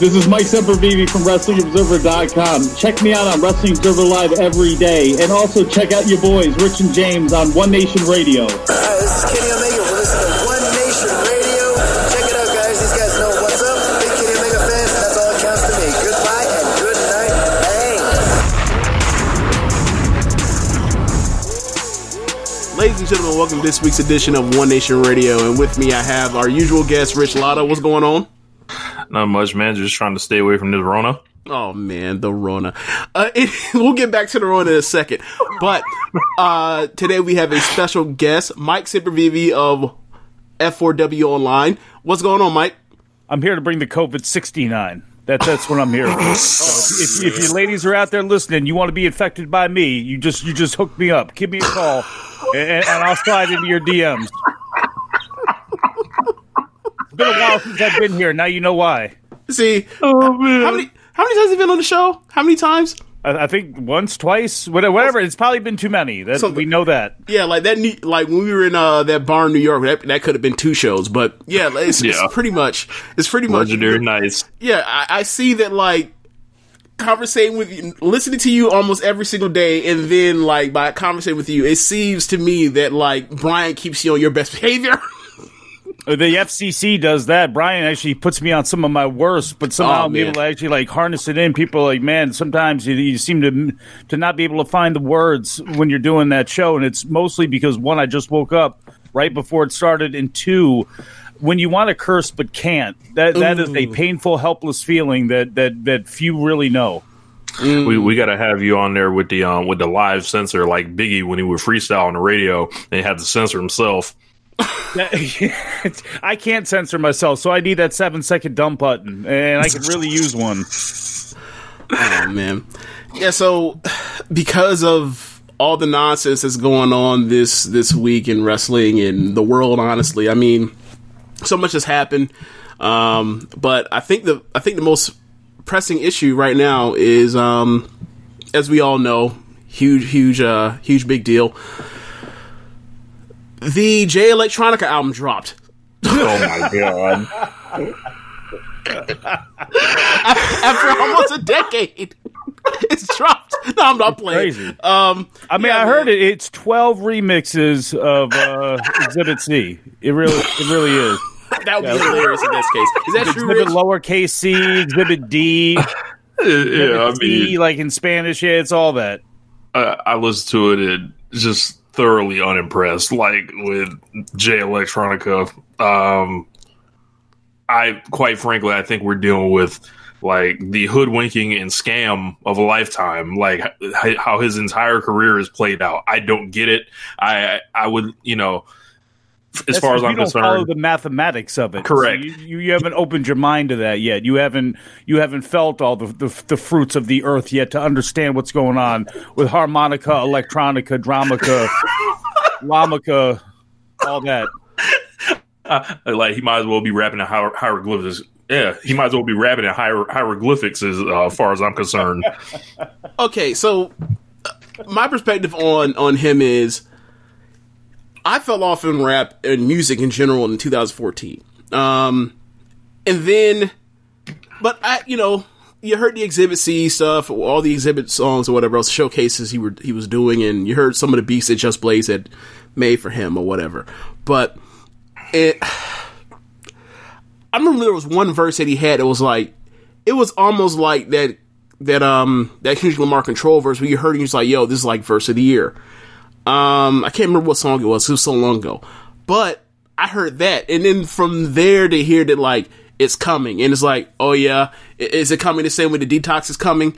This is Mike Sempervive from WrestlingObserver.com. Check me out on Wrestling Observer Live every day. And also check out your boys, Rich and James, on One Nation Radio. Hi, this is Kenny Omega. We're listening to One Nation Radio. Check it out, guys. These guys know what's up. Big Kenny Omega fans, that's all that counts to me. Goodbye and good night. Bang. Ladies and gentlemen, welcome to this week's edition of One Nation Radio. And with me, I have our usual guest, Rich Latta. What's going on? Not much, man. Just trying to stay away from this Rona. Oh man, the Rona. Uh, it, we'll get back to the Rona in a second, but uh, today we have a special guest, Mike Sempervive of F4W Online. What's going on, Mike? I'm here to bring the COVID 69. That, that's what I'm here for. So if, if you ladies are out there listening, you want to be infected by me, you just you just hook me up. Give me a call, and, and I'll slide into your DMs. It's been a while since I've been here. Now you know why. See, oh man, how many how many times have you been on the show? How many times? I, I think once, twice, whatever. whatever. It's probably been too many. That, So- we know that. Yeah, like that. ne- Like when we were in uh, that bar in New York, that, that could have been two shows. But yeah, it's, Yeah. it's pretty much. It's pretty much. Legendary nights. Yeah, I, I see that. Like conversating with you, listening to you almost every single day, and then like by conversating with you, it seems to me that like Brian keeps you on your best behavior. The FCC does that. Brian actually puts me on some of my worst, but somehow Oh, I'm able to actually like harness it in. People are like, man, sometimes you, you seem to to not be able to find the words when you're doing that show, and it's mostly because one, I just woke up right before it started, and two, when you want to curse but can't, that that is a painful, helpless feeling that that that few really know. We we gotta have you on there with the um with the live censor like Biggie when he would freestyle on the radio and he had to censor himself. I can't censor myself, so I need that seven second dump button, and I could really use one. oh man, yeah. So because of all the nonsense that's going on this this week in wrestling and the world, honestly, I mean, so much has happened. Um, but I think the I think the most pressing issue right now is, um, as we all know, huge, huge, uh, huge, big deal. The Jay Electronica album dropped. Oh my god. after almost a decade. It's dropped. No, I'm not playing. Crazy. Um, I mean, yeah, I heard man. it. It's twelve remixes of uh, Exhibit C. It really, it really is. That would be hilarious in this case. Is that true? Exhibit Rich? lowercase c, Exhibit D, yeah, I D, mean, like in Spanish. Yeah, it's all that. I, I listened to it and just thoroughly unimpressed. Like with Jay Electronica, um, I quite frankly, I think we're dealing with like the hoodwinking and scam of a lifetime. Like h- how his entire career is played out. I don't get it. I I would you know. As That's far as because I'm you don't follow the mathematics of it. Correct. So you, you, you haven't opened your mind to that yet. You haven't you haven't felt all the, the the fruits of the earth yet to understand what's going on with harmonica, electronica, dramica, lamica, all that. uh, like he might as well be rapping in hier- hieroglyphics Yeah, he might as well be rapping in hier- hieroglyphics as uh, far as I'm concerned. okay, so uh, my perspective on on him is I fell off in rap and music in general in 2014. Um, and then, but I, you know, you heard the Exhibit C stuff, all the Exhibit songs or whatever else showcases he were he was doing, and you heard some of the beats that Just Blaze had made for him or whatever. But it, I remember there was one verse that he had It was like, it was almost like that that um that Kendrick Lamar Control verse where you heard and you're like, yo, this is like verse of the year. Um, I can't remember what song it was. It was so long ago, but I heard that, and then from there to hear that like it's coming, and it's like, oh yeah, is it coming the same way the detox is coming?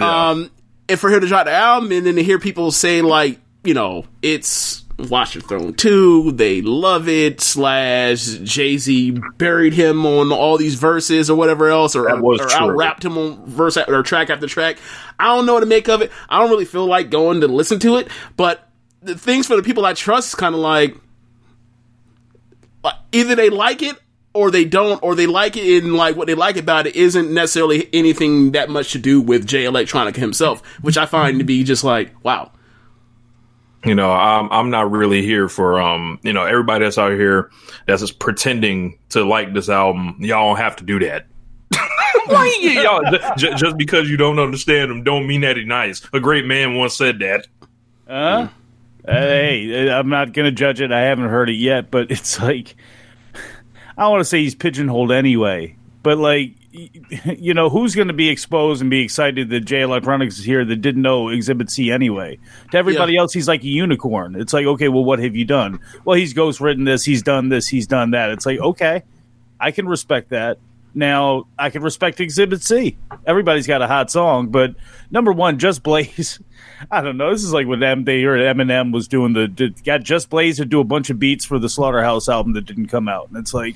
Um, and for her to drop the album, and then to hear people say like, you know, it's Watch Your Throne two, they love it. Slash Jay Z buried him on all these verses or whatever else, or, or true. out rapped him on verse or track after track. I don't know what to make of it. I don't really feel like going to listen to it, but the things for the people I trust is kind of like like, either they like it or they don't, or they like it and like what they like about it isn't necessarily anything that much to do with Jay Electronica himself, which I find to be just like wow. you know, I'm I'm not really here for um, you know, everybody that's out here that's just pretending to like this album. Y'all don't have to do that. Why you- y'all j- just because you don't understand him don't mean that he's nice. A great man once said that. Huh? Hey, uh, I'm not going to judge it. I haven't heard it yet, but it's like I don't want to say he's pigeonholed anyway, but like you know, who's going to be exposed and be excited that Jay Electronica is here that didn't know Exhibit C anyway? To everybody Yeah. else, he's like a unicorn. It's like, okay, well, what have you done? Well, he's ghost written this, he's done this, he's done that. It's like, okay, I can respect that. Now, I can respect Exhibit C. Everybody's got a hot song, but number one, Just Blaze. I don't know. This is like when they heard Eminem was doing the did, got Just Blaze to do a bunch of beats for the Slaughterhouse album that didn't come out, and it's like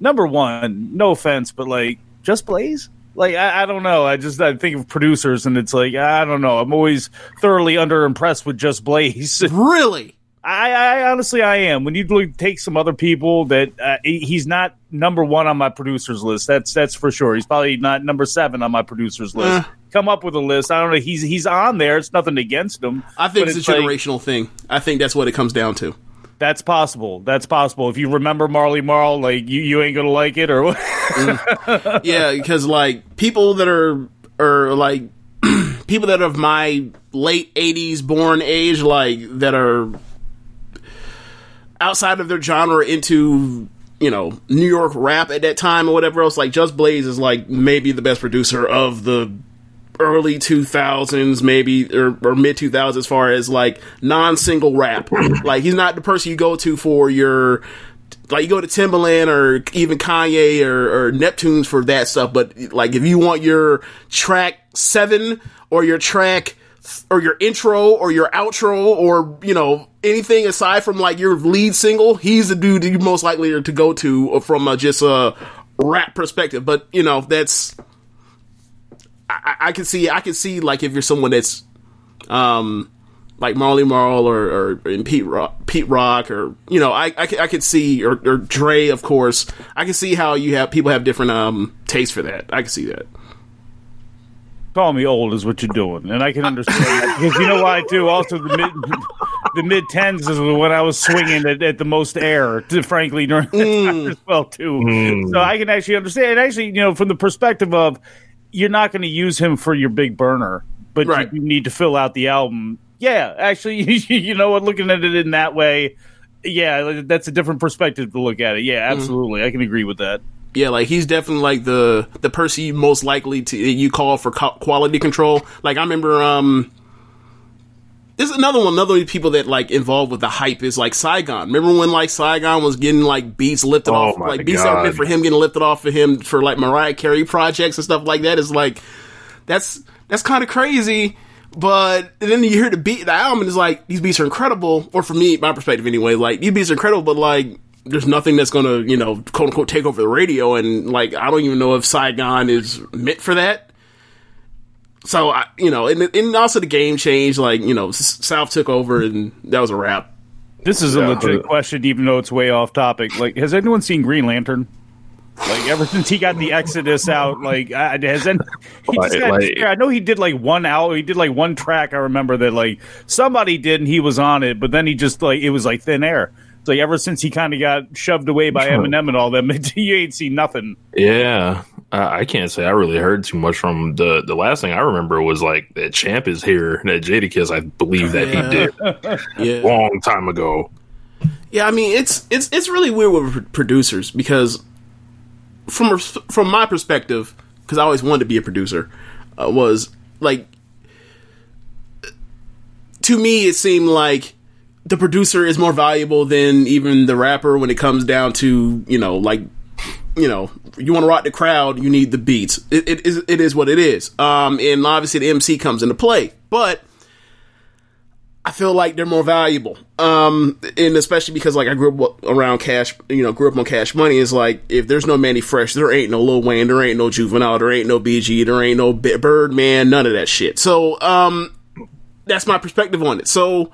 number one. No offense, but like Just Blaze. Like I, I don't know. I just I think of producers, and it's like I don't know. I'm always thoroughly under impressed with Just Blaze. Really? I, I honestly I am. When you look, take some other people that uh, he's not number one on my producers list. That's that's for sure. He's probably not number seven on my producers list. Eh. Come up with a list. I don't know. He's he's on there. It's nothing against him. I think but it's, a like, generational thing. I think that's what it comes down to. that's possible. That's possible. If you remember Marley Marl, like you, you ain't gonna like it or what? Mm. yeah, because like people that are are like people that are of my late '80s born age, like that are outside of their genre into you know New York rap at that time or whatever else. Like Just Blaze is like maybe the best producer of the early 2000s maybe or, or mid 2000s as far as like non-single rap like he's not the person you go to for your like you go to Timbaland or even Kanye or, or Neptunes for that stuff, but like if you want your track seven or your track or your intro or your outro or you know anything aside from like your lead single, he's the dude you're most likely to go to from just a rap perspective. But you know that's I, I I can see I can see like if you're someone that's um like Marley Marl or, or in Pete Rock, Pete Rock or you know I I, could- I could see or, or Dre of course I can see how you have people have different um tastes for that I can see that Call me old is what you're doing, and I can understand that because you know why too. Also, the mid the mid tens is when I was swinging at, at the most air. To, frankly, during that time as well too. So I can actually understand. And actually, you know, from the perspective of you're not going to use him for your big burner, but Right. you, you need to fill out the album. Yeah, actually, you know what? Looking at it in that way, yeah, that's a different perspective to look at it. Yeah, absolutely, I can agree with that. yeah like he's definitely like the the person you most likely to you call for co- quality control like I remember um there's another one another people that like involved with the hype is like Saigon remember when like Saigon was getting like beats lifted Oh off my like beats were meant for him getting lifted off of him for like Mariah Carey projects and stuff like that is like that's that's kind of crazy. But then you hear the beat, the album, and it's like these beats are incredible. Or for me, my perspective anyway, like these beats are incredible, but like there's nothing that's gonna, you know, quote unquote, take over the radio. And like I don't even know if Saigon is meant for that. So I, you know, and, and also the game changed. Like you know, South took over, and that was a wrap. This is a Yeah. legit question, even though it's way off topic. Like, has anyone seen Green Lantern? Like ever since he got the Exodus out, like I, has any, he just got, like- I know he did like one out. He did like one track. I remember that like somebody did, and he was on it. But then he just like it was like thin air. It's like ever since he kind of got shoved away by Eminem and all them, you ain't seen nothing. Yeah, I can't say I really heard too much from the the last thing I remember was like that Champ is here. That Jadakiss, I believe that he did Yeah. long time ago. Yeah, I mean it's it's it's really weird with producers because from from my perspective, because I always wanted to be a producer, uh, was like to me it seemed like the producer is more valuable than even the rapper when it comes down to you know like you know you want to rock the crowd you need the beats it, it is it is what it is um and obviously the MC comes into play but I feel like they're more valuable. Um, and especially because like I grew up around cash, you know, grew up on cash money. Is like if there's no Manny Fresh, there ain't no Lil Wayne, there ain't no Juvenile, there ain't no BG, there ain't no Birdman, none of that shit. So, um, that's my perspective on it. So,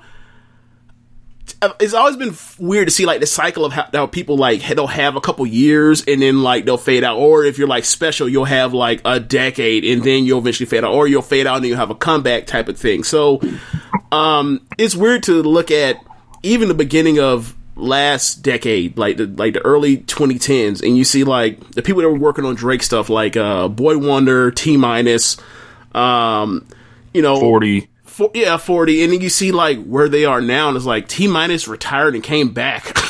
it's always been weird to see like the cycle of how, how people like they'll have a couple years and then like they'll fade out, or if you're like special, you'll have like a decade and then you'll eventually fade out, or you'll fade out and you'll have a comeback type of thing. So, um, it's weird to look at even the beginning of last decade, like the like the early 2010s, and you see like the people that were working on Drake stuff, like uh, Boy Wonder, T minus, um, you know, Forty. For, yeah, 40. And then you see like where they are now, and it's like T minus retired and came back.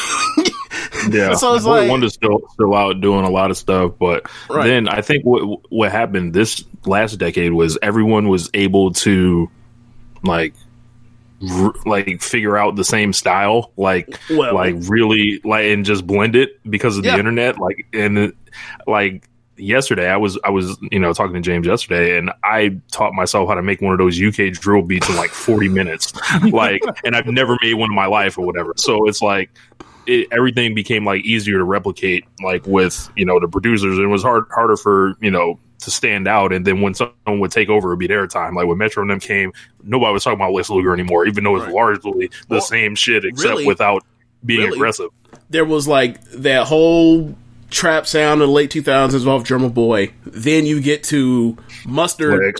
Yeah, So it's like- Wonder's still still out doing a lot of stuff, but Right. then I think what what happened this last decade was everyone was able to like r- like figure out the same style, like Well- like really like and just blend it because of Yeah. the internet, like and like. Yesterday, I was I was you know talking to James yesterday, and I taught myself how to make one of those UK drill beats in like forty minutes, like, and I've never made one in my life or whatever. So it's like it, everything became like easier to replicate like with you know the producers. And it was hard harder for you know to stand out. And then when someone would take over it would be their time. Like when metro and them came nobody was talking about lex luger anymore even though it's Right. largely the Well, same shit except really- without being really- aggressive. there was like that whole trap sound in the late 2000s off Drumma Boy. Then you get to Mustard.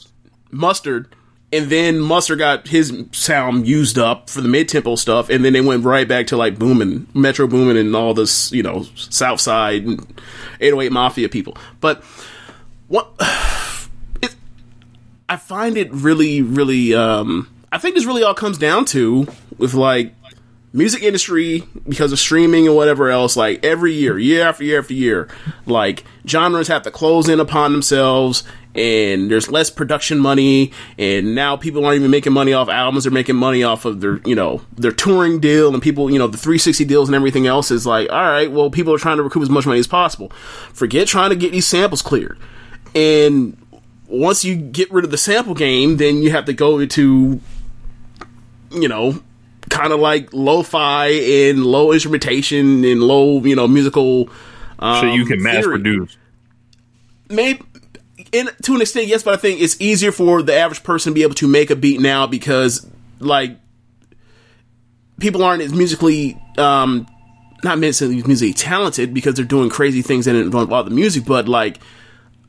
Mustard, and then Mustard got his sound used up for the mid tempo stuff, and then they went right back to like booming, Metro Boomin, and all this, you know, South Side and 808 Mafia people. But what it, I find it really, really, um, I think this really all comes down to with like music industry because of streaming and whatever else like every year year after year after year like genres have to close in upon themselves and there's less production money and now people aren't even making money off albums they're making money off of their you know their touring deal and people you know the 360 deals and everything else is like all right well people are trying to recoup as much money as possible. Forget trying to get these samples cleared. And once you get rid of the sample game then you have to go into you know kind of like lo-fi and low instrumentation and low, you know, musical. Um, so you can mass theory. produce Maybe, in, to an extent, yes, but I think it's easier for the average person to be able to make a beat now because, like, people aren't as musically, um, not necessarily musically talented because they're doing crazy things in it involve the music, but like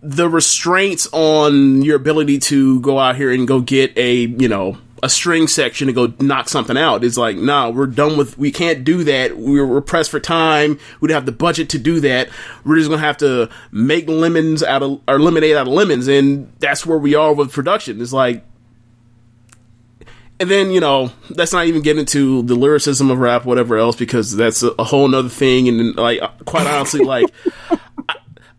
the restraints on your ability to go out here and go get a you know a string section to go knock something out It's like nah we're done with we can't do that we're, we're pressed for time we don't have the budget to do that we're just gonna have to make lemons out of or lemonade out of lemons and that's where we are with production it's like and then you know let's not even get into the lyricism of rap whatever else because that's a, a whole nother thing and like quite honestly like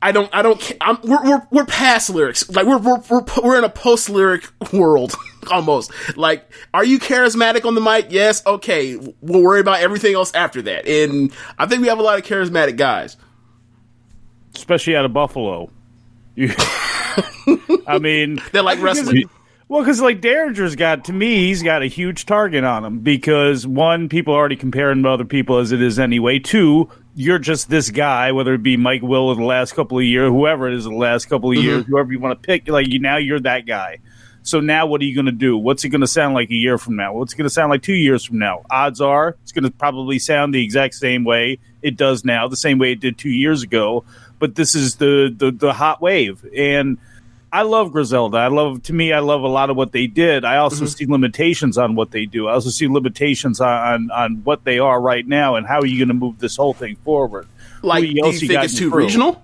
I don't. I don't. I'm, we're, we're we're past lyrics. Like we're we're we're, we're in a post lyric world almost. Like, are you charismatic on the mic? Yes. Okay. We'll worry about everything else after that. And I think we have a lot of charismatic guys. especially out of Buffalo. I mean, They're like wrestling. Well, because like Daringer's got to me, he's got a huge target on him because one, people already compare him to other people as it is anyway. Two, you're just this guy, whether it be Mike Will of the last couple of years, whoever it is, the last couple of years, mm-hmm. whoever you want to pick, like you now you're that guy. So now what are you going to do? What's it going to sound like a year from now? What's it going to sound like two years from now? Odds are it's going to probably sound the exact same way it does now, the same way it did two years ago. but this is the the, the hot wave and. I love Griselda. I love to me. I love a lot of what they did. I also mm-hmm. see limitations on what they do. I also see limitations on, on on what they are right now and how are you going to move this whole thing forward. Like, do you think it's too regional?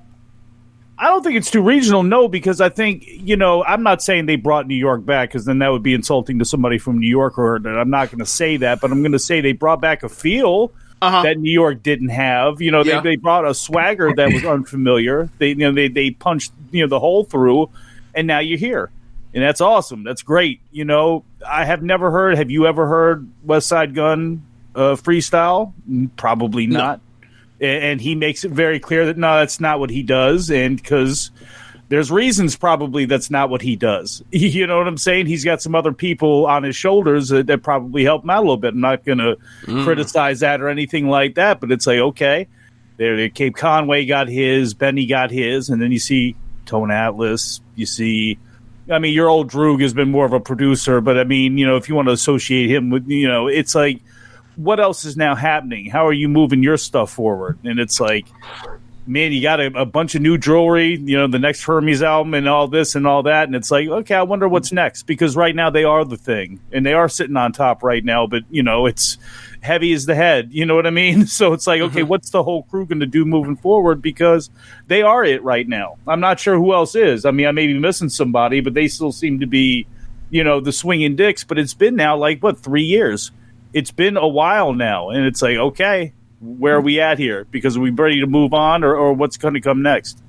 I don't think it's too regional, no, because I think, you know, I'm not saying they brought New York back because then that would be insulting to somebody from New York, or and I'm not going to say that, but I'm going to say they brought back a feel Uh-huh. that New York didn't have. You know, they, Yeah. they brought a swagger that was unfamiliar. They, you know, they, they punched, you know, the hole through, and now you're here. And that's awesome. That's great. You know, I have never heard, have you ever heard Westside Gunn uh, freestyle? Probably not and, and he makes it very clear that no, that's not what he does, and because there's reasons probably that's not what he does. You know what I'm saying? He's got some other people on his shoulders that, that probably help him out a little bit. I'm not going to mm. criticize that or anything like that, but it's like okay, there, there, Cape Conway got his, Benny got his, and then you see Tone Atlas, you see. I mean, your old Droog has been more of a producer, but I mean, you know, if you want to associate him with, you know, it's like, what else is now happening? How are you moving your stuff forward? And it's like, man, you got a, a bunch of new jewelry, you know, the next Hermes album and all this and all that. And it's like, okay, I wonder what's next because right now they are the thing and they are sitting on top right now, but, you know, it's heavy as the head. You know what I mean? So it's like, okay, mm-hmm. what's the whole crew going to do moving forward because they are it right now. I'm not sure who else is. I mean, I may be missing somebody, but they still seem to be, you know, the swinging dicks. But it's been now like, what, three years? It's been a while now. And it's like, okay, where are we at here? Because are we ready to move on or, or what's going to come next?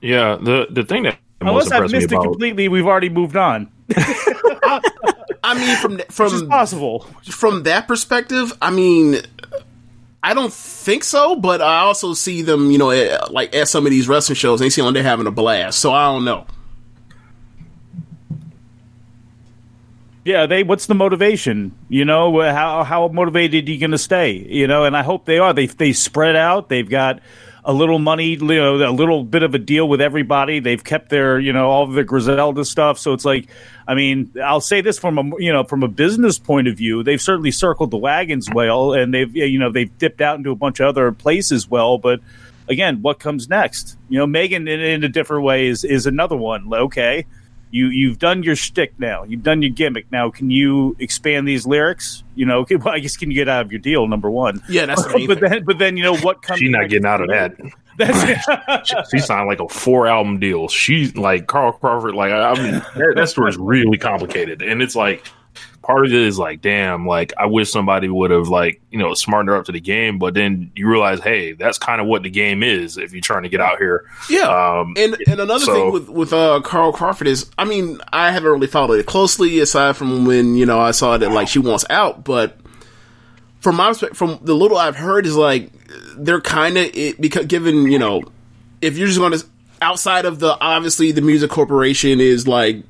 Yeah, the the thing that most Unless I've impressed me missed it completely, we've already moved on. I mean, from Which is from possible. from that perspective, I mean, I don't think so. But I also see them, you know, at, like at some of these wrestling shows, they seem like they're having a blast. So I don't know. Yeah, they. What's the motivation? You know, how how motivated are you going to stay? You know, and I hope they are. They they spread out. They've got a little money, you know, a little bit of a deal with everybody. They've kept their, you know, all of the Griselda stuff. So it's like, I mean, I'll say this from a, you know, from a business point of view, they've certainly circled the wagons well, and they've, you know, they've dipped out into a bunch of other places well, but. Again, what comes next? You know, Megan in, in a different way is, is another one. Okay, you you've done your shtick now. You've done your gimmick. Now, can you expand these lyrics? You know, okay, well, I guess can you get out of your deal? Number one. Yeah, that's the but then, but then you know what comes. she's not getting out of that. That's, She signed like a four album deal. She's like Carl Crawford. Like I I mean, that, that story is really complicated, and it's like part of it is like, damn, like I wish somebody would have like you know smartened up to the game. But then you realize, hey, that's kind of what the game is if you're trying to get out here. Yeah, Um, and and another so- thing with with uh, Carl Crawford is, I mean, I haven't really followed it closely aside from when you know I saw that like she wants out, but from my perspective, from the little I've heard, is like they're kind of it because given you know if you're just going to outside of the obviously the music corporation is like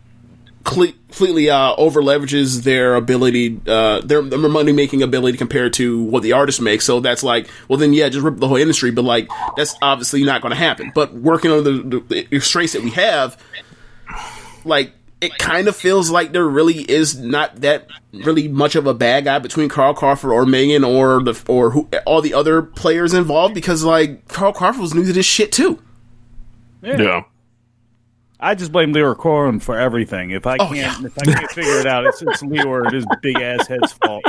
completely uh, over leverages their ability, uh, their, their money making ability compared to what the artist makes. So that's like, well, then yeah, just rip the whole industry. But like, that's obviously not going to happen. But working on the, the, the constraints that we have, like, it kind of feels like there really is not that really much of a bad guy between Carl Crawford or Megan or the or who, all the other players involved because like Carl Crawford was new to this shit too. yeah. I just blame Lyor Cohen for everything. If I Oh, can't, yeah. if I can't figure it out, it's, it's Lyor and his big ass head's fault.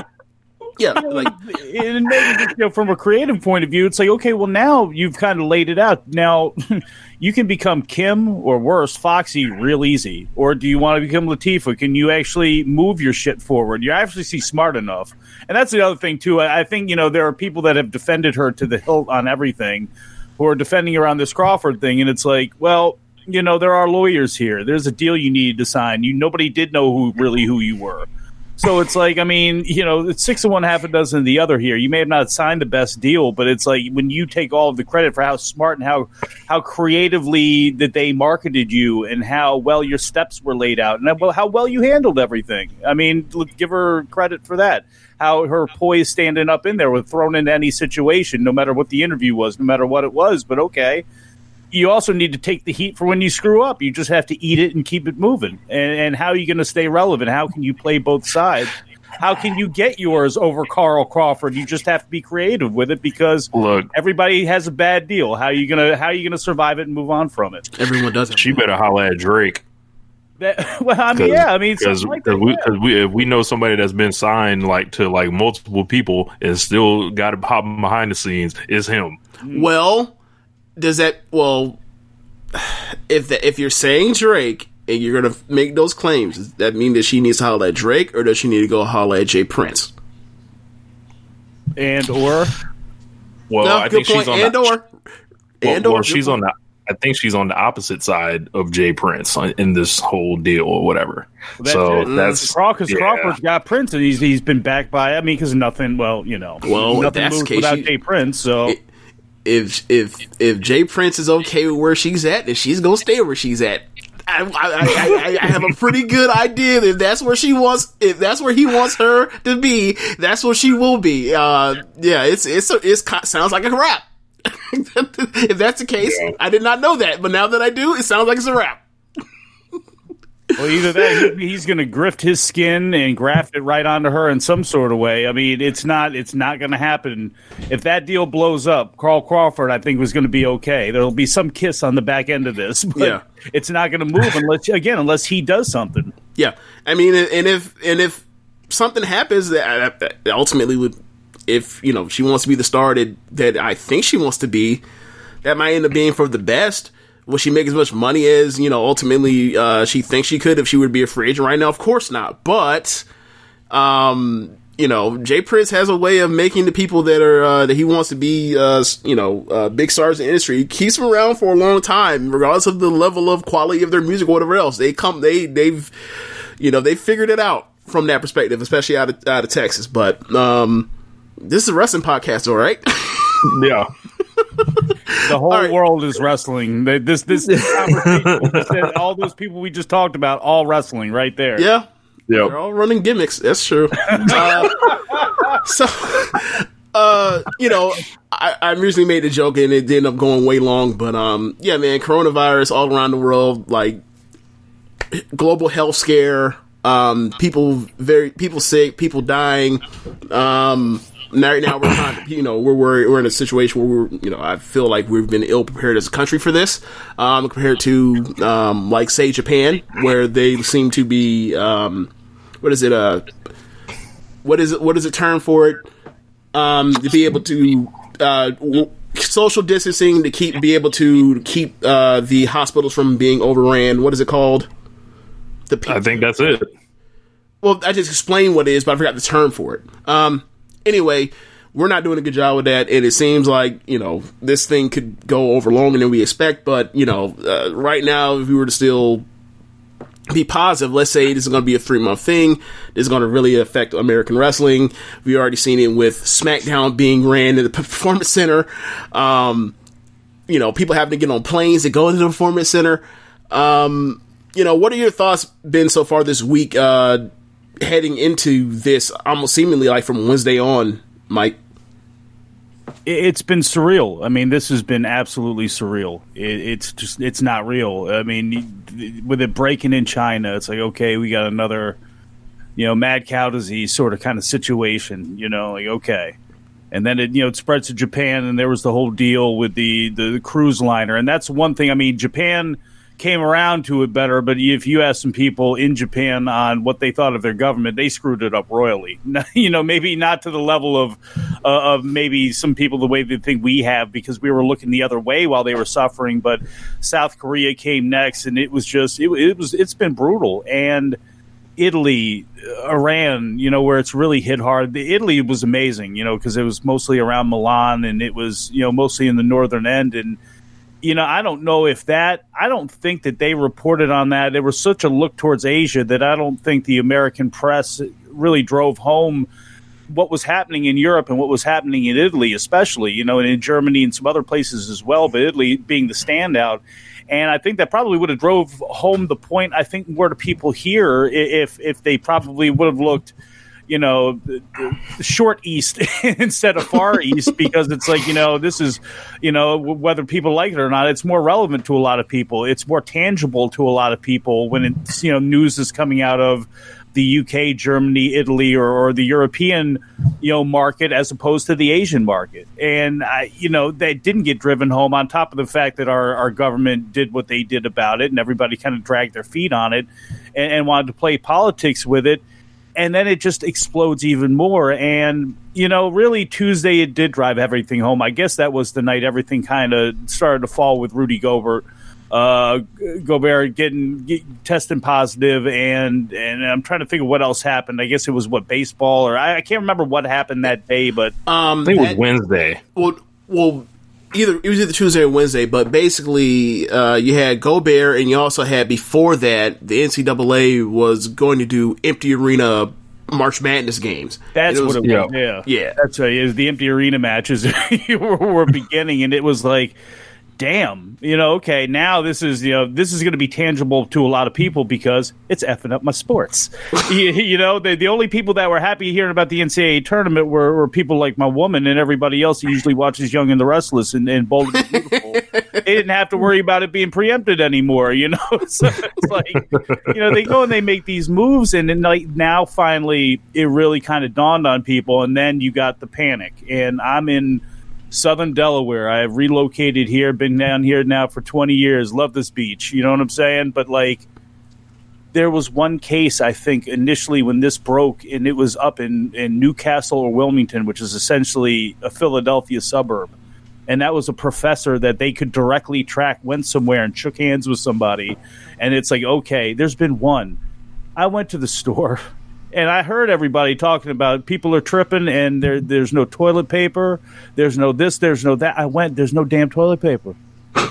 Yeah, like and maybe you know, from a creative point of view, it's like okay, well now you've kind of laid it out. Now you can become Kim or worse, Foxy, real easy. Or do you want to become Latifah? Can you actually move your shit forward? You're actually see smart enough, and that's the other thing too. I, I think you know there are people that have defended her to the hilt on everything, who are defending around this Crawford thing, and it's like, well. You know there are lawyers here. There's a deal you need to sign. You nobody did know who really who you were. So it's like, I mean, you know, it's six of one, half a dozen of the other here. You may have not signed the best deal, but it's like when you take all of the credit for how smart and how how creatively that they marketed you and how well your steps were laid out and how- well you handled everything. I mean, give her credit for that. How her poise standing up in there was thrown into any situation, no matter what the interview was, no matter what it was. But okay, you also need to take the heat for when you screw up. You just have to eat it and keep it moving. And, and how are you going to stay relevant? How can you play both sides how can you get yours over Carl Crawford? You just have to be creative with it because Look, everybody has a bad deal. How are you gonna how are you gonna survive it and move on from it? Everyone does. she better holler at Drake. That, well, I mean, yeah, I mean, because like that, we, yeah. 'cause we if we know somebody that's been signed like to like multiple people and still got to pop behind the scenes is him. Mm-hmm. Well, does that well? If the, if you're saying Drake and you're gonna make those claims, does that mean that she needs to holler at Drake, or does she need to go holler at J. Prince? and or Well, no, I good think she's on and the, or well, and well, or she's on the. I think she's on the opposite side of J. Prince in this whole deal or whatever. That's so it. Mm. that's Crawford. yeah. Crawford's got Prince, and he's he's been backed by. I mean, because nothing. Well, you know, Well, nothing moves case, without you- J. Prince. So if if if J. Prince is okay with where she's at, then she's gonna stay where she's at. I, I, I, I, have a pretty good idea that if that's where she wants, if that's where he wants her to be, that's where she will be. Uh, yeah, it's it's a, it's sounds like a rap. if that's the case, I did not know that, but now that I do, it sounds like it's a rap. Well, either that, he, he's going to grift his skin and graft it right onto her in some sort of way. I mean, it's not, it's not going to happen. If that deal blows up, Carl Crawford, I think, was going to be okay. There'll be some kiss on the back end of this, but Yeah. it's not going to move unless, again, unless he does something. Yeah, I mean, and if and if something happens that, that ultimately would, if you know she wants to be the star that that I think she wants to be, that might end up being for the best. Will she make as much money as you know? Ultimately, uh, she thinks she could if she would be a free agent right now. Of course not, but um, you know, J. Prince has a way of making the people that are uh, that he wants to be, uh, you know, uh, big stars in the industry. He keeps them around for a long time, regardless of the level of quality of their music or whatever else. They come, they they've, you know, they figured it out from that perspective, especially out of out of Texas. But um, this is a wrestling podcast, all right. yeah. The whole All right. world is wrestling. They- This, this, this conversation, we just said, all those people we just talked about, all wrestling right there. yeah, Yeah. They're all running gimmicks. That's true. Uh, so, uh, you know, I, I originally made the joke and it ended up going way long, but um, yeah, man, coronavirus all around the world, like global health scare, um, people very people sick, people dying. Um, now, right now we're to, you know, we're, we're we're in a situation where we're, you know, I feel like we've been ill prepared as a country for this, um, compared to, um, like say Japan, where they seem to be, um, what is it, uh, what is it, what is the term for it? Um, to be able to, uh, w- social distancing to keep, be able to keep, uh, the hospitals from being overran. What is it called? The pe- I think that's it. well, I just explained what it is, but I forgot the term for it. Um, anyway, we're not doing a good job with that, and it seems like you know this thing could go over longer than we expect. But you know, uh, right now, if we were to still be positive, let's say this is going to be a three month thing. This is going to really affect American wrestling. We already seen it with SmackDown being ran in the Performance Center. Um, you know, people having to get on planes to go to the Performance Center. Um, you know, what are your thoughts been so far this week, uh, heading into this almost seemingly like from Wednesday on, Mike? It- It's been surreal. I mean, this has been absolutely surreal. It, it's just, it's not real. I mean, with it breaking in China, it's like, okay, we got another, you know, mad cow disease sort of kind of situation, you know, like, okay. And then it, you know, it spreads to Japan, and there was the whole deal with the, the cruise liner. And that's one thing. I mean, Japan came around to it better, but if you ask some people in Japan on what they thought of their government, they screwed it up royally. you know, maybe not to the level of uh, of maybe some people the way they think we have because we were looking the other way while they were suffering. But South Korea came next, and it was just it, it was it's been brutal and. Italy, uh, Iran, you know, where it's really hit hard. The Italy was amazing, you know, because it was mostly around Milan and it was, you know, mostly in the northern end. And, you know, I don't know if that, I don't think that they reported on that. There was such a look towards Asia that I don't think the American press really drove home what was happening in Europe and what was happening in Italy, especially, you know, and in Germany and some other places as well, but Italy being the standout. And I think that probably would have drove home the point. I think more to people here if if they probably would have looked, you know, the, the short east instead of far east because it's like, you know, this is, you know, whether people like it or not, it's more relevant to a lot of people. It's more tangible to a lot of people when it's, you know, news is coming out of the UK, Germany, Italy, or, or the European, you know, market as opposed to the Asian market. And I, you know, that didn't get driven home. On top of the fact that our, our government did what they did about it, and everybody kind of dragged their feet on it, and, and wanted to play politics with it. And then it just explodes even more. And you know, really, Tuesday it did drive everything home. I guess that was the night everything kind of started to fall with Rudy Gobert uh, Gobert getting get, testing positive, and and I'm trying to think of what else happened. I guess it was what baseball, or I, I can't remember what happened that day, but Um, I think it was that- Wednesday. well, well, either it was either Tuesday or Wednesday, but basically, uh, you had Gobert, and you also had before that the NCAA was going to do empty arena March Madness games. that's And what it yeah. was. Yeah, Yeah. that's right. It was the empty arena matches were, were beginning, and it was like. Damn, you know, okay, now this is, you know, this is going to be tangible to a lot of people because it's effing up my sports. you, you know, the, the only people that were happy hearing about the NCAA tournament were, were people like my woman and everybody else who usually watches Young and the Restless and, and Bold and the Beautiful. they didn't have to worry about it being preempted anymore, you know? so it's like, you know, they go and they make these moves, and then like now finally it really kind of dawned on people, and then you got the panic. And I'm in southern Delaware. I have relocated here, been down here now for 20 years, love this beach, you know what I'm saying? But like, there was one case I think initially when this broke, and it was up in, in Newcastle or Wilmington, which is essentially a Philadelphia suburb. And that was a professor that they could directly track went somewhere and shook hands with somebody. And it's like, okay, there's been one. I went to the store and I heard everybody talking about people are tripping and there there's no toilet paper, there's no this, there's no that. I went, there's no damn toilet paper.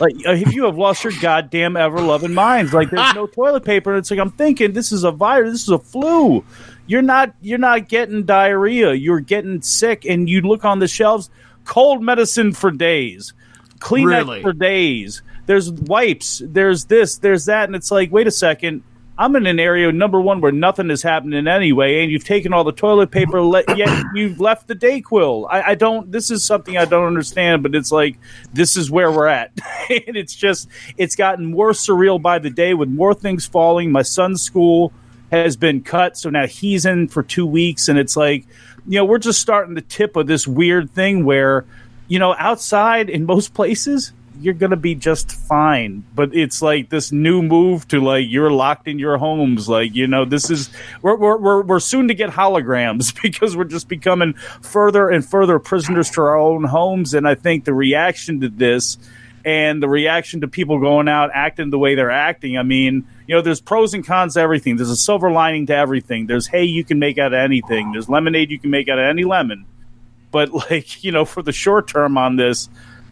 Like uh, if you have lost your goddamn ever loving minds, like there's no toilet paper. And it's like I'm thinking this is a virus, this is a flu. You're not you're not getting diarrhea. You're getting sick, and you look on the shelves, cold medicine for days, Kleenex Really? for days. There's wipes. There's this. There's that, and it's like, wait a second. I'm in an area number one where nothing is happening anyway, and you've taken all the toilet paper, let, yet you've left the Dayquil. I, I don't. This is something I don't understand, but it's like this is where we're at, and it's just it's gotten more surreal by the day with more things falling. My son's school has been cut, so now he's in for two weeks, and it's like you know we're just starting the tip of this weird thing where you know outside in most places you're gonna be just fine. But it's like this new move to like you're locked in your homes. Like you know, this is we're we're we're, we're soon to get holograms because we're just becoming further and further prisoners to our own homes. And I think the reaction to this and the reaction to people going out acting the way they're acting. I mean, you know, there's pros and cons to everything. There's a silver lining to everything. There's hay you can make out of anything. There's lemonade you can make out of any lemon. But like you know, for the short term on this,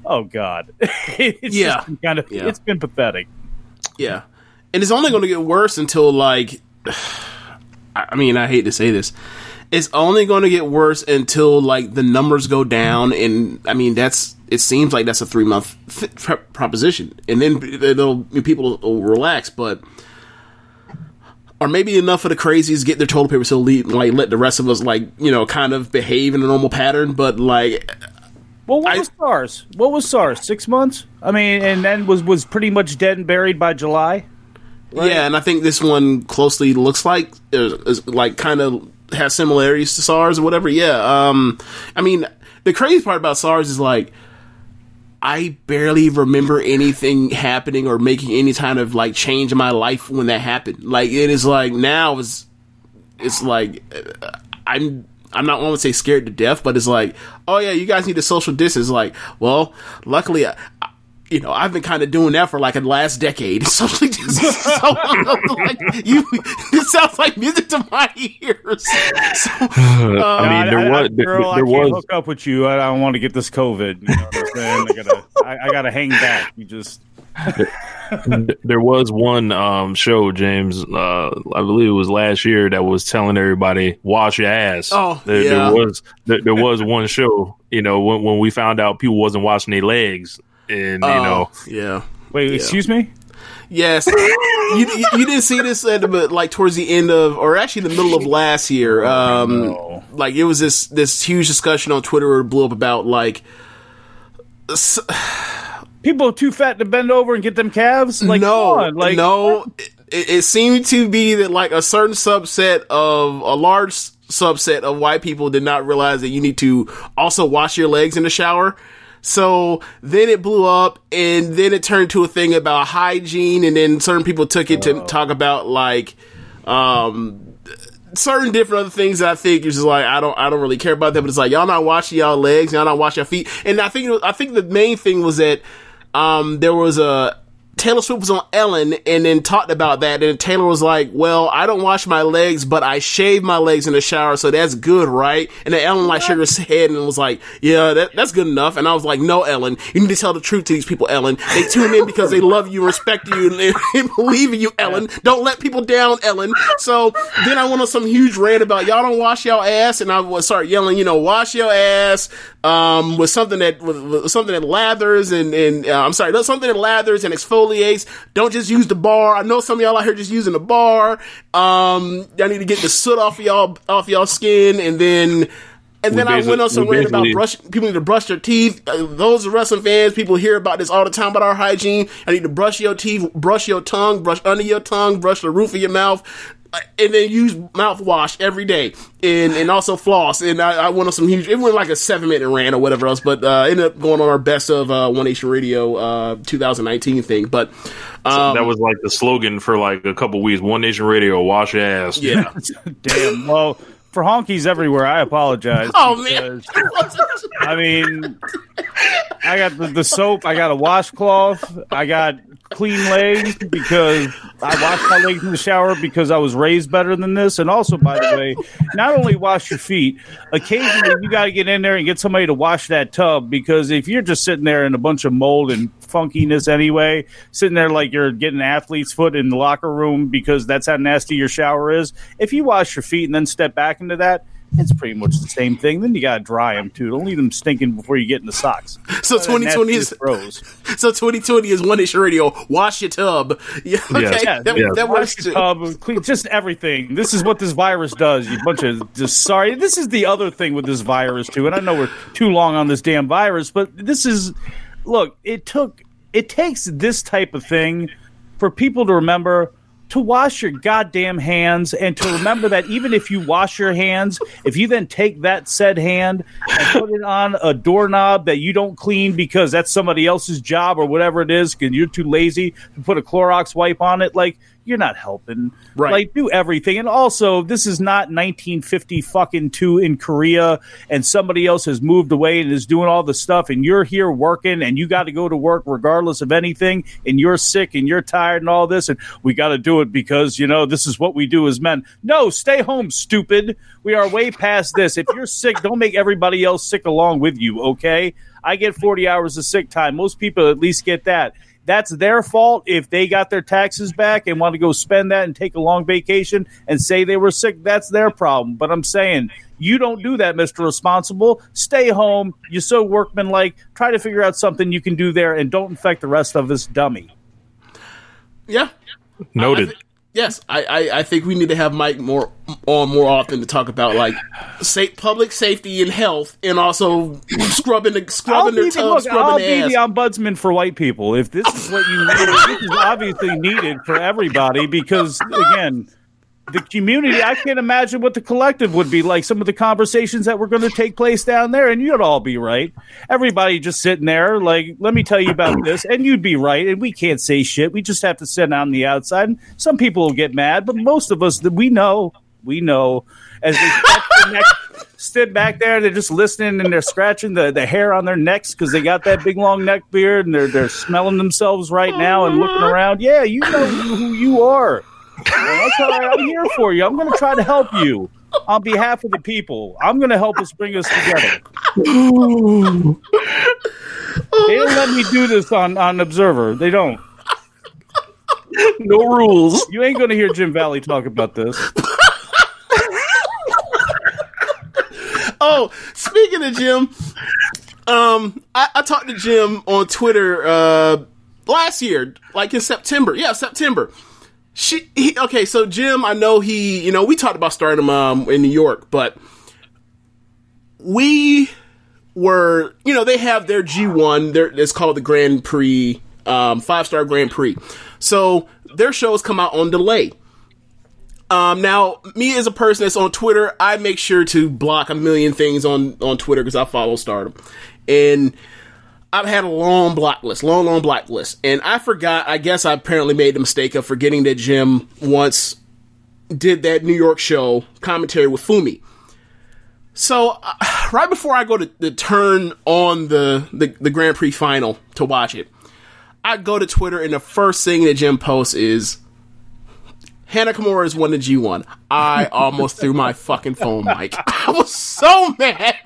oh god, it's Yeah. kind of Yeah. it's been pathetic. Yeah, and it's only going to get worse until like, I mean, I hate to say this, it's only going to get worse until like the numbers go down, and I mean that's it seems like that's a three month th- proposition, and then it'll people will relax, but. Or maybe enough of the crazies get their toilet paper so leave, like let the rest of us like you know kind of behave in a normal pattern. But like Well, what I- was SARS? What was SARS? Six months? I mean, and then was was pretty much dead and buried by July. Yeah, and I think this one closely looks like is, is like kind of has similarities to SARS or whatever. Yeah, um, I mean the crazy part about SARS is like I barely remember anything happening or making any kind of like change in my life when that happened. Like it is like now is it's like uh, I'm. I'm not want to say scared to death, but it's like, oh yeah, you guys need to social distance. Like, well, luckily, I, I- you know, I've been kind of doing that for like the last decade. Socially distance. so, like, you, it sounds like music to my ears. So, I uh, mean, there I, was there, girl, I there can't was hook up with you. I don't want to get this COVID. You know what I'm saying? I gotta, I, I gotta hang back. You just there was one um, show, James. Uh, I believe it was last year that was telling everybody wash your ass. Oh, there, yeah. there was there, there was one show. You know, when when we found out people wasn't washing their legs, and you know, oh, yeah. wait. Excuse me. Yes, you, you, you didn't see this at the, but like towards the end of, or actually the middle of last year. Um, like it was this this huge discussion on Twitter where blew up about like s- People too fat to bend over and get them calves. Like, no, like no. It, it seemed to be that like a certain subset of a large subset of white people did not realize that you need to also wash your legs in the shower. So then it blew up, and then it turned to a thing about hygiene, and then certain people took it to talk about like um certain different other things that I think is just like I don't I don't really care about that, but it's like y'all not washing y'all legs, y'all not washing your feet, and I think it was- I think the main thing was that um there was a Taylor Swift was on Ellen and then talked about that, and Taylor was like, "Well, I don't wash my legs, but I shave my legs in the shower, so that's good, right?" And then Ellen like shook her head and was like, "Yeah, that, that's good enough." And I was like, "No, Ellen, you need to tell the truth to these people, Ellen. They tune in because they love you, respect you, and, and believe in you, Ellen. Don't let people down, Ellen." So then I went on some huge rant about y'all don't wash y'all ass, and I was start yelling, you know, wash your ass um, with something that with, with something that lathers and and uh, I'm sorry, something that lathers and exfoliates. Don't just use the bar. I know some of y'all out here just using the bar. Um, y'all need to get the soot off of y'all off y'all skin, and then. And then I went on some rant about brush. People need to brush their teeth. Uh, those are wrestling fans. People hear about this all the time about our hygiene. I need to brush your teeth, brush your tongue, brush under your tongue, brush the roof of your mouth, and then use mouthwash every day, and and also floss. And I, I went on some huge. It went like a seven minute rant or whatever else, but uh, ended up going on our best of uh, One Nation Radio uh, 2019 thing. But um, that was like the slogan for like a couple weeks. One Nation Radio, wash your ass. yeah. damn. Well, for honkies everywhere, I apologize. oh man. I mean, I got the, the soap. I got a washcloth. I got clean legs because I wash my legs in the shower because I was raised better than this. And also, by the way, not only wash your feet, occasionally you got to get in there and get somebody to wash that tub because if you're just sitting there in a bunch of mold and funkiness anyway, sitting there like you're getting athlete's foot in the locker room because that's how nasty your shower is. If you wash your feet and then step back into that, it's pretty much the same thing. Then you gotta dry them too. Don't leave them stinking before you get in the socks. So 2020 is froze. so 2020 is One Nation Radio. Wash your tub. Yeah, okay, Yes. Yeah, that, yes. that works Wash too. your tub, clean, just everything. This is what this virus does. You bunch of just sorry. This is the other thing with this virus too. And I know we're too long on this damn virus, but this is look. It took it takes this type of thing for people to remember to wash your goddamn hands and to remember that even if you wash your hands, if you then take that said hand and put it on a doorknob that you don't clean because that's somebody else's job or whatever it is, because you're too lazy to put a Clorox wipe on it, like you're not helping. Right. Like do everything. And also, this is not 1950 fucking two in Korea and somebody else has moved away and is doing all the stuff and you're here working and you got to go to work regardless of anything and you're sick and you're tired and all this and we got to do it because, you know, this is what we do as men. No, stay home, stupid. We are way past this. If you're sick, don't make everybody else sick along with you, okay? I get 40 hours of sick time. Most people at least get that that's their fault if they got their taxes back and want to go spend that and take a long vacation and say they were sick. That's their problem. But I'm saying you don't do that, Mr. Responsible. Stay home. You're so workmanlike. Try to figure out something you can do there and don't infect the rest of us, dummy. Yeah. Noted. Yes, I, I, I think we need to have Mike more on more often to talk about like sa- public safety and health, and also scrubbing the I'll scrubbing their the, tub, look, scrubbing I'll their be ass. the ombudsman for white people. If this is what you need, this is obviously needed for everybody because, again, the community, I can't imagine what the collective would be like. Some of the conversations that were going to take place down there, and you'd all be right. Everybody just sitting there, like, let me tell you about this, and you'd be right. And we can't say shit. We just have to sit on the outside. And some people will get mad, but most of us, we know, we know, as they neck, sit back there, they're just listening and they're scratching the, the hair on their necks because they got that big long neck beard and they're they're smelling themselves right now and looking around. Yeah, you know who you are. Well, That's all right. I'm here for you. I'm going to try to help you on behalf of the people. I'm going to help us bring us together. they don't let me do this on, on Observer. They don't. No rules. You ain't going to hear Jim Valley talk about this. Oh, speaking of Jim, um, I, I talked to Jim on Twitter uh, last year, like in September. Yeah, September. She he, okay. So Jim, I know he. You know, we talked about stardom um in New York, but we were. You know, they have their G one. It's called the Grand Prix, um, five star Grand Prix. So their shows come out on delay. Um, now, me as a person that's on Twitter, I make sure to block a million things on on Twitter because I follow Stardom, and I've had a long block list, long, long block list, and I forgot. I guess I apparently made the mistake of forgetting that Jim once did that New York show commentary with Fumi. So uh, right before I go to, to turn on the, the the Grand Prix final to watch it, I go to Twitter and the first thing that Jim posts is Hana Kimura has won the G1. I almost threw my fucking phone mic. I was so mad.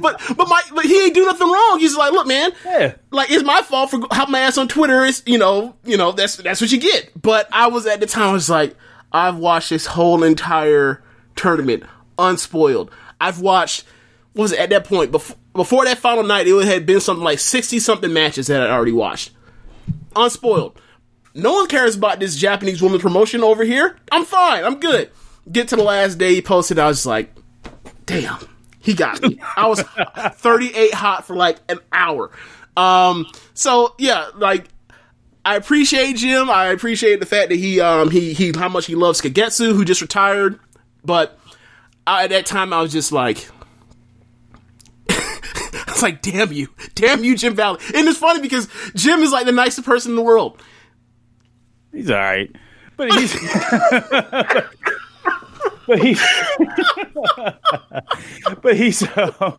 But but my but he ain't do nothing wrong. He's like, look, man, Yeah. like it's my fault for having my ass on Twitter. It's you know, you know, that's that's what you get. But I was at the time I was like, I've watched this whole entire tournament unspoiled. I've watched what was it at that point before before that final night, it had been something like sixty something matches that I'd already watched. Unspoiled. No one cares about this Japanese woman promotion over here. I'm fine. I'm good. Get to the last day he posted. I was just like, damn, he got me. I was 38 hot for like an hour. Um, so yeah, like I appreciate Jim. I appreciate the fact that he um he he how much he loves Kagetsu, who just retired. But I, at that time, I was just like. I was like, damn you. Damn you, Jim Valley. And it's funny because Jim is like the nicest person in the world. He's all right, but he's but he's but he's uh,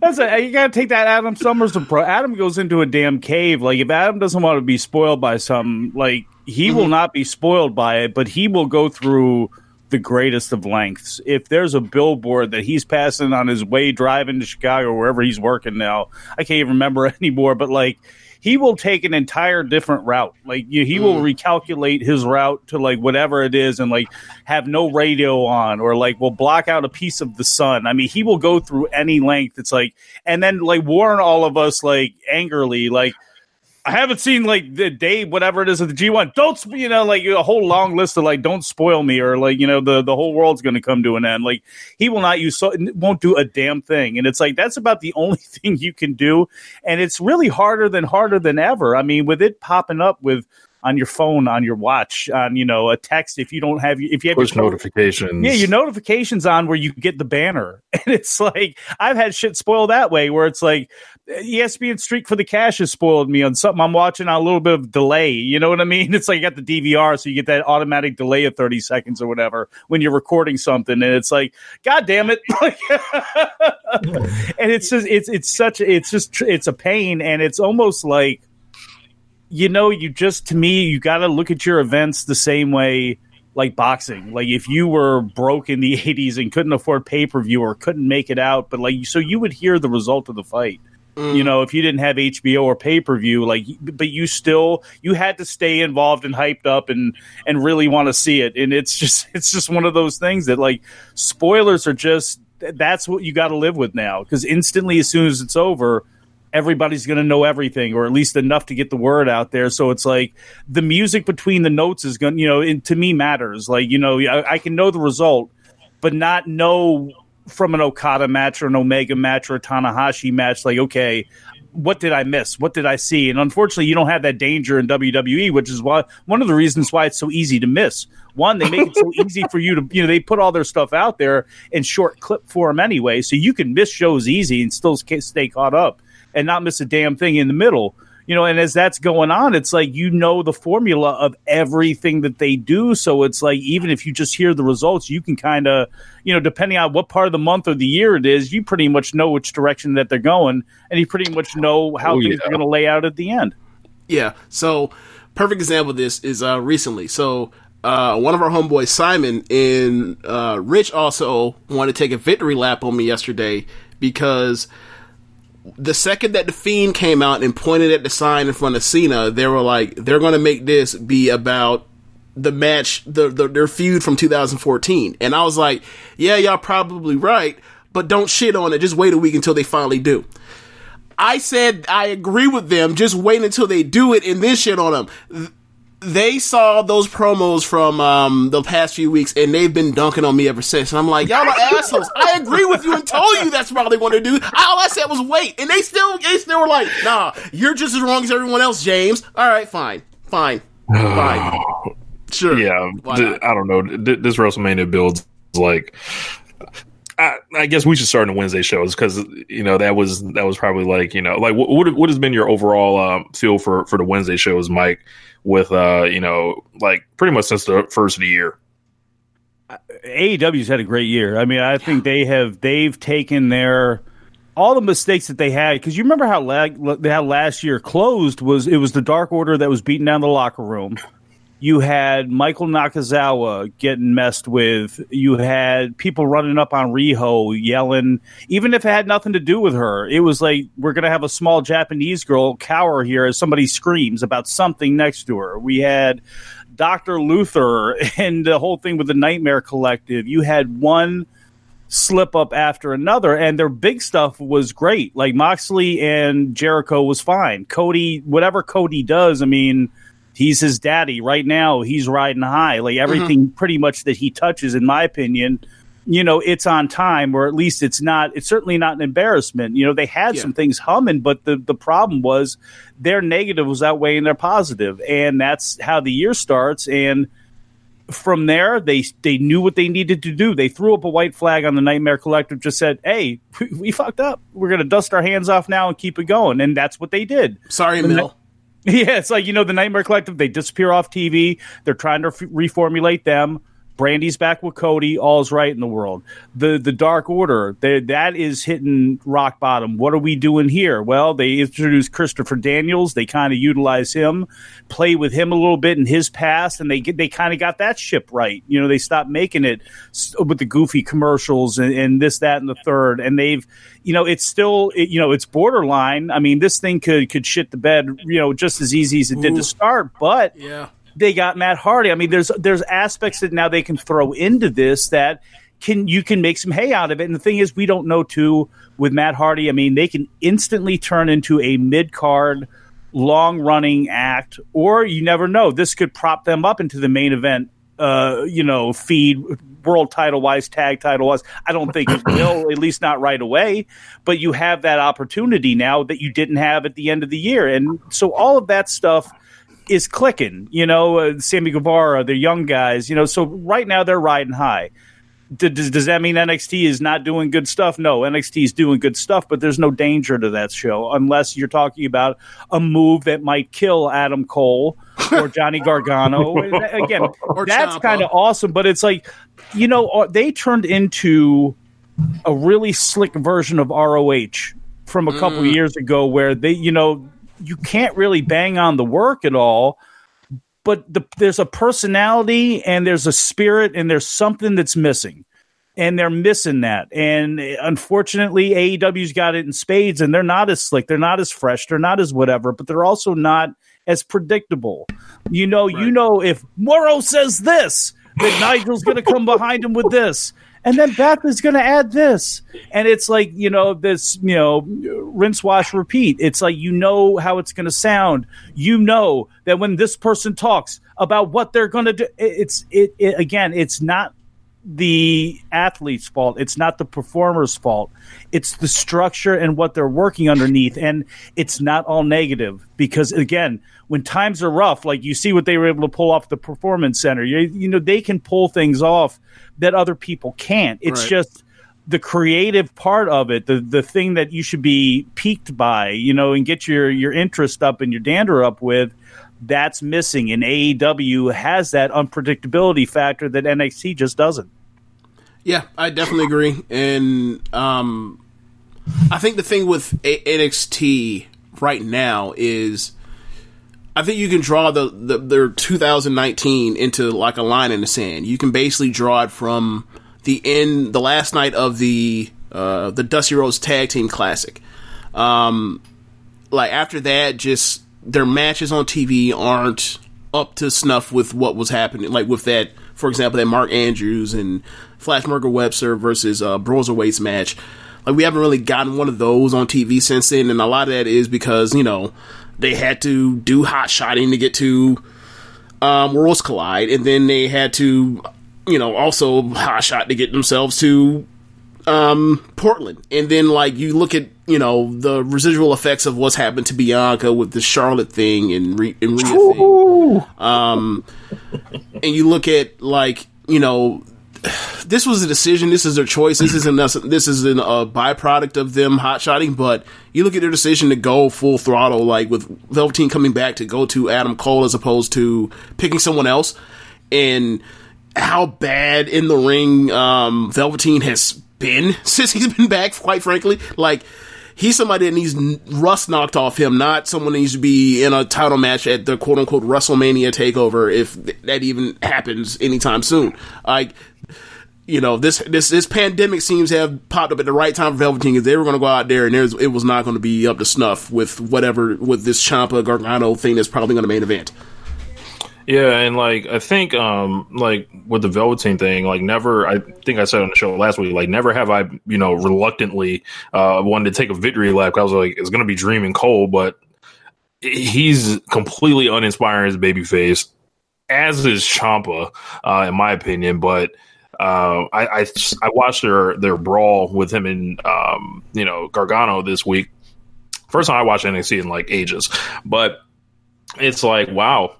that's a, you gotta take that Adam Summers approach. Adam goes into a damn cave. Like if Adam doesn't want to be spoiled by something, like he will not be spoiled by it, but he will go through the greatest of lengths. If there's a billboard that he's passing on his way driving to Chicago wherever he's working now, I can't even remember anymore, but like he will take an entire different route. Like you, he will hmm. recalculate his route to like whatever it is and like have no radio on or like will block out a piece of the sun. I mean, he will go through any length. It's like, and then like warn all of us like angrily, like, I haven't seen like the day, whatever it is of the G1. Don't you know like a whole long list of like don't spoil me or like you know the the whole world's going to come to an end. Like he will not use so won't do a damn thing, and it's like that's about the only thing you can do, and it's really harder than harder than ever. I mean, with it popping up with on your phone, on your watch, on you know a text. If you don't have if you have Push your notifications. yeah, your notifications on where you get the banner. And it's like, I've had shit spoiled that way where it's like, ESPN Streak for the Cash has spoiled me on something I'm watching on a little bit of delay. You know what I mean? It's like you got the DVR, so you get that automatic delay of 30 seconds or whatever when you're recording something. And it's like, God damn it. and it's just, it's, it's such, it's just, it's a pain. And it's almost like, you know, you just to me, you got to look at your events the same way like boxing. Like if you were broke in the 80s and couldn't afford pay per view or couldn't make it out, but like so you would hear the result of the fight. Mm. You know, if you didn't have HBO or pay per view, like, but you still you had to stay involved and hyped up and and really want to see it. And it's just it's just one of those things that like spoilers are just that's what you got to live with now because instantly as soon as it's over, everybody's going to know everything or at least enough to get the word out there so it's like the music between the notes is going you know and to me matters like you know I, I can know the result but not know from an okada match or an omega match or a tanahashi match like okay what did I miss? What did I see? And unfortunately, you don't have that danger in WWE, which is why one of the reasons why it's so easy to miss. One, they make it so easy for you to, you know, they put all their stuff out there in short clip form anyway, so you can miss shows easy and still stay caught up and not miss a damn thing in the middle. You know, and as that's going on, it's like you know the formula of everything that they do. So it's like even if you just hear the results, you can kind of, you know, depending on what part of the month or the year it is, you pretty much know which direction that they're going, and you pretty much know how Oh, things yeah. are going to lay out at the end. Yeah. So, perfect example of this is uh, recently. So, uh, one of our homeboys, Simon, and uh, Rich also wanted to take a victory lap on me yesterday because the second that the Fiend came out and pointed at the sign in front of Cena, they were like, they're going to make this be about the match, the, the their feud from 2014. And I was like, yeah, y'all probably right, but don't shit on it. Just wait a week until they finally do. I said I agree with them. Just wait until they do it and then shit on them. Th- They saw those promos from um, the past few weeks and they've been dunking on me ever since. And I'm like, y'all are assholes. I agree with you and told you that's what they want to do. All I said was wait, and they still they still were like, nah, you're just as wrong as everyone else, James. All right, fine, fine, fine. Sure. Yeah, th- I don't know. Th- This WrestleMania builds like. I, I guess we should start in the Wednesday shows because you know that was that was probably like you know like what what, what has been your overall um, feel for for the Wednesday shows, Mike? With uh you know like pretty much since the first of the year. AEW's had a great year. I mean, I think they have they've taken their all the mistakes that they had because you remember how la- how last year closed was it was the Dark Order that was beating down the locker room. You had Michael Nakazawa getting messed with. You had people running up on Riho yelling, even if it had nothing to do with her. It was like we're gonna have a small Japanese girl cower here as somebody screams about something next to her. We had Dr. Luther and the whole thing with the Nightmare Collective. You had one slip up after another, and their big stuff was great. Like Moxley and Jericho was fine. Cody, whatever Cody does, I mean, he's his daddy right now. He's riding high. Like mm-hmm. everything pretty much that he touches, in my opinion, you know, it's on time, or at least it's not. It's certainly not an embarrassment. You know, they had Yeah. some things humming, but the the problem was their negative was outweighing their positive, and that's how the year starts. And from there, they they knew what they needed to do. They threw up a white flag on the Nightmare Collective, just said, "Hey, we, we fucked up. We're going to dust our hands off now and keep it going." And that's what they did. Sorry, Mill. Yeah, it's like you know the Nightmare Collective. They disappear off TV. They're trying to f- reformulate them. Brandi's back with Cody. All's right in the world. The the Dark Order. They, that is hitting rock bottom. What are we doing here? Well, they introduced Christopher Daniels. They kind of utilize him, play with him a little bit in his past, and they they kind of got that ship right. You know, they stopped making it with the goofy commercials and, and this, that, and the third. And they've, you know, it's still, it, you know, it's borderline. I mean, this thing could could shit the bed, you know, just as easy as it did to start. But Yeah. They got Matt Hardy. I mean, there's there's aspects that now they can throw into this that can you can make some hay out of it. And the thing is, we don't know too with Matt Hardy. I mean, they can instantly turn into a mid card, long running act, or you never know. This could prop them up into the main event. Uh, you know, feed world title wise, tag title wise. I don't think it will, at least not right away. But you have that opportunity now that you didn't have at the end of the year, and so all of that stuff is clicking. You know, uh, Sammy Guevara, the young guys. You know, so right now they're riding high. D- does, does that mean NXT is not doing good stuff? No, NXT is doing good stuff, but there's no danger to that show unless you're talking about a move that might kill Adam Cole or Johnny Gargano. Again, Or that's kind of awesome, but it's like, you know, uh, they turned into a really slick version of ROH from a couple years ago where they, you know, you can't really bang on the work at all, but the, there's a personality and there's a spirit and there's something that's missing. And they're missing that. And unfortunately, AEW's got it in spades and they're not as slick. They're not as fresh. They're not as whatever, but they're also not as predictable. You know, you know, if Mauro says this, that Nigel's going to come behind him with this. And then Beth is going to add this. And it's like, you know, this, you know, rinse, wash, repeat. It's like, you know how it's going to sound. You know that when this person talks about what they're going to do, it's, it, it, again, it's not the athlete's fault. It's not the performer's fault. It's the structure and what they're working underneath. And it's not all negative because, again, when times are rough, like you see what they were able to pull off the performance center, you, you know, they can pull things off that other people can't. It's Right. just the creative part of it, the the thing that you should be piqued by, you know, and get your your interest up and your dander up with. That's missing, and AEW has that unpredictability factor that NXT just doesn't. Yeah, I definitely agree. And um, I think the thing with A- NXT right now is I think you can draw the, the their 2019 into like a line in the sand. You can basically draw it from the end, the last night of the uh, the Dusty Rhodes Tag Team Classic. Um, like after that, just their matches on TV aren't up to snuff with what was happening. Like with that, for example, that Mark Andrews and Flash Morgan Webster versus uh, Broserweights match. Like we haven't really gotten one of those on TV since then, and a lot of that is because you know they had to do hot shotting to get to um, Worlds Collide, and then they had to you know also hot shot to get themselves to um, Portland, and then like you look at you know the residual effects of what's happened to Bianca with the Charlotte thing and, Re- and Rhea thing, um, and you look at like you know this was a decision. This is their choice. This isn't this is a byproduct of them hotshotting. But you look at their decision to go full throttle, like with Velveteen coming back to go to Adam Cole as opposed to picking someone else, and how bad in the ring um, Velveteen has been since he's been back. Quite frankly, like he's somebody that needs rust knocked off him, not someone that needs to be in a title match at the quote unquote WrestleMania takeover if that even happens anytime soon. Like, you know, this this this pandemic seems to have popped up at the right time for Velveteen because they were going to go out there and there's, it was not going to be up to snuff with whatever with this Ciampa Gargano thing that's probably going to main event. Yeah, and like I think um like with the Velveteen thing, like never I think I said on the show last week, like never have I, you know, reluctantly uh wanted to take a victory lap. I was like, it's gonna be dreaming Cole, but he's completely uninspiring as a babyface, as is Ciampa, uh, in my opinion. But uh, I, I I watched their their brawl with him and um, you know Gargano this week. First time I watched NXT in like ages, but it's like wow,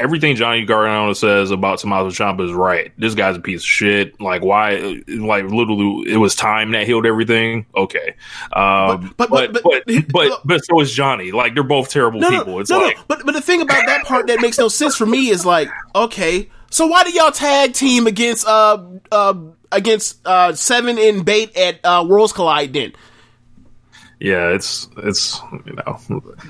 everything Johnny Gargano says about Tommaso Ciampa is right. This guy's a piece of shit. Like why? Like literally, it was time that healed everything. Okay, um, but, but, but, but, but, but, but so is Johnny. Like they're both terrible no, people. It's no, like, no. But but the thing about that part that makes no sense for me is like, okay, so why did y'all tag team against uh uh against uh Seven and Bate at uh, Worlds Collide then? yeah, it's it's you know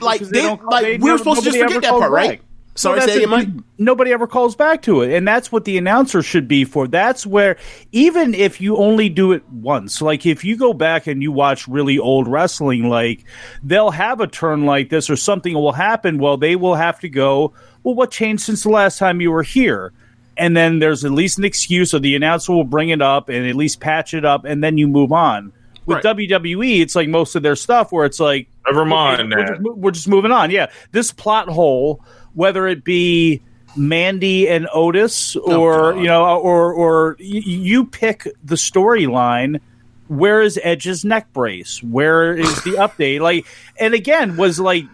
Like Because they, like we were never- supposed to just forget that part, right? back. Sorry, Well, say that's again, Mike. Nobody ever calls back to it, and that's what the announcer should be for. That's where even if you only do it once, like if you go back and you watch really old wrestling, like they'll have a turn like this or something will happen. Well, they will have to go. Well, what changed since the last time you were here? And then there's at least an excuse, or the announcer will bring it up and at least patch it up, and then you move on. With Right. WWE, it's like most of their stuff where it's like never mind we're just, we're just moving on. Yeah, this plot hole, whether it be Mandy and Otis, oh, or Oh, you know, or or you pick the storyline. Where is Edge's neck brace? Where is the update? Like, and again, was like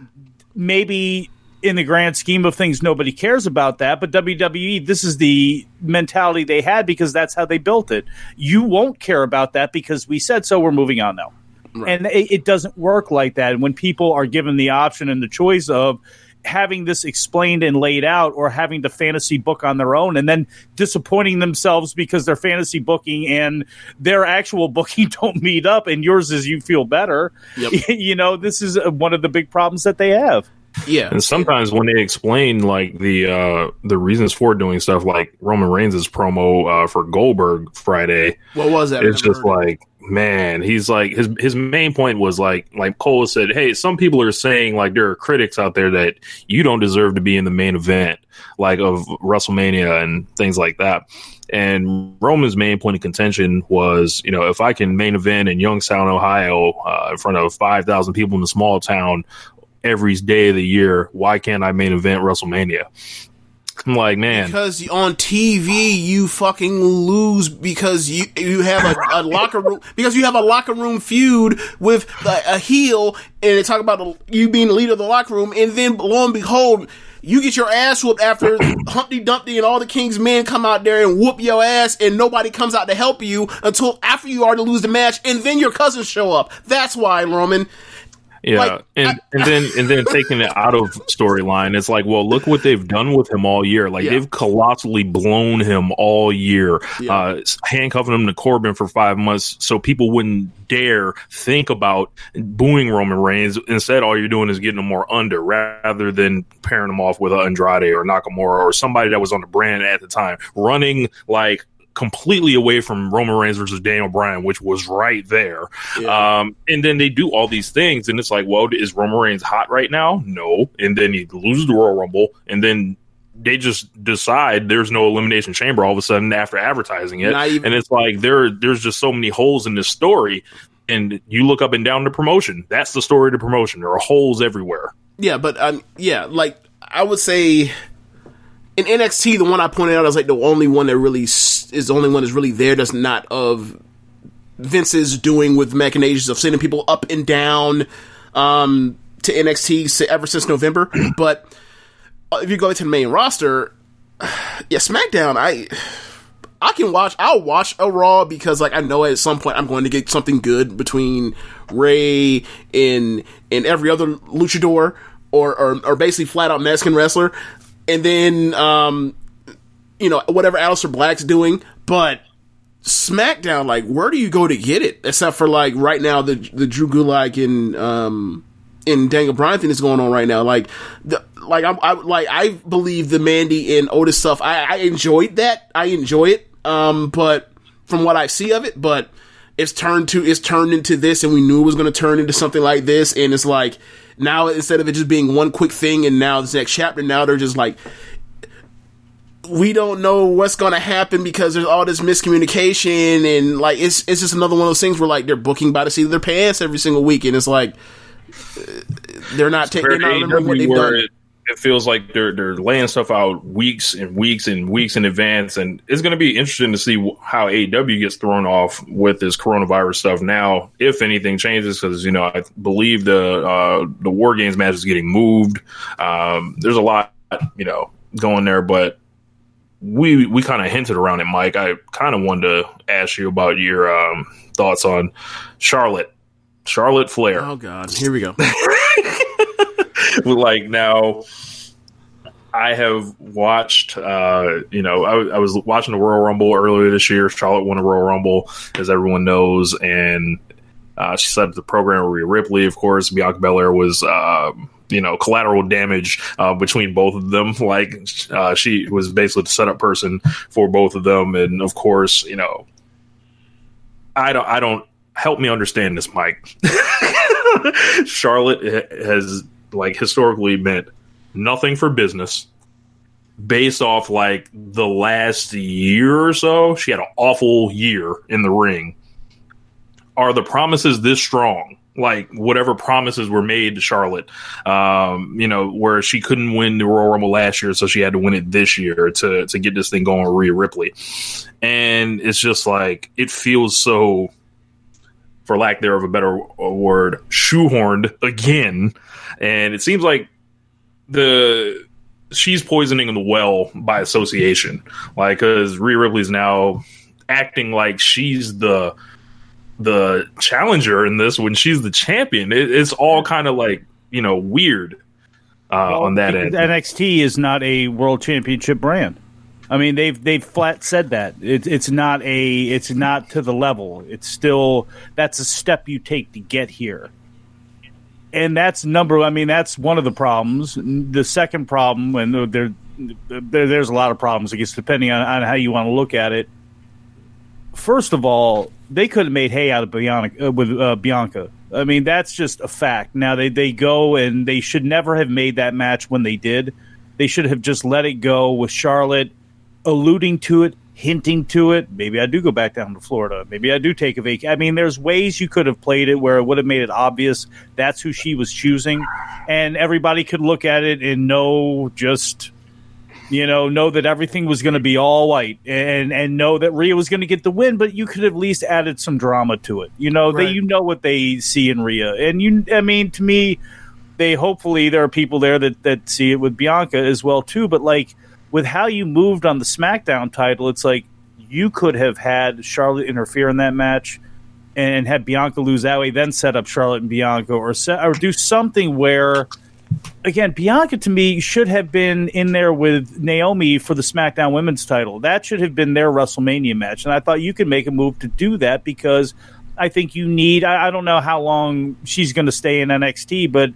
maybe in the grand scheme of things, nobody cares about that. But WWE, this is the mentality they had because that's how they built it. You won't care about that because we said so. We're moving on now. And it, it doesn't work like that. When people are given the option and the choice of having this explained and laid out or having the fantasy book on their own and then disappointing themselves because their fantasy booking and their actual booking don't meet up and yours is you feel better Yep. you know this is uh, one of the big problems that they have Yeah, And sometimes when they explain like the uh the reasons for doing stuff, like Roman Reigns' promo uh, for Goldberg Friday, what was that? it's just heard. like man he's like his his main point was like like cole said hey some people are saying like there are critics out there that you don't deserve to be in the main event like of wrestlemania and things like that. And roman's main point of contention was you know if i can main event in youngstown ohio uh, in front of 5000 people in a small town every day of the year why can't i main event wrestlemania i'm like man because on TV you fucking lose because you you have a, a locker room because you have a locker room feud with a, a heel and they talk about you being the leader of the locker room and then lo and behold you get your ass whooped after Humpty Dumpty and all the King's men come out there and whoop your ass and nobody comes out to help you until after you already lose the match and then your cousins show up. That's why, Roman. Yeah, Like, and I- and then and then taking it out of storyline, it's like, well, look what they've done with him all year. Like Yeah. they've colossally blown him all year, Yeah. uh, handcuffing him to Corbin for five months, so people wouldn't dare think about booing Roman Reigns. Instead, all you're doing is getting him more under, rather than pairing him off with Andrade or Nakamura or somebody that was on the brand at the time, running like completely away from Roman Reigns versus Daniel Bryan, which was right there. Um, and then they do all these things, and it's like, well, is Roman Reigns hot right now? No. And then he loses the Royal Rumble, and then they just decide there's no elimination chamber all of a sudden after advertising it, even- and it's like there there's just so many holes in this story and you look up and down the promotion. That's the story of the promotion. There are holes everywhere. Yeah, but um, yeah, like I would say in NXT, the one I pointed out is like the only one that really is the only one that's really there. That's not of Vince's doing with machinations of sending people up and down um, to NXT ever since November. but uh, if you go to the main roster, yeah, SmackDown, I. I can watch. I'll watch a Raw because, like, I know at some point I'm going to get something good between Rey and and every other luchador, or or, or basically flat out Mexican wrestler, and then um, you know whatever Aleister Black's doing. But SmackDown, like, where do you go to get it? Except for like right now, the the Drew Gulak and um and Daniel Bryan thing is going on right now. Like, the, like I, I like I believe the Mandy and Otis stuff. I, I enjoyed that. I enjoy it. Um, but from what I see of it, but it's turned to it's turned into this, and we knew it was going to turn into something like this, and it's like now instead of it just being one quick thing, and now this next chapter, now they're just like we don't know what's going to happen because there's all this miscommunication and like it's it's just another one of those things where like they're booking by the seat of their pants every single week and it's like uh, they're not taking they're not remembering what they've done. It, feels like they're they're laying stuff out weeks and weeks and weeks in advance, and it's going to be interesting to see how AEW gets thrown off with this coronavirus stuff now. If anything changes, because you know I believe the uh, the War Games match is getting moved. Um, there's a lot you know going there, but we we kind of hinted around it, Mike. I kind of wanted to ask you about your um, thoughts on Charlotte, Charlotte Flair. Oh god, here we go. like now I have watched, uh, you know, I, I, was watching the Royal Rumble earlier this year. Charlotte won the Royal Rumble, as everyone knows, and uh, she set up the program with Rhea Ripley. Of course, Bianca Belair was, uh, you know, collateral damage uh, between both of them. Like uh, she was basically the setup person for both of them, and of course, you know, I don't, I don't help me understand this, Mike. Charlotte has like historically meant nothing for business based off like the last year or so she had an awful year in the ring. Are the promises this strong? Like whatever promises were made to charlotte um, you know where she couldn't win the royal rumble last year so she had to win it this year to to get this thing going with Rhea ripley. And it's just like it feels so for lack there of a better word shoehorned again and it seems like the she's poisoning the well by association, like because Rhea Ripley's now acting like she's the the challenger in this when she's the champion. It, it's all kind of like you know weird uh, well, on that end. NXT is not a world championship brand. I mean, they've they've flat said that it, it's not a it's not to the level. It's still that's a step you take to get here and that's number. I mean, that's one of the problems. The second problem, and there, there there's a lot of problems. I guess depending on, on how you want to look at it. First of all, they could have made hay out of Bianca uh, with uh, Bianca. I mean, that's just a fact. Now they they go and they should never have made that match when they did. They should have just let it go with Charlotte alluding to it, hinting to it. Maybe I do go back down to Florida. Maybe I do take a vacation. I mean, there's ways you could have played it where it would have made it obvious that's who she was choosing, and everybody could look at it and know just you know know that everything was going to be all white and and know that Rhea was going to get the win. But you could have at least added some drama to it. You know, right. they you know what they see in Rhea, and you. I mean, to me. They hopefully there are people there that, that see it with Bianca as well too, but like with how you moved on the SmackDown title, it's like you could have had Charlotte interfere in that match and had Bianca lose that way, then set up Charlotte and Bianca, or set, or do something where, again, Bianca to me should have been in there with Naomi for the SmackDown Women's title. That should have been their WrestleMania match, and I thought you could make a move to do that because I think you need. I, I don't know how long she's going to stay in NXT, but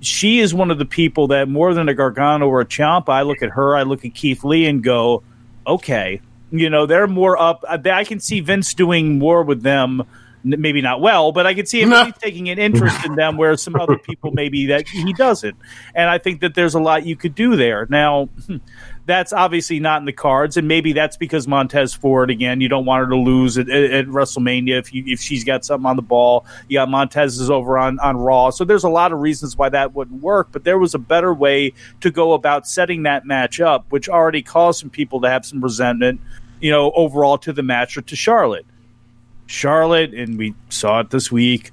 she is one of the people that more than a Gargano or a Ciampa, I look at her, I look at Keith Lee and go, okay, you know, they're more up. I can see Vince doing more with them. Maybe not well, but I can see him no. taking an interest in them where some other people maybe that he doesn't. And I think that there's a lot you could do there. Now, hmm, that's obviously not in the cards, and maybe that's because Montez Ford again. You don't want her to lose at, at, at WrestleMania if you, if she's got something on the ball. You got Montez is over on on Raw, so there's a lot of reasons why that wouldn't work. But there was a better way to go about setting that match up, which already caused some people to have some resentment, you know, overall to the match or to Charlotte. Charlotte, and we saw it this week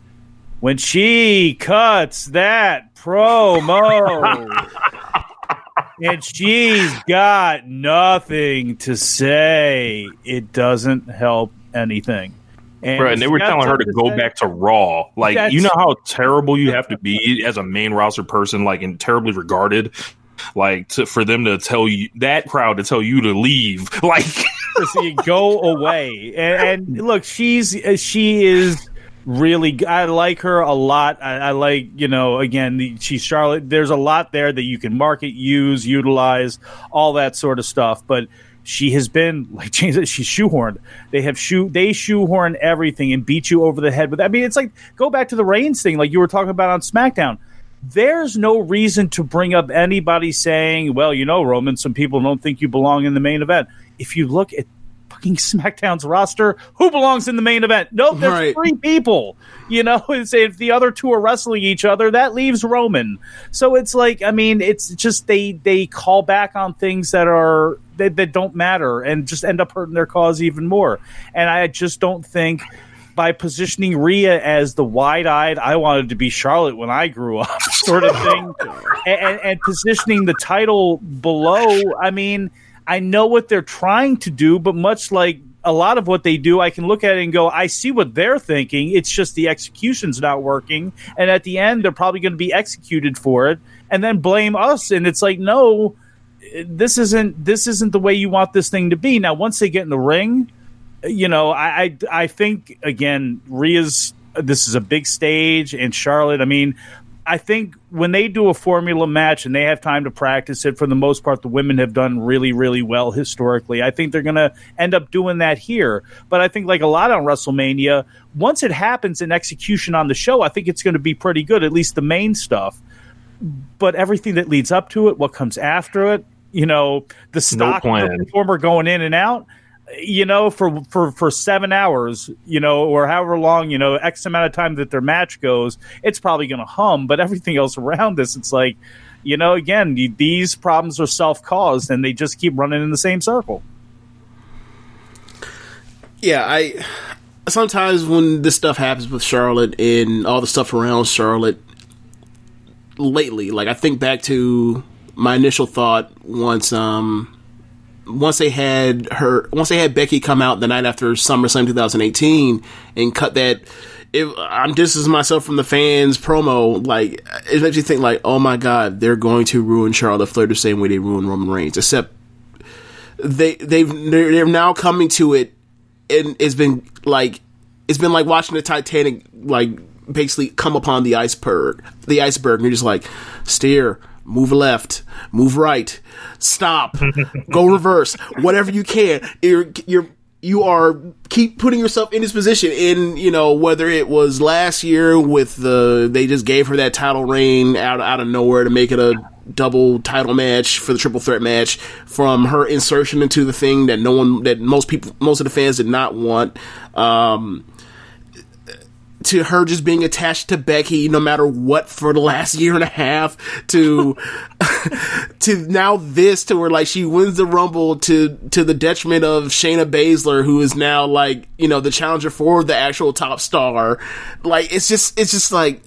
when she cuts that promo. and she's got nothing to say. It doesn't help anything. And, and they were telling her to, to go back to Raw. Like, you know how terrible you have to be as a main roster person, like, and terribly regarded. Like, to, for them to tell you that crowd to tell you to leave, like, go away. And, and look, she's she is really I like her a lot. I, I like you know again the, she's Charlotte. There's a lot there that you can market, use, utilize, all that sort of stuff. But she has been like she's shoehorned. They have shoe they shoehorn everything and beat you over the head with. I mean, it's like go back to the Reigns thing, like you were talking about on SmackDown. There's no reason to bring up anybody saying, "Well, you know, Roman, some people don't think you belong in the main event." If you look at fucking SmackDown's roster. Who belongs in the main event? Nope, there's right. three people. You know, if the other two are wrestling each other, that leaves Roman. So it's like, I mean, it's just they they call back on things that are that, that don't matter and just end up hurting their cause even more. And I just don't think by positioning Rhea as the wide-eyed, I wanted to be Charlotte when I grew up, sort of thing, and, and, positioning the title below. I mean, I know what they're trying to do, but much like a lot of what they do, I can look at it and go, I see what they're thinking. It's just the execution's not working. And at the end, they're probably going to be executed for it and then blame us. And it's like, no, this isn't, this isn't the way you want this thing to be. Now, once they get in the ring, you know, I, I, I think again, Rhea's, this is a big stage and Charlotte, I mean, I think when they do a formula match and they have time to practice it, for the most part, the women have done really, really well historically. I think they're going to end up doing that here. But I think, like a lot on WrestleMania, once it happens in execution on the show, I think it's going to be pretty good, at least the main stuff. But everything that leads up to it, what comes after it, you know, the stock no performer going in and out you know, for for for seven hours, you know, or however long, you know, X amount of time that their match goes, it's probably going to hum. But everything else around this, it's like, you know, again, these problems are self caused, and they just keep running in the same circle. Yeah, I sometimes when this stuff happens with Charlotte and all the stuff around Charlotte lately, like I think back to my initial thought once um once they had her, once they had Becky come out the night after SummerSlam 2018 and cut that, if I'm distancing myself from the fans promo, like it makes you think like, oh my god, they're going to ruin Charlotte Flair the same way they ruined Roman Reigns. Except they they've they're, they're now coming to it, and it's been like it's been like watching the Titanic like basically come upon the iceberg, the iceberg, and you're just like steer, move left, move right, stop, go reverse, whatever you can. You're, you're, you are keep putting yourself in this position in you know whether it was last year with the they just gave her that title reign out out of nowhere to make it a double title match for the triple threat match from her insertion into the thing that no one that most people most of the fans did not want. Um to her just being attached to Becky no matter what for the last year and a half to to now this to where like she wins the rumble to to the detriment of Shayna Baszler who is now like you know the challenger for the actual top star like it's just it's just like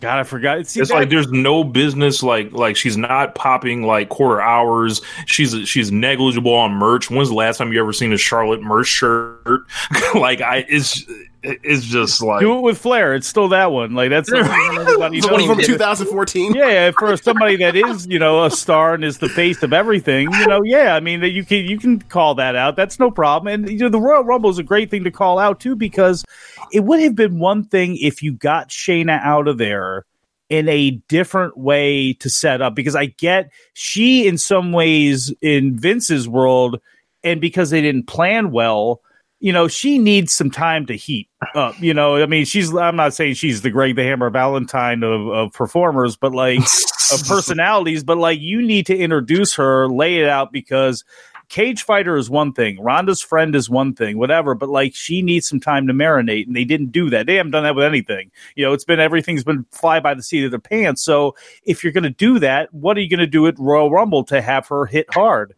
God, I forgot. See, it's that- like there's no business like like she's not popping like quarter hours. She's she's negligible on merch. When's the last time you ever seen a Charlotte merch shirt? like I, it's it's just like do it with Flair. It's still that one. Like that's the one from 2014. Yeah, for somebody that is you know a star and is the face of everything. You know, yeah. I mean, you can you can call that out. That's no problem. And you know, the Royal Rumble is a great thing to call out too because it would have been one thing if you got Shayna out of there in a different way to set up because I get she in some ways in Vince's world and because they didn't plan well you know, she needs some time to heat up. You know, I mean, she's, I'm not saying she's the Greg the Hammer Valentine of, of performers, but like of personalities, but like you need to introduce her, lay it out because cage fighter is one thing, Ronda's friend is one thing, whatever, but like she needs some time to marinate and they didn't do that. They haven't done that with anything. You know, it's been everything's been fly by the seat of their pants. So if you're going to do that, what are you going to do at Royal Rumble to have her hit hard?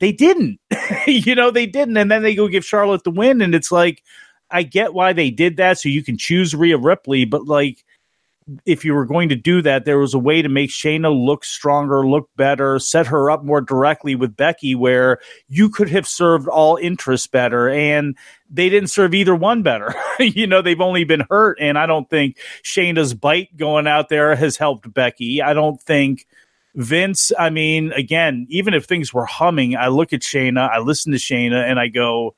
They didn't. you know, they didn't. And then they go give Charlotte the win. And it's like, I get why they did that. So you can choose Rhea Ripley, but like, if you were going to do that, there was a way to make Shayna look stronger, look better, set her up more directly with Becky, where you could have served all interests better. And they didn't serve either one better. you know, they've only been hurt. And I don't think Shayna's bite going out there has helped Becky. I don't think Vince, I mean, again, even if things were humming, I look at Shayna, I listen to Shayna, and I go,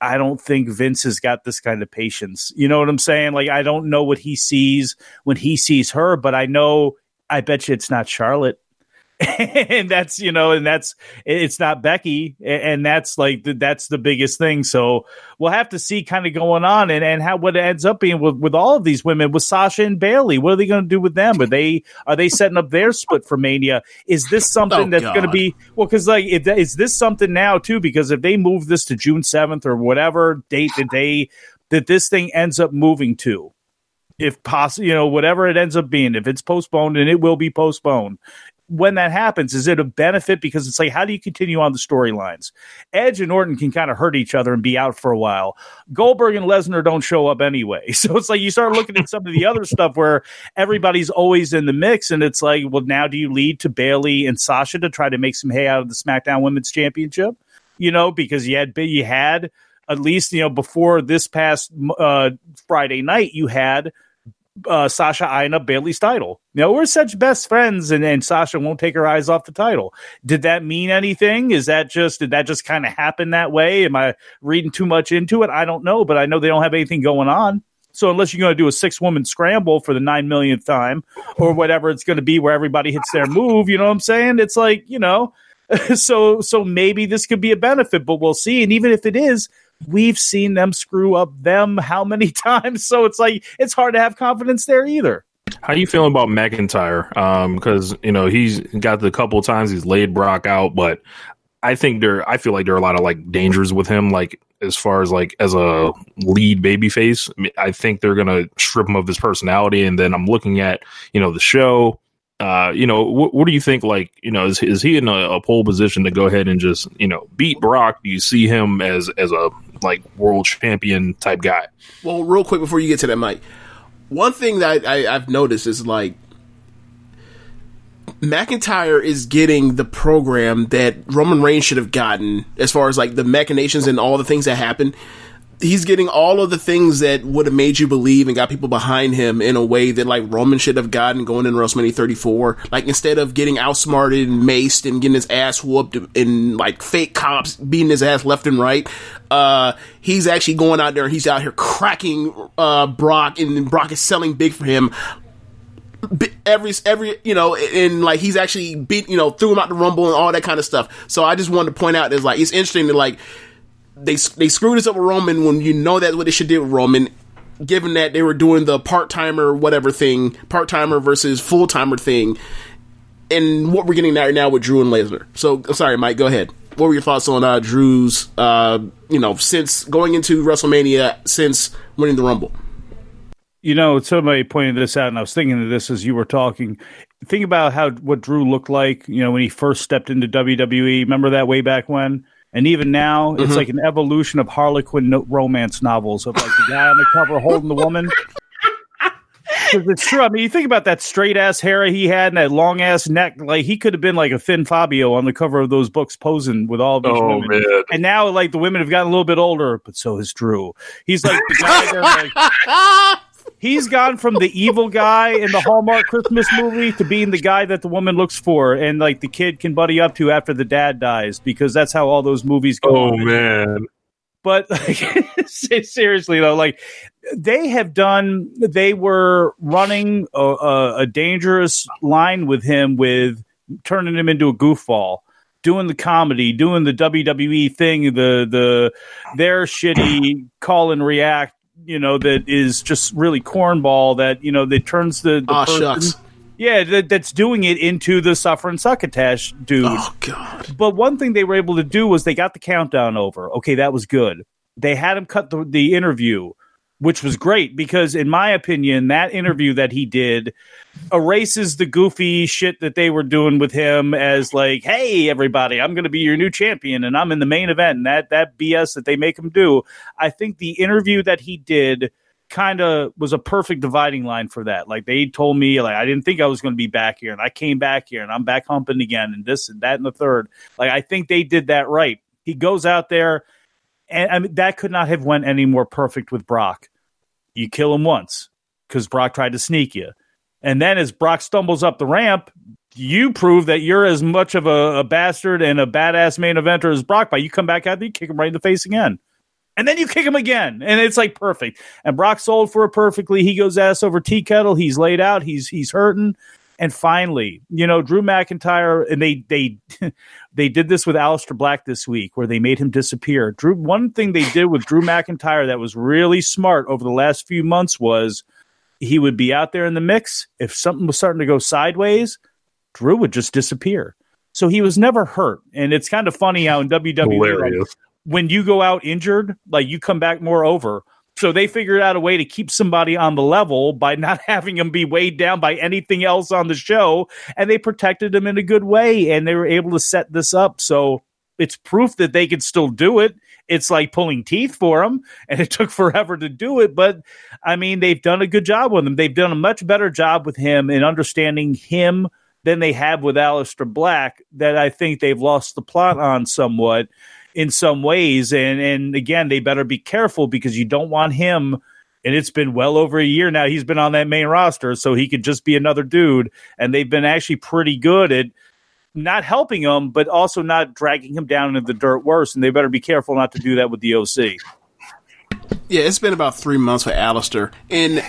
I don't think Vince has got this kind of patience. You know what I'm saying? Like, I don't know what he sees when he sees her, but I know, I bet you it's not Charlotte. and that's you know and that's it's not becky and that's like that's the biggest thing. So we'll have to see kind of going on and, and how what it ends up being with, with all of these women with sasha and Bayley what are they going to do with them? Are they are they setting up their split for mania? Is this something Oh, that's going to be well because like if, is this something now too? Because if they move this to june 7th or whatever date that they that this thing ends up moving to if possible, you know, whatever it ends up being, if it's postponed and it will be postponed, when that happens, is it a benefit? Because it's like, how do you continue on the storylines? Edge and Orton can kind of hurt each other and be out for a while. Goldberg and Lesnar don't show up anyway. So it's like you start looking at some of the other stuff where everybody's always in the mix. And it's like, well, now do you lead to Bayley and Sasha to try to make some hay out of the SmackDown Women's Championship? You know, because you had, you had, at least you know before this past uh, Friday night, you had uh, Sasha up Bayley's title. You know, we're such best friends, and, and Sasha won't take her eyes off the title. Did that mean anything? Is that just did that just kind of happen that way? Am I reading too much into it? I don't know, but I know they don't have anything going on. So unless you're going to do a six woman scramble for the nine millionth time, or whatever it's going to be, where everybody hits their move, you know what I'm saying? It's like you know, so so maybe this could be a benefit, but we'll see. And even if it is, we've seen them screw up them how many times? So it's like it's hard to have confidence there either. How you feeling about McIntyre? Um, because you know he's got the couple of times he's laid Brock out, but I think there, I feel like there are a lot of like dangers with him, like as far as like as a lead babyface. I, mean, I think they're gonna strip him of his personality, and then I'm looking at you know the show. Uh, you know, what, what do you think? Like, you know, is is he in a, a pole position to go ahead and just you know beat Brock? Do you see him as as a like world champion type guy? Well, real quick before you get to that, Mike, one thing that I, I've noticed is like McIntyre is getting the program that Roman Reigns should have gotten as far as like the machinations and all the things that happen. He's getting all of the things that would have made you believe and got people behind him in a way that like Roman should have gotten going in WrestleMania 34. Like instead of getting outsmarted and maced and getting his ass whooped and like fake cops beating his ass left and right, uh, he's actually going out there and he's out here cracking uh, Brock and Brock is selling big for him every every you know and like he's actually beat you know threw him out the rumble and all that kind of stuff so i just wanted to point out is like it's interesting that like they they screwed us up with roman when you know that's what they should do with roman given that they were doing the part-timer whatever thing part-timer versus full-timer thing and what we're getting right now with drew and Lesnar. so sorry mike go ahead what were your thoughts on uh, drew's uh, you know since going into wrestlemania since winning the rumble You know, somebody pointed this out, and I was thinking of this as you were talking. Think about how what Drew looked like, you know, when he first stepped into WWE. Remember that way back when? And even now, it's mm-hmm. like an evolution of Harlequin no- romance novels of like the guy on the cover holding the woman. it's true. I mean, you think about that straight ass hair he had and that long ass neck. Like he could have been like a Finn Fabio on the cover of those books, posing with all these Oh women. man, And now, like the women have gotten a little bit older, but so has Drew. He's like the guy like, he's gone from the evil guy in the Hallmark Christmas movie to being the guy that the woman looks for, and like the kid can buddy up to after the dad dies, because that's how all those movies go. oh man. But like, seriously though, like they have done, they were running a, a, a dangerous line with him with turning him into a goofball. doing the comedy, doing the WWE thing, the the their shitty call and react, you know, that is just really cornball. That you know that turns the, the person- shucks. yeah, that, that's doing it into the suffer and succotash dude. Oh god. But one thing they were able to do was they got the countdown over. Okay, that was good. They had him cut the, the interview, which was great because, in my opinion, that interview that he did erases the goofy shit that they were doing with him as like, "Hey, everybody, I'm going to be your new champion, and I'm in the main event." And that that BS that they make him do. I think the interview that he did kind of was a perfect dividing line for that. Like they told me, like I didn't think I was going to be back here, and I came back here, and I'm back humping again, and this and that and the third. Like I think they did that right. He goes out there, and I mean that could not have went any more perfect with Brock. You kill him once because Brock tried to sneak you, and then as Brock stumbles up the ramp. You prove that you're as much of a, a bastard and a badass main eventer as Brock by you come back out there, you kick him right in the face again and then you kick him again, and it's like perfect. And Brock sold for it perfectly. He goes ass over tea kettle. He's laid out. He's he's hurting. And finally, you know, Drew McIntyre, and they they they did this with Aleister Black this week, where they made him disappear. Drew, one thing they did with Drew McIntyre that was really smart over the last few months was he would be out there in the mix. If something was starting to go sideways, Drew would just disappear. So he was never hurt, and it's kind of funny how in WWE, like, when you go out injured, like you come back more over. So they figured out a way to keep somebody on the level by not having them be weighed down by anything else on the show, and they protected them in a good way, and they were able to set this up. So it's proof that they could still do it. It's like pulling teeth for them, and it took forever to do it. But I mean, they've done a good job with him. They've done a much better job with him in understanding him than they have with Aleister Black. That I think they've lost the plot on somewhat in some ways. And and again, they better be careful because you don't want him. And it's been well over a year now. He's been on that main roster, so he could just be another dude. And they've been actually pretty good at not helping him, but also not dragging him down into the dirt worse. And they better be careful not to do that with the OC. Yeah, it's been about three months with Aleister, and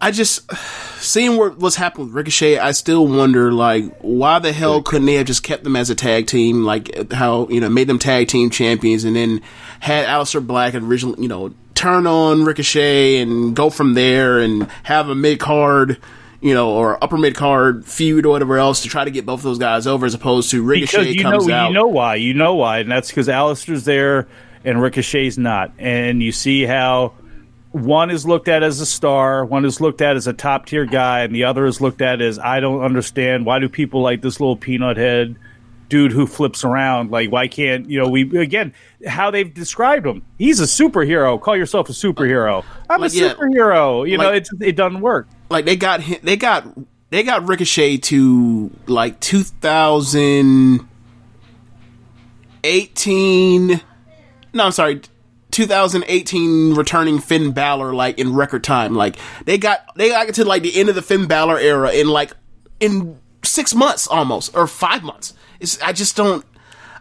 I just seeing what what's happened with Ricochet. I still wonder, like, why the hell couldn't they have just kept them as a tag team, like how you know made them tag team champions, and then had Aleister Black originally, you know, turn on Ricochet and go from there, and have a mid card. You know, or upper mid card feud or whatever else to try to get both those guys over, as opposed to Ricochet because you know comes out. you know why you know why, and that's because Aleister's there and Ricochet's not, and you see how one is looked at as a star, one is looked at as a top tier guy, and the other is looked at as I don't understand. Why do people like this little peanut head dude who flips around? Like why can't you know we again how they've described him. He's a superhero. Call yourself a superhero. I'm Like, a yeah, superhero. You know like- it, it doesn't work like they got hi- they got they got Ricochet to like 2018 no I'm sorry 2018 returning Finn Balor like in record time like they got they got to like the end of the Finn Balor era in like in 6 months almost or 5 months it's I just don't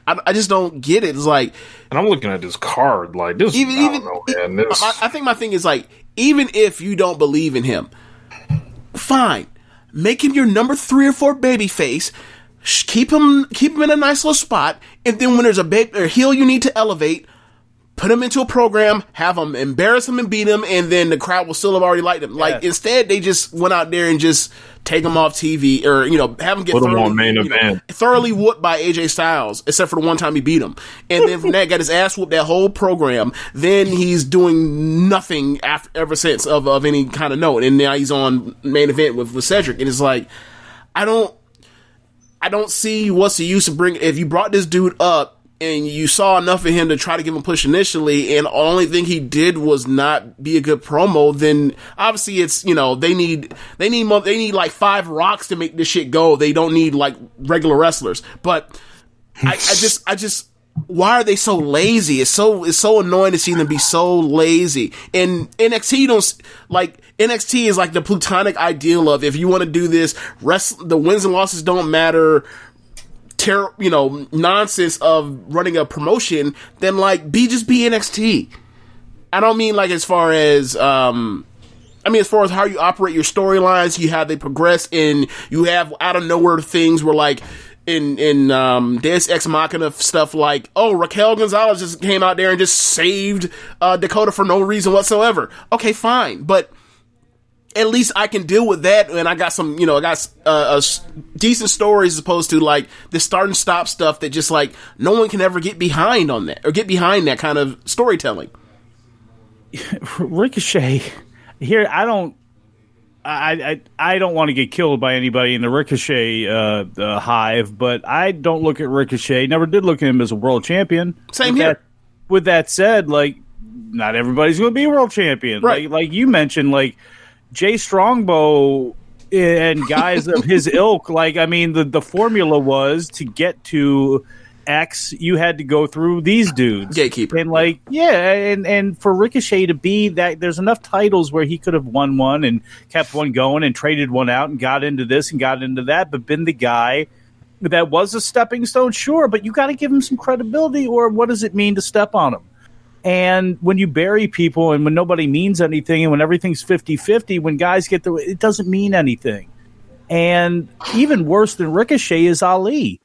I, I just don't get it it's like And I'm looking at this card like this. even I even don't know, man. This, I, I think my thing is like even if you don't believe in him, fine, make him your number three or four baby face. Keep him keep him in a nice little spot, and then when there's a big or heel you need to elevate, put him into a program, have him embarrass him and beat him, and then the crowd will still have already liked him. Like Yeah. instead, they just went out there and just take him off TV, or you know, have him get Put him thoroughly, on main you know, thoroughly whooped by AJ Styles, except for the one time he beat him, and then from that got his ass whooped that whole program. Then he's doing nothing after ever since of of any kind of note, and now he's on main event with with Cedric, and it's like I don't. I don't see what's the use of bringing if you brought this dude up and you saw enough of him to try to give him a push initially, and the only thing he did was not be a good promo. Then obviously it's you know they need they need they need like five rocks to make this shit go. They don't need like regular wrestlers. But I, I just I just why are they so lazy? It's so it's so annoying to see them be so lazy. And NXT don't like NXT is like the plutonic ideal of if you want to do this, rest the wins and losses don't matter. Ter- you know nonsense of running a promotion, then like be just be NXT. I don't mean like as far as um I mean as far as how you operate your storylines, you have they progress and you have out of nowhere things where like in in um, Deus Ex Machina stuff like, oh, Raquel Gonzalez just came out there and just saved uh, Dakota for no reason whatsoever. Okay, fine, but at least I can deal with that, and I got some, you know, I got uh, a s- decent stories as opposed to like the start and stop stuff that just like no one can ever get behind on that or get behind that kind of storytelling. Ricochet here. I don't. I, I I don't want to get killed by anybody in the Ricochet uh, uh, hive, but I don't look at Ricochet. Never did look at him as a world champion. Same with here. That, with that said, like not everybody's going to be a world champion. Right. Like like you mentioned, like Jay Strongbow and guys of his ilk. Like I mean, the the formula was to get to X, you had to go through these dudes. Gatekeeper. And like, yeah, and and for Ricochet to be that, there's enough titles where he could have won one and kept one going and traded one out and got into this and got into that, but been the guy that was a stepping stone, sure, but you got to give him some credibility, or what does it mean to step on him? And when you bury people and when nobody means anything and when everything's 50 50, when guys get the, it doesn't mean anything. And even worse than Ricochet is Ali.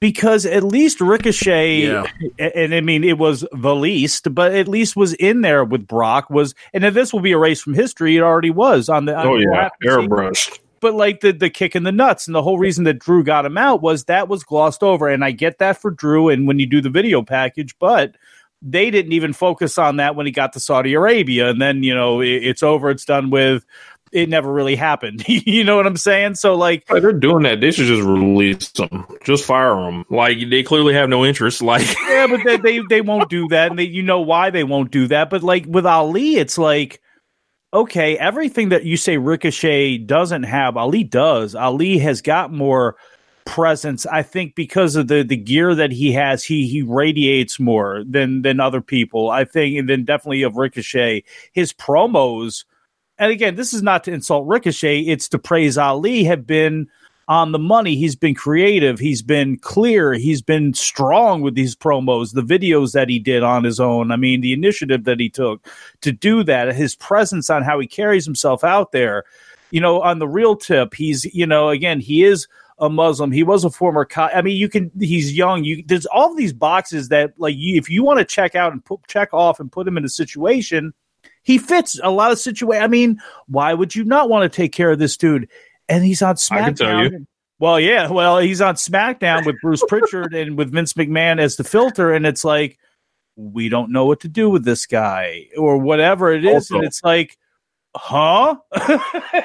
Because at least Ricochet, Yeah. and, I mean, it was the least, but at least was in there with Brock. Was and if this will be erased from history, it already was on the. on- Oh yeah, airbrushed. but like the the kick in the nuts and the whole reason that Drew got him out was that was glossed over and I get that for Drew and when you do the video package but they didn't even focus on that when he got to Saudi Arabia and then you know it, it's over it's done with it never really happened you know what I'm saying so like they're doing that. They should just release them. Just fire them. Like they clearly have no interest. Like yeah but they they, they won't do that and they, you know why they won't do that but like with Ali it's like okay, everything that you say Ricochet doesn't have, Ali does. Ali has got more presence. I think because of the the gear that he has, he he radiates more than than other people. I think, and then definitely of Ricochet, his promos. And again, this is not to insult Ricochet; it's to praise Ali. Have been on the money. He's been creative. He's been clear. He's been strong with these promos, the videos that he did on his own. I mean, the initiative that he took to do that, his presence on how he carries himself out there. You know, on the real tip, he's, you know, again, he is a Muslim. He was a former co- I mean, you can, he's young. You, there's all these boxes that, like, you, if you want to check out and put, check off and put him in a situation, he fits a lot of situation. I mean, why would you not want to take care of this dude? And he's on SmackDown. I can tell you. Well, yeah, well, he's on SmackDown with Bruce Prichard and with Vince McMahon as the filter, and it's like we don't know what to do with this guy or whatever it is, Also- and it's like, huh?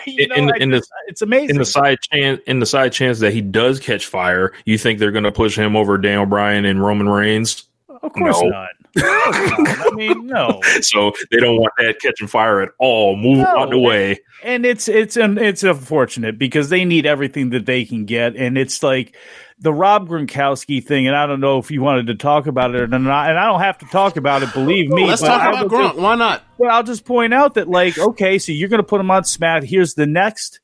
In, know, in, in the it's amazing. in the side chance in the side chance that he does catch fire, you think they're going to push him over Daniel Bryan and Roman Reigns? of course no. not. Of course not. I mean, no. So they don't want that catching fire at all. Move No, out the way. and it's it's un, it's unfortunate because they need everything that they can get, and it's like the Rob Gronkowski thing. And I don't know if you wanted to talk about it or not, and I don't have to talk about it. Believe me. Let's talk about Gronk. just- Why not? Well, I'll just point out that, like, okay, so you're going to put him on Smack. Here's the next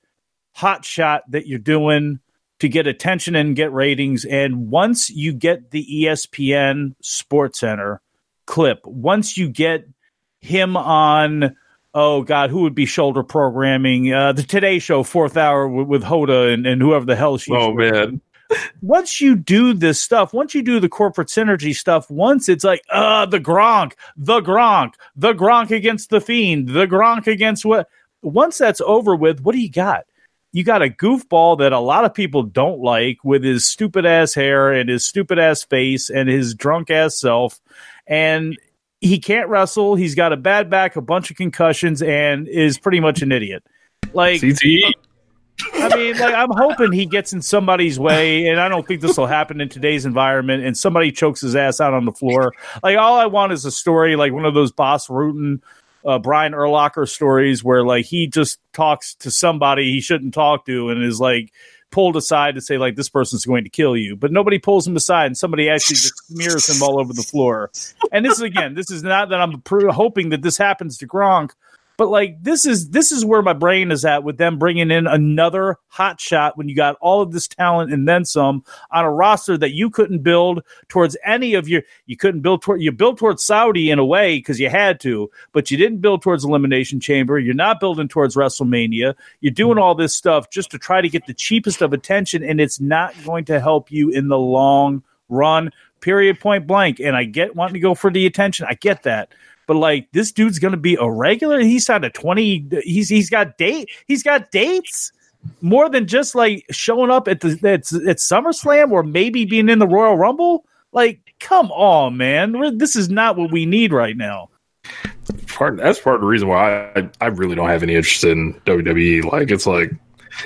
hot shot that you're doing to get attention and get ratings. And once you get the ESPN Sports Center clip, once you get him on, oh God, who would be shoulder programming? Uh, the Today Show, fourth hour with, with Hoda and, and whoever the hell she's Oh with man, once you do this stuff, once you do the corporate synergy stuff, once it's like, uh, the Gronk, the Gronk, the Gronk against the Fiend, the Gronk against what? Once that's over with, what do you got? You got a goofball that a lot of people don't like with his stupid ass hair and his stupid ass face and his drunk ass self. And he can't wrestle. He's got a bad back, a bunch of concussions, and is pretty much an idiot. Like, CTE. I mean, like I'm hoping he gets in somebody's way, and I don't think this will happen in today's environment. And somebody chokes his ass out on the floor. Like all I want is a story like one of those Bas Rutten, uh, Brian Erlocker stories where like he just talks to somebody he shouldn't talk to, and is like pulled aside to say like this person's going to kill you, but nobody pulls him aside, and somebody actually just smears him all over the floor. And this is again, this is not that I'm pr- hoping that this happens to Gronk. But like this is this is where my brain is at with them bringing in another hot shot when you got all of this talent and then some on a roster that you couldn't build towards any of your you couldn't build toward you built towards Saudi in a way because you had to, but you didn't build towards Elimination Chamber. You're not building towards WrestleMania. You're doing mm-hmm. all this stuff just to try to get the cheapest of attention, and it's not going to help you in the long run. Period. Point blank. And I get wanting to go for the attention. I get that but like this dude's to be a regular. He signed a twenty. He's he's got date. He's got dates more than just like showing up at the at, at SummerSlam or maybe being in the Royal Rumble. Like, come on, man. We're, this is not what we need right now. Part that's part of the reason why I, I really don't have any interest in WWE. Like, it's like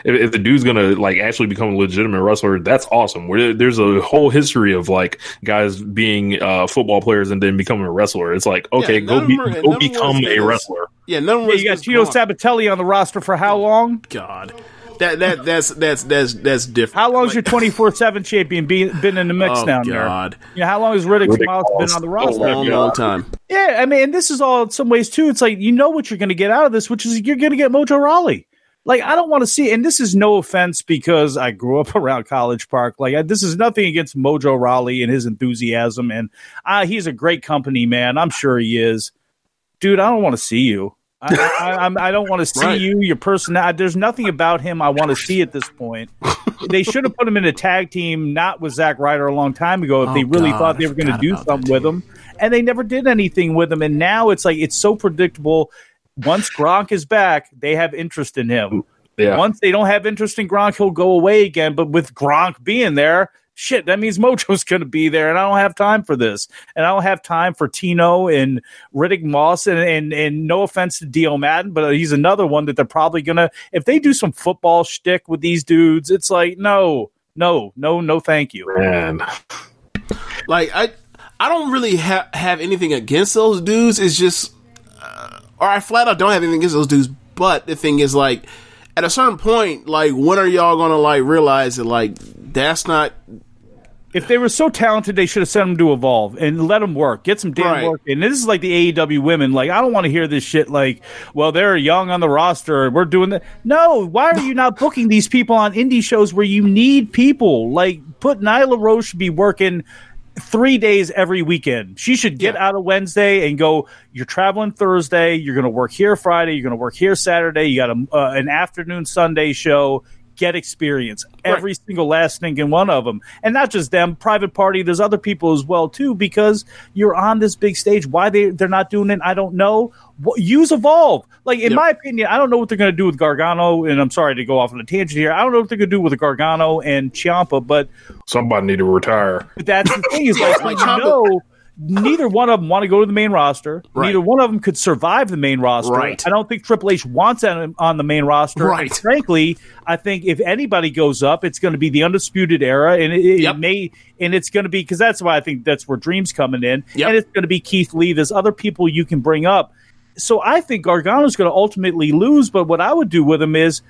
if, if the dude's gonna like actually become a legitimate wrestler, that's awesome. Where there's a whole history of like guys being uh, football players and then becoming a wrestler. It's like okay, Yeah, go be, are- go none of them become a as- wrestler. Yeah, none of Yeah, you got just Tino. Sabbatelli on the roster for how long? God, that that that's that's that's that's different. How long's your Like, twenty four seven champion be, been in the mix Oh, down God. there? You know, how long has Riddick Riddick Moss been on the A a roster? long, long time. Yeah, I mean, and this is all in some ways too. It's like you know what you're going to get out of this, which is you're going to get Mojo Rawley. Like I don't want to see, and this is no offense because I grew up around College Park. Like I, this is nothing against Mojo Rawley and his enthusiasm, and uh, he's a great company man. I'm sure he is, dude. I don't want to see you. I, I, I'm, don't want to see Right. you, your personality. There's nothing about him I want to see at this point. they should have put him in a tag team, not with Zack Ryder a long time ago, if Oh, they really God, thought they I were going to do something with him. And they never did anything with him. And now it's like it's so predictable. Once Gronk is back, they have interest in him. Yeah, Once they don't have interest in Gronk, he'll go away again. But with Gronk being there, shit, that means Mojo's going to be there, and I don't have time for this. And I don't have time for Tino and Riddick Moss. And and, and no offense to Dio Maddin, but he's another one that they're probably going to, if they do some football shtick with these dudes, it's like, no, no, no, no, thank you. man. Like I, I don't really ha- have anything against those dudes. It's just, uh, or I flat out don't have anything against those dudes. But the thing is, like, at a certain point, like, when are y'all gonna like realize that like that's not If they were so talented, they should have sent them to evolve and let them work, get some damn Right. work. And this is like the AEW women. Like, I don't want to hear this shit. Like, well, they're young on the roster. We're doing that. No, why are you not booking these people on indie shows where you need people? Like, put Nyla Rose should be working three days every weekend. She should get Yeah. out of Wednesday and go. You're traveling Thursday. You're going to work here Friday. You're going to work here Saturday. You got a, uh, an afternoon Sunday show. Get experience every single last stinking one of them, and not just them. Private party. There's other people as well too because you're on this big stage. Why they they're not doing it, I don't know. Wh- Use evolve. Like in Yep. my opinion, I don't know what they're going to do with Gargano, and I'm sorry to go off on a tangent here. I don't know what they're going to do with Gargano and Ciampa, but Somebody need to retire. but that's the thing is like, Like you Ciampa- know, neither one of them want to go to the main roster. Right. Neither one of them could survive the main roster. Right. I don't think Triple H wants them on the main roster. Right. And frankly, I think if anybody goes up, it's going to be the undisputed era, and it, it Yep. may, and it's going to be because that's why I think that's where Dreams coming in, Yep. and it's going to be Keith Lee. There's other people you can bring up. So I think Gargano's going to ultimately lose. But what I would do with him is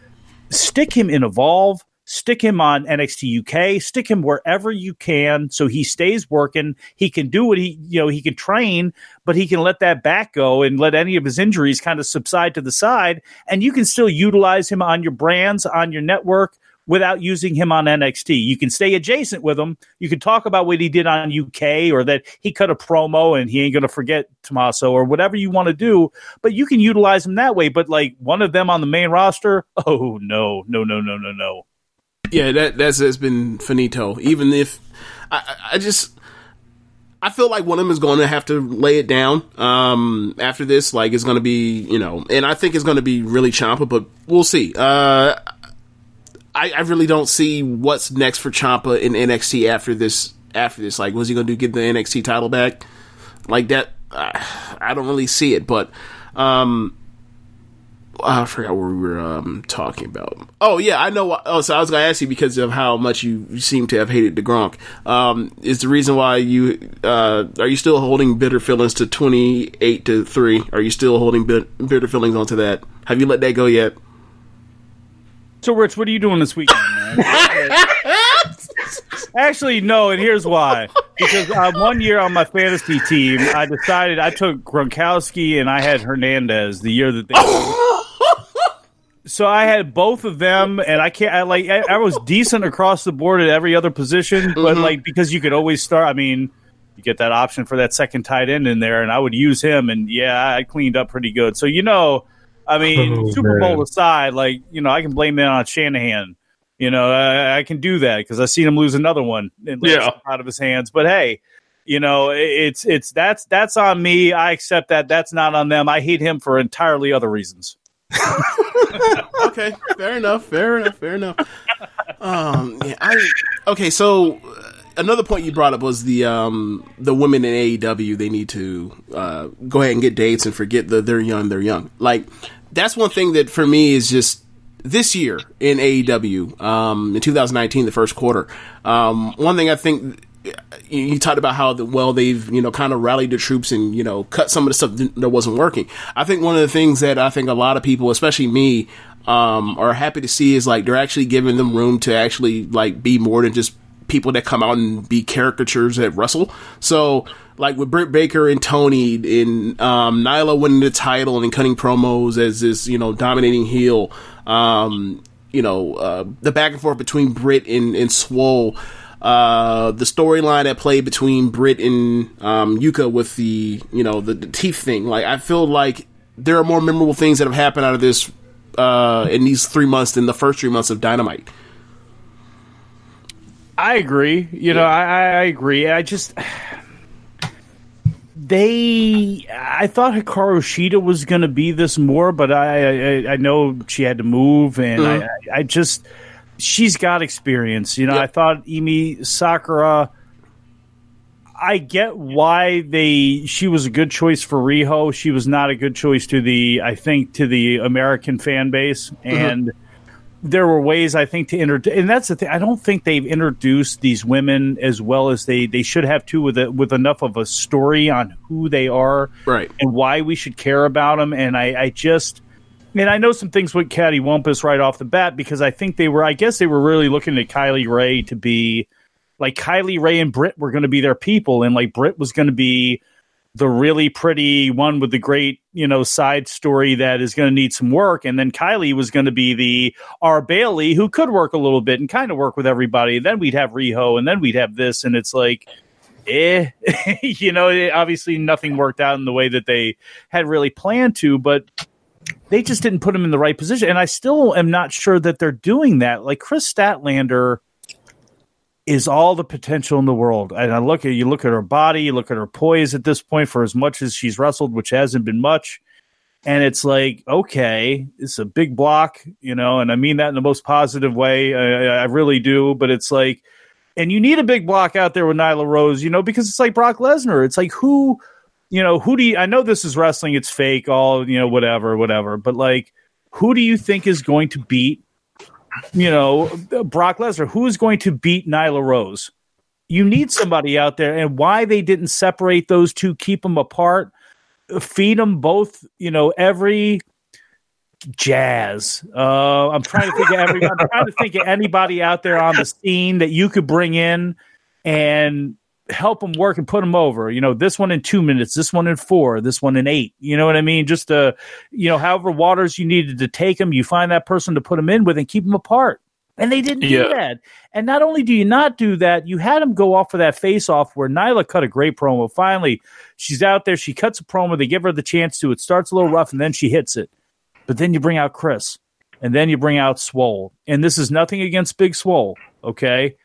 stick him in Evolve, stick him on NXT UK, stick him wherever you can so he stays working. He can do what he, you know, he can train, but he can let that back go and let any of his injuries kind of subside to the side. And you can still utilize him on your brands, on your network without using him on NXT. You can stay adjacent with him. You can talk about what he did on UK or that he cut a promo and he ain't going to forget Tommaso or whatever you want to do, but you can utilize him that way. But like one of them on the main roster, oh no, no, no, no, no, no. Yeah, that that's that's been finito. Even if I, I- I just I feel like one of them is going to have to lay it down um, after this. Like it's going to be you know, and I think it's going to be really Ciampa, but we'll see. Uh, I, I really don't see what's next for Ciampa in NXT after this. After this, like, what's he going to do? Get the NXT title back? Like that? Uh, I don't really see it, but. Um, I forgot what we were um, talking about. Oh yeah, I know. why- Oh, so I was going to ask you because of how much you seem to have hated the Gronk. Um, is the reason why you uh, are you still holding bitter feelings to twenty eight to three? Are you still holding bit- bitter feelings onto that? Have you let that go yet? So, Rich, what are you doing this weekend, man? Actually, no, and here's why. Because uh, one year on my fantasy team, I decided I took Gronkowski and I had Hernandez the year that they. so I had both of them, and I can't. I like. I, I was decent across the board at every other position, but mm-hmm. like because you could always start. I mean, you get that option for that second tight end in there, and I would use him, and yeah, I cleaned up pretty good. So you know, I mean, Oh, Super Bowl man. aside, like you know, I can blame it on Shanahan. You know, I, I can do that because I've seen him lose another one and Yeah. out of his hands. But hey, you know, it- it's it's that's that's on me. I accept that. That's not on them. I hate him for entirely other reasons. okay, fair enough. Fair enough. Fair enough. Um, yeah, I okay. So uh, another point you brought up was the um the women in AEW. They need to uh, go ahead and get dates and forget that they're young. They're young. Like that's one thing that for me is just this year in AEW um in 2019, the first quarter. Um, one thing I think you, talked about how the, well they've you know kind of rallied the troops and you know cut some of the stuff that wasn't working. I think one of the things that I think a lot of people, especially me, um, are happy to see is like they're actually giving them room to actually like be more than just people that come out and be caricatures at Russell. So like with Britt Baker and Tony and um, Nyla winning the title and cutting promos as this you know dominating heel. Um, you know uh, the back and forth between Britt and, and Swole uh, the storyline that played between Britt and um, Yuka with the you know the, the teeth thing. Like I feel like there are more memorable things that have happened out of this uh, in these three months than the first three months of Dynamite. I agree. You know, I, I agree. I just they. I thought Hikaru Shida was going to be this more, but I, I I know she had to move, and I, I just she's got experience. You know, I thought Emi Sakura. I get why they she was a good choice for Riho. She was not a good choice to the I think to the American fan base uh-huh. and there were ways I think to introduce, and that's the thing. I don't think they've introduced these women as well as they they should have to with a, with enough of a story on who they are, Right. and why we should care about them. And I, I just, and I know some things with Caddy Wumpus right off the bat because I think they were, I guess they were really looking at Kylie Rae to be like Kylie Rae and Britt were going to be their people, and like Britt was going to be the really pretty one with the great, you know, side story that is going to need some work. And then Kylie was going to be the R. Bailey who could work a little bit and kind of work with everybody. Then we'd have Riho and then we'd have this. And it's like, eh, you know, obviously nothing worked out in the way that they had really planned to, but they just didn't put him in the right position. And I still am not sure that they're doing that. Like Kris Statlander is all the potential in the world. And I look at you look at her body, you look at her poise at this point for as much as she's wrestled, which hasn't been much. And it's like, okay, it's a big block, you know, and I mean that in the most positive way. I, I really do. But it's like, and you need a big block out there with Nyla Rose, you know, because it's like Brock Lesnar. It's like who, you know, who do you? I know this is wrestling; it's fake, all you know, whatever, whatever. But like, who do you think is going to beat, you know, Brock Lesnar? Who is going to beat Nyla Rose? You need somebody out there, and why they didn't separate those two, keep them apart, feed them both, you know, every jazz. Uh, I'm trying to think of every, I'm trying to think of anybody out there on the scene that you could bring in and help them work and put them over. You know, this one in two minutes, this one in four, this one in eight. You know what I mean? Just uh, you know, however waters you needed to take them, you find that person to put them in with and keep them apart. And they didn't Yeah. do that. And not only do you not do that, you had them go off for that face off where Nyla cut a great promo. Finally, she's out there, she cuts a promo, they give her the chance to. It starts a little rough and then she hits it. But then you bring out Kris. And then you bring out Swole. And this is nothing against Big Swole, okay?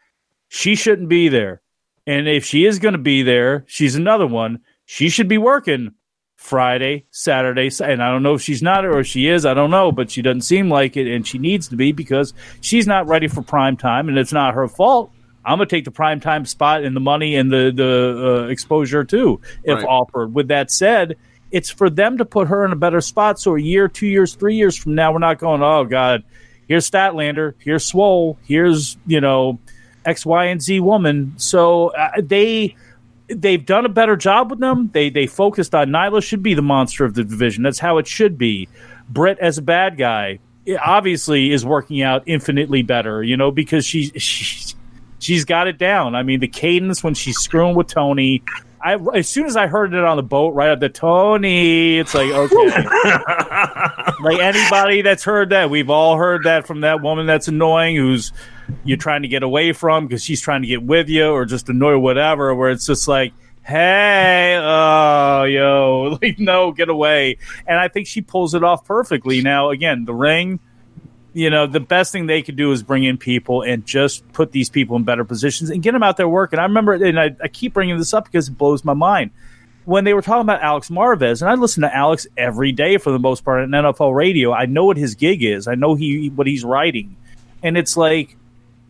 She shouldn't be there. And if she is going to be there, she's another one. She should be working Friday, Saturday, and I don't know if she's not or if she is. I don't know, but she doesn't seem like it, and she needs to be because she's not ready for prime time, and it's not her fault. I'm gonna take the prime time spot and the money and the the uh, exposure too, if Right. offered. With that said, it's for them to put her in a better spot. So a year, two years, three years from now, we're not going. Oh God, here's Statlander, here's Swole, here's you know X, Y, and Z woman. So uh, they they've done a better job with them. They they focused on Nyla should be the monster of the division. That's how it should be. Britt as a bad guy obviously is working out infinitely better, you know, because she she she's got it down. I mean, the cadence when she's screwing with Tony. I, as soon as I heard it on the boat, right up the Tony, it's like okay. like anybody that's heard that, we've all heard that from that woman that's annoying, who's you're trying to get away from because she's trying to get with you, or just annoy whatever. Where it's just like, hey, oh, yo, like no, get away. And I think she pulls it off perfectly. Now, again, the ring you know, the best thing they could do is bring in people and just put these people in better positions and get them out there working. I remember, and I, I keep bringing this up because it blows my mind. When they were talking about Alex Marvez, and I listen to Alex every day for the most part on NFL radio, I know what his gig is. I know he what he's writing, and it's like,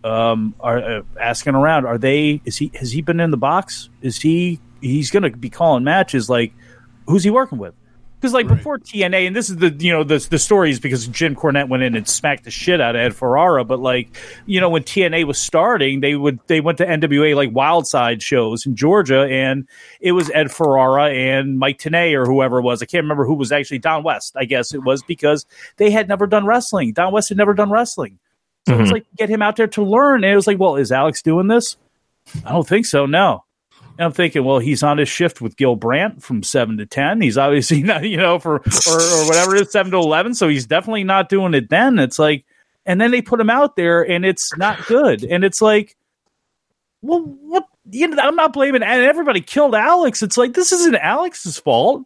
um, are uh, asking around, are they? Is he? Has he been in the box? Is he? He's going to be calling matches. Like, who's he working with? Because like before TNA, and this is the you know the the stories because Jim Cornette went in and smacked the shit out of Ed Ferrara. But like you know when TNA was starting, they would they went to NWA like Wildside shows in Georgia, and it was Ed Ferrara and Mike Tenay or whoever it was. I can't remember who was actually Don West. I guess it was because they had never done wrestling. Don West had never done wrestling, so it was mm-hmm. like get him out there to learn. And it was like, well, is Alex doing this? I don't think so. No. And I'm thinking, well, he's on his shift with Gil Brandt from seven to ten. He's obviously not, you know, for or, or whatever it is, seven to eleven. So he's definitely not doing it then. It's like, and then they put him out there, and it's not good. And it's like, well, what? You know, I'm not blaming. And everybody killed Alex. It's like this isn't Alex's fault.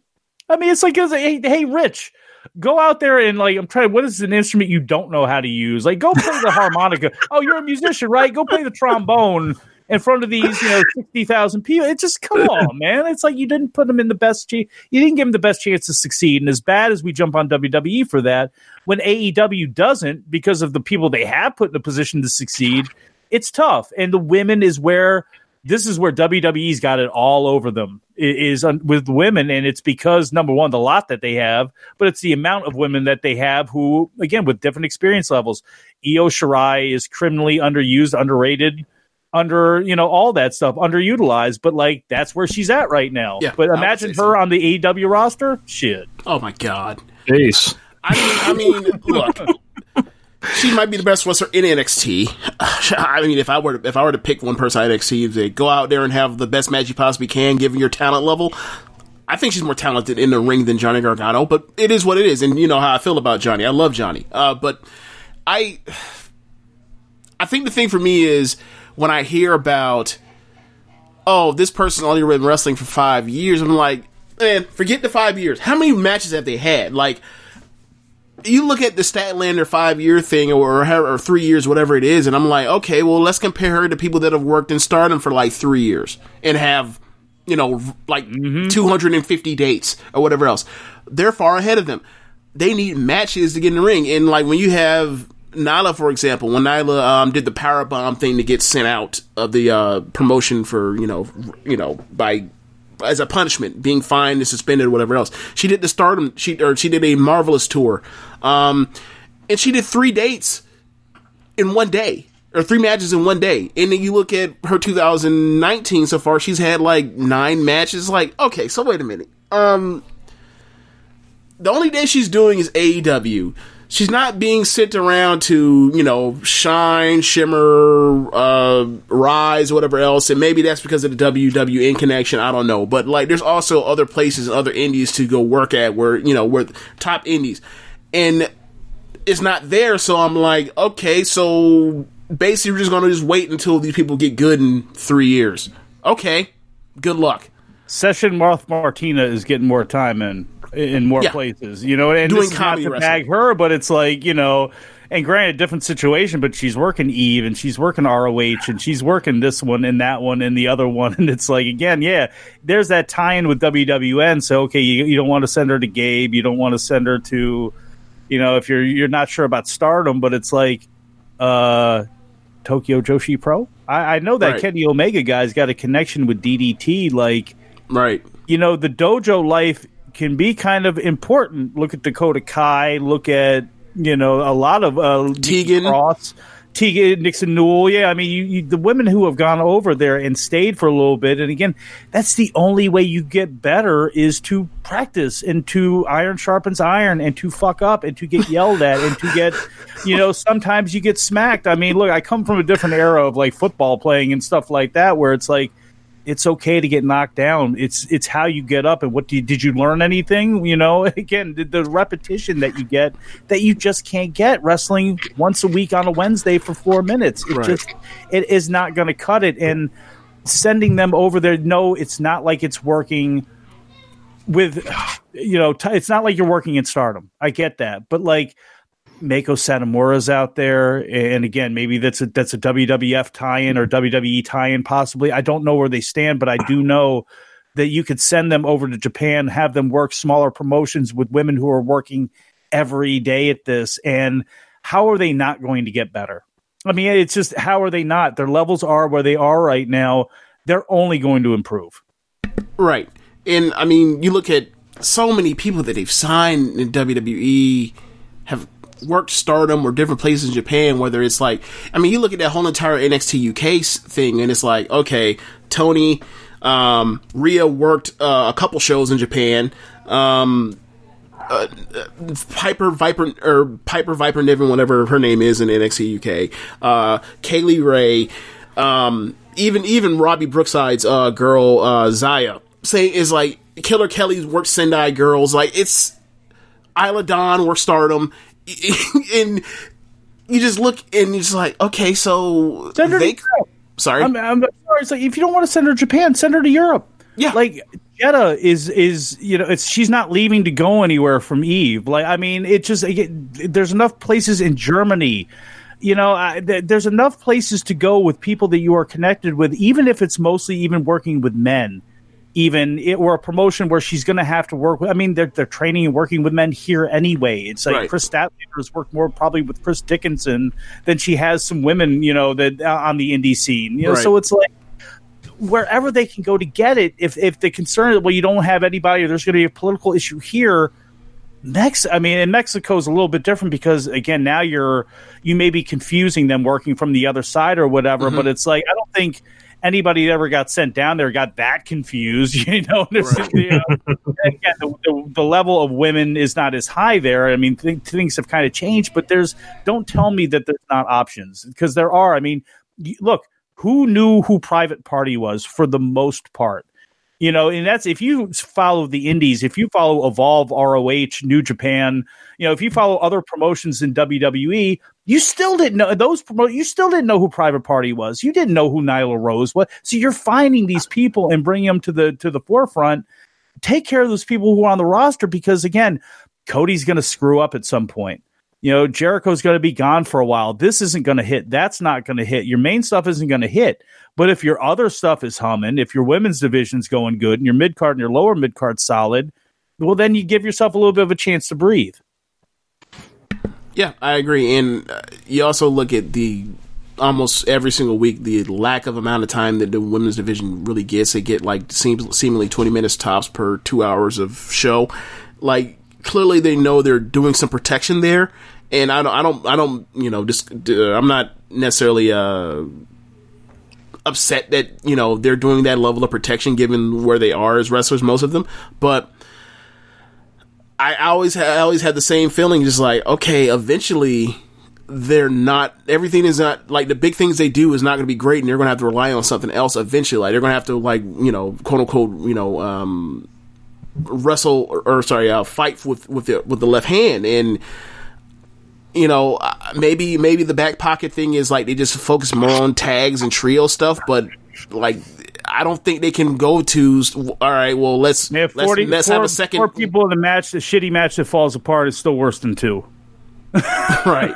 I mean, it's like, it's like hey, hey, Rich, go out there and like I'm trying. What is an instrument you don't know how to use? Like, go play the harmonica. Oh, you're a musician, right? Go play the trombone in front of these, you know, sixty thousand people. It just come on, man. It's like you didn't put him in the best. You didn't give him the best chance to succeed. And as bad as we jump on WWE for that, when AEW doesn't because of the people they have put in the position to succeed, it's tough. And the women is where this is where WWE's got it all over them is with women, and it's because number one, the lot that they have, but it's the amount of women that they have who, again, with different experience levels. Io Shirai is criminally underused, underrated, under you know all that stuff, underutilized, but like that's where she's at right now. Yeah, but imagine her so. on the AEW roster, shit. Oh my god. Ace. I mean, I mean, look, she might be the best wrestler in NXT. I mean, if I were to, if I were to pick one person at NXT, they go out there and have the best match you possibly can, given your talent level. I think she's more talented in the ring than Johnny Gargano, but it is what it is, and you know how I feel about Johnny. I love Johnny, uh, but I, I think the thing for me is when I hear about, oh, this person only been wrestling for five years. I'm like, man, forget the five years. How many matches have they had? Like, you look at the Statlander five year thing or, or or three years, whatever it is, and I'm like, okay, well, let's compare her to people that have worked in Stardom for like three years and have, you know, like mm-hmm. 250 dates or whatever else. They're far ahead of them. They need matches to get in the ring, and like when you have Nyla, for example, when Nyla um, did the power bomb thing to get sent out of the uh, promotion for you know, you know, by as a punishment, being fined and suspended or whatever else. She did the Stardom. She or she did a marvelous tour, um, and she did three dates in one day or three matches in one day. And then you look at her 2019 so far, she's had like nine matches. Like, okay, so wait a minute. Um, the only day she's doing is AEW. She's not being sent around to, you know, shine, shimmer, uh, rise, whatever else. And maybe that's because of the WWN connection. I don't know. But like, there's also other places and other indies to go work at where, you know, where top indies. And it's not there. So I'm like, okay, so basically we're just to just wait until these people get good in three years. Okay. Good luck. Session Moth Martina is getting more time in in more Yeah. places, you know, and Doing this is not to wrestling. bag her, but it's like you know, and granted, different situation, but she's working Eve and she's working ROH and she's working this one and that one and the other one, and it's like again, yeah, there's that tie-in with WWN. So okay, you, you don't want to send her to Gabe, you don't want to send her to, you know, if you're you're not sure about Stardom, but it's like, uh. Tokyo Joshi Pro. I, I know that Right. Kenny Omega guy's got a connection with DDT. Like, Right. you know, the dojo life can be kind of important. Look at Dakota Kai. Look at you know a lot of uh, Tegan. Cross, Tegan Nixon Newell. Yeah, I mean, you, you, the women who have gone over there and stayed for a little bit, and again, that's the only way you get better is to practice and to iron sharpens iron and to fuck up and to get yelled at and to get, you know, sometimes you get smacked. I mean, look, I come from a different era of like football playing and stuff like that, where it's like it's okay to get knocked down. It's it's how you get up and what do you, did you learn anything? You know, again, the, the repetition that you get that you just can't get wrestling once a week on a Wednesday for four minutes. It Right. just it is not going to cut it. And sending them over there, no, it's not like it's working with you know. T- it's not like you're working in Stardom. I get that, but like. Meiko Satomura's out there, and again, maybe that's a that's a WWF tie-in or WWE tie-in, possibly. I don't know where they stand, but I do know that you could send them over to Japan, have them work smaller promotions with women who are working every day at this, and how are they not going to get better? I mean, it's just how are they not? Their levels are where they are right now. They're only going to improve. Right. And I mean, you look at so many people that they've signed in WWE have worked stardom or different places in Japan, whether it's like, I mean, you look at that whole entire NXT UK thing and it's like, okay, Tony, um, Rhea worked uh, a couple shows in Japan. Um, uh, Piper Viper or Piper Viper Niven, whatever her name is in NXT UK. Uh, Kay Lee Ray, um, even even Robbie Brookside's uh, girl uh, Zaya, say is like Killer Kelly's worked Sendai Girls. Like it's Isla Dawn worked Stardom, and you just look and you're just like, okay, so Send her to. Europe. Sorry, I'm, I'm sorry. It's like if you don't want to send her to Japan, send her to Europe. Yeah. like Jetta is is you know it's she's not leaving to go anywhere from Eve. Like I mean, it just it, there's enough places in Germany. You know, I, th- there's enough places to go with people that you are connected with, even if it's mostly even working with men. Even it, or a promotion where she's going to have to work with. I mean, they're they're training and working with men here anyway. It's like Right. Kris Statlander has worked more probably with Chris Dickinson than she has some women, you know, that uh, on the indie scene. You know, Right. so it's like wherever they can go to get it. If if the concern is well, you don't have anybody, or there's going to be a political issue here. Mex, I mean, and Mexico is a little bit different because again, now you're you may be confusing them working from the other side or whatever. But it's like I don't think anybody that ever got sent down there got that confused. You know, know, again, the, the, the level of women is not as high there. I mean, th- things have kind of changed, but there's don't tell me that there's not options because there are. I mean, look, who knew who Private Party was for the most part? You know, and that's if you follow the indies, if you follow Evolve, ROH, New Japan, you know, if you follow other promotions in WWE, you still didn't know those. You still didn't know who Private Party was. You didn't know who Nyla Rose was. So you're finding these people and bringing them to the to the forefront. Take care of those people who are on the roster because again, Cody's going to screw up at some point. You know, Jericho's going to be gone for a while. This isn't going to hit. That's not going to hit. Your main stuff isn't going to hit. But if your other stuff is humming, if your women's division's going good and your mid card and your lower mid card solid, well, then you give yourself a little bit of a chance to breathe. Yeah, I agree. And uh, you also look at the almost every single week the lack of amount of time that the women's division really gets. They get like seems seemingly twenty minutes tops per two hours of show. Like clearly they know they're doing some protection there. And I don't, I don't, I don't, you know, just uh, I'm not necessarily uh, upset that you know they're doing that level of protection given where they are as wrestlers, most of them. But I always ha- I always had the same feeling, just like okay, eventually they're not everything is not like the big things they do is not going to be great, and they're going to have to rely on something else eventually. Like they're going to have to like you know quote unquote you know um, wrestle or, or sorry uh, fight with with the with the left hand and. You know, uh, maybe maybe the back pocket thing is like they just focus more on tags and trio stuff, but like I don't think they can go to. All right, well let's Yeah, let's, 40, let's four, have a second four people in the match. The shitty match that falls apart is still worse than two. right.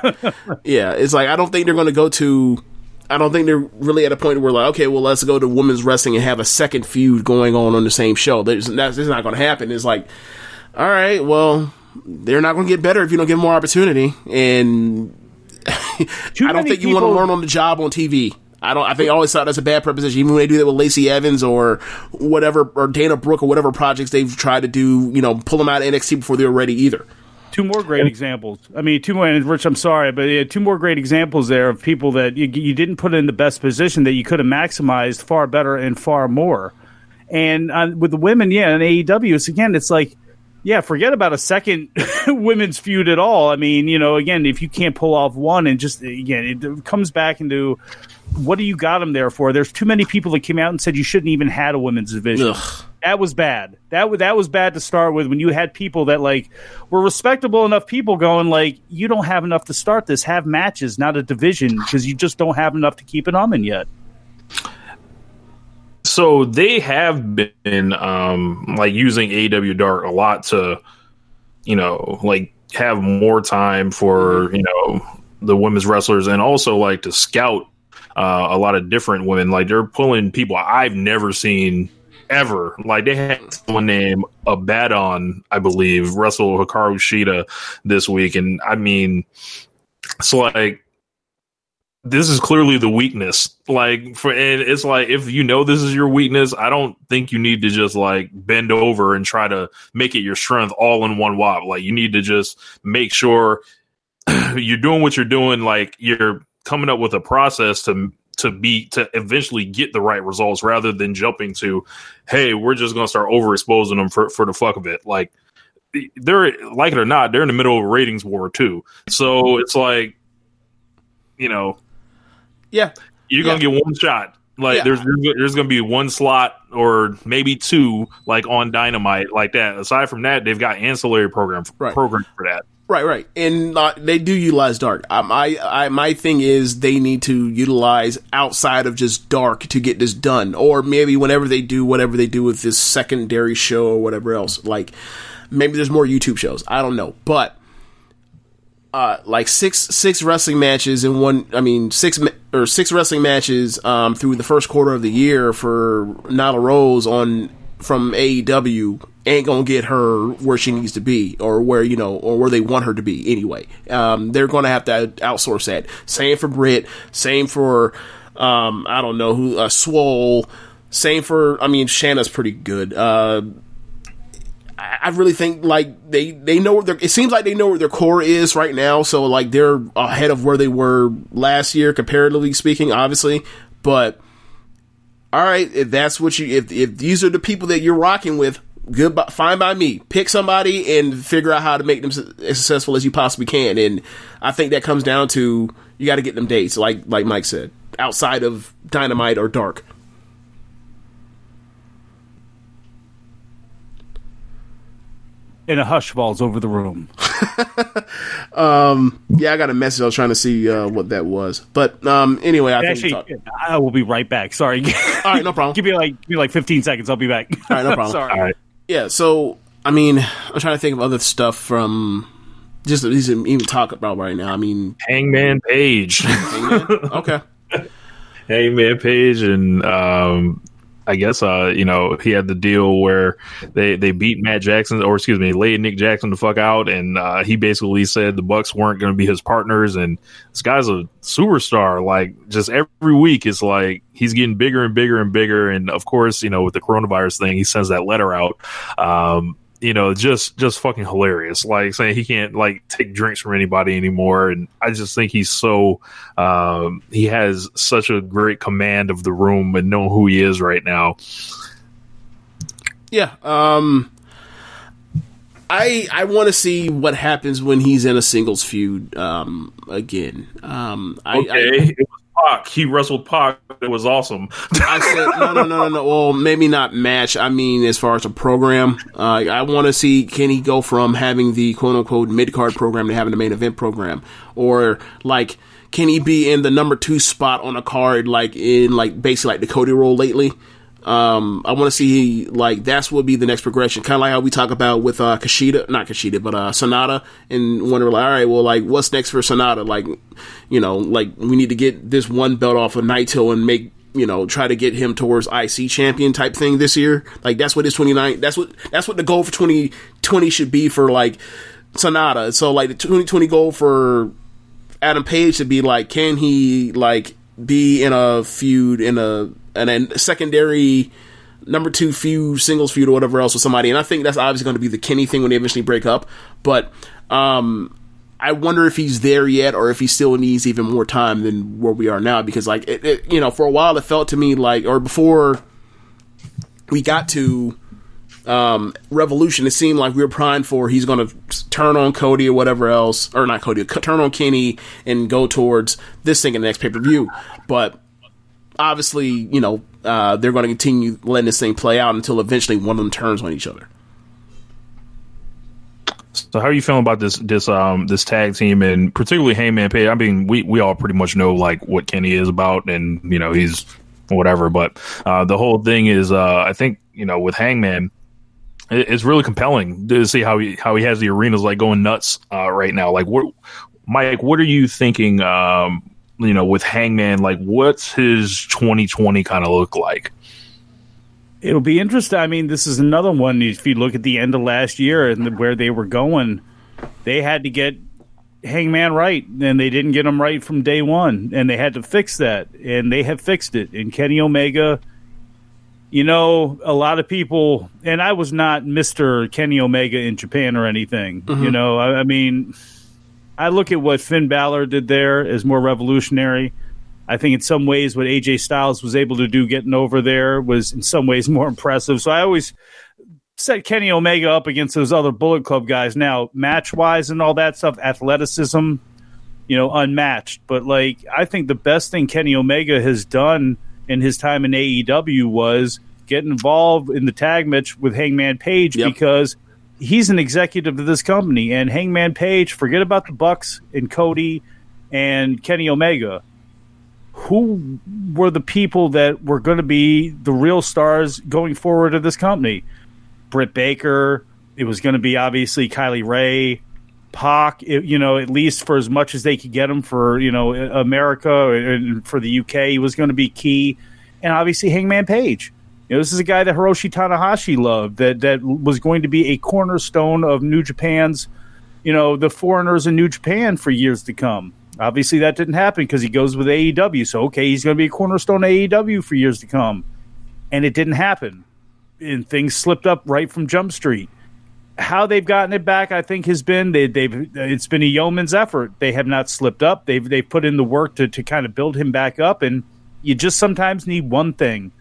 yeah, it's like I don't think they're going to go to. I don't think they're really at a point where like, okay, well, let's go to women's wrestling and have a second feud going on on the same show. There's, that's, that's not going to happen. It's like, all right, well, they're not going to get better if you don't give them more opportunity, and I don't think you want to learn on the job on TV. I don't. I think I always thought that's a bad proposition. Even when they do that with Lacey Evans or whatever, or Dana Brooke or whatever projects they've tried to do, you know, pull them out of NXT before they're ready either. Two more great examples. I mean, two more. and Rich, I'm sorry, but yeah, two more great examples there of people that you, you didn't put in the best position that you could have maximized far better and far more. And uh, with the women, yeah, and AEW, it's again, it's like, yeah, forget about a second women's feud at all. I mean, you know, again, if you can't pull off one, and just again, it comes back into what do you got them there for? There's too many people that came out and said you shouldn't even had a women's division. Ugh. That was bad. That was that was bad to start with. When you had people that like were respectable enough people going like, you don't have enough to start this. Have matches, not a division, because you just don't have enough to keep it on in yet. So they have been um like using AEW Dark a lot to, you know, like have more time for you know the women's wrestlers and also like to scout uh, a lot of different women. Like they're pulling people I've never seen ever. Like they had someone named Abaddon, I believe, wrestle Hikaru Shida this week, and I mean, it's like this is clearly the weakness. Like for and it's like if you know this is your weakness, I don't think you need to just like bend over and try to make it your strength all in one wop. Like you need to just make sure you're doing what you're doing. Like you're coming up with a process to to be to eventually get the right results rather than jumping to, hey, we're just gonna start overexposing them for for the fuck of it. Like they're like it or not, they're in the middle of ratings war too. So it's like, you know, Yeah. you're gonna Yeah. get one shot. Like Yeah. there's there's gonna be one slot or maybe two like on Dynamite like that. Aside from that, they've got ancillary program Right. program for that. Right, right, and uh, they do utilize dark. My, I, my thing is they need to utilize outside of just dark to get this done, or maybe whenever they do whatever they do with this secondary show or whatever else. Like maybe there's more YouTube shows. I don't know, but uh, like six six wrestling matches in one. I mean six or six wrestling matches um, through the first quarter of the year for Nyla Rose on from AEW ain't gonna get her where she needs to be or where you know or where they want her to be anyway. Um, they're gonna have to outsource that. Same for Britt. Same for um, I don't know who uh, Swole. Same for I mean Shanna's pretty good. Uh, I really think like they they know their it seems like they know where their core is right now. So like they're ahead of where they were last year, comparatively speaking, obviously. But all right, if that's what you if if these are the people that you're rocking with, good, by, fine by me. Pick somebody and figure out how to make them as successful as you possibly can. And I think that comes down to you got to get them dates, like like Mike said, outside of Dynamite or Dark. And a hush falls over the room. Yeah, I got a message. I was trying to see uh, what that was, but um, anyway, I think. Actually, talk- I will be right back. Sorry. all right, no problem. give me like give me like 15 seconds. I'll be back. All right, no problem. Sorry. All right. Yeah, so I mean, I'm trying to think of other stuff from just to even talk about right now. I mean, Hangman Page. okay, Hangman Page and um I guess uh you know he had the deal where they they beat Matt Jackson or excuse me laid Nick Jackson the fuck out and uh, he basically said the Bucks weren't going to be his partners and this guy's a superstar. Like just every week it's like he's getting bigger and bigger and bigger and of course you know with the coronavirus thing he sends that letter out. Um you know, just just fucking hilarious. Like saying he can't like take drinks from anybody anymore, and I just think he's so um, he has such a great command of the room and know who he is right now. yeah. Um, I I want to see what happens when he's in a singles feud um, again. Um, I, Okay, I, it was Pac. He wrestled Pac. It was awesome. I said no, no, no, no. Well, maybe not match. I mean, as far as a program, uh, I want to see can he go from having the quote unquote mid card program to having the main event program, or like can he be in the number two spot on a card, like in like basically like the Cody role lately. Um, I want to see like that's what be the next progression, kind of like how we talk about with uh, Kushida, not Kashida, but uh, Sanada, and wonder like, all right, well, like what's next for Sanada? Like, you know, like we need to get this one belt off of Naito and make you know try to get him towards IC champion type thing this year. Like that's what his twenty nine. That's what that's what the goal for twenty twenty should be for like Sanada. So like the twenty twenty goal for Adam Page to be like, can he like be in a feud in a in a secondary number two feud, singles feud, or whatever else with somebody. And I think that's obviously going to be the Kenny thing when they eventually break up. But um, I wonder if he's there yet, or if he still needs even more time than where we are now. Because like it, it you know, for a while it felt to me like, or before we got to um, Revolution, it seemed like we were primed for he's going to turn on Cody or whatever else, or not Cody, turn on Kenny and go towards this thing in the next pay per view. But obviously, you know, uh, they're going to continue letting this thing play out until eventually one of them turns on each other. So how are you feeling about this this um this tag team and particularly Hangman Page? I mean, we we all pretty much know like what Kenny is about, and you know he's whatever. But uh, the whole thing is, uh, I think you know with Hangman, it's really compelling to see how he how he has the arenas like going nuts uh, right now. Like what, Mike? What are you thinking? Um, you know, with Hangman, like what's his 2020 kind of look like? It'll be interesting. I mean, this is another one. If you look at the end of last year and where they were going, they had to get Hangman right, and they didn't get him right from day one, and they had to fix that, and they have fixed it. And Kenny Omega, you know, a lot of people, and I was not Mister Kenny Omega in Japan or anything. Mm-hmm. You know, I, I mean, I look at what Finn Balor did there as more revolutionary. I think in some ways what AJ Styles was able to do getting over there was in some ways more impressive. So I always set Kenny Omega up against those other Bullet Club guys. Now, match wise and all that stuff, athleticism, you know, unmatched. But like, I think the best thing Kenny Omega has done in his time in AEW was get involved in the tag match with Hangman Page Yep. because he's an executive of this company. And Hangman Page, forget about the Bucks and Cody and Kenny Omega. Who were the people that were going to be the real stars going forward of this company? Britt Baker. It was going to be obviously Kylie Rae, Pac. You know, at least for as much as they could get him for you know America and for the UK, he was going to be key, and obviously Hangman Page. You know, this is a guy that Hiroshi Tanahashi loved. That that was going to be a cornerstone of New Japan's, you know, the foreigners in New Japan for years to come. Obviously, that didn't happen because he goes with AEW. So okay, he's going to be a cornerstone AEW for years to come, and it didn't happen and things slipped up right from Jump Street. How they've gotten it back, I think, has been they, they've it's been a yeoman's effort. They have not slipped up. They've they've put in the work to to kind of build him back up, and you just sometimes need one thing,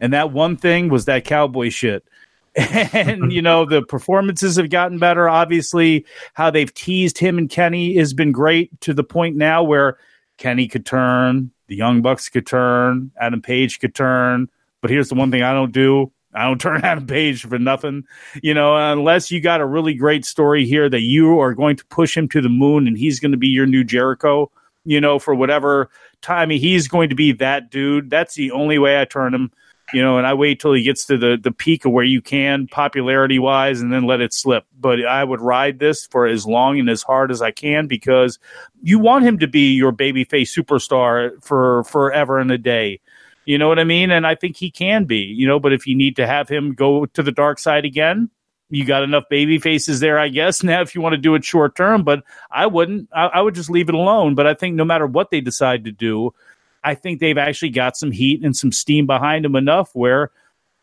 and that one thing was that cowboy shit. and you know the performances have gotten better. Obviously, how they've teased him and Kenny has been great to the point now where Kenny could turn, the Young Bucks could turn, Adam Page could turn. But here's the one thing I don't do: I don't turn out a Page for nothing. You know, unless you got a really great story here that you are going to push him to the moon and he's going to be your new Jericho. You know, for whatever time he's going to be that dude. That's the only way I turn him. You know, and I wait till he gets to the the peak of where you can popularity wise, and then let it slip. But I would ride this for as long and as hard as I can because you want him to be your babyface superstar for forever and a day. You know what I mean? And I think he can be, you know, but if you need to have him go to the dark side again, you got enough baby faces there, I guess, now if you want to do it short term, but I wouldn't. I, I would just leave it alone. But I think no matter what they decide to do, I think they've actually got some heat and some steam behind them enough where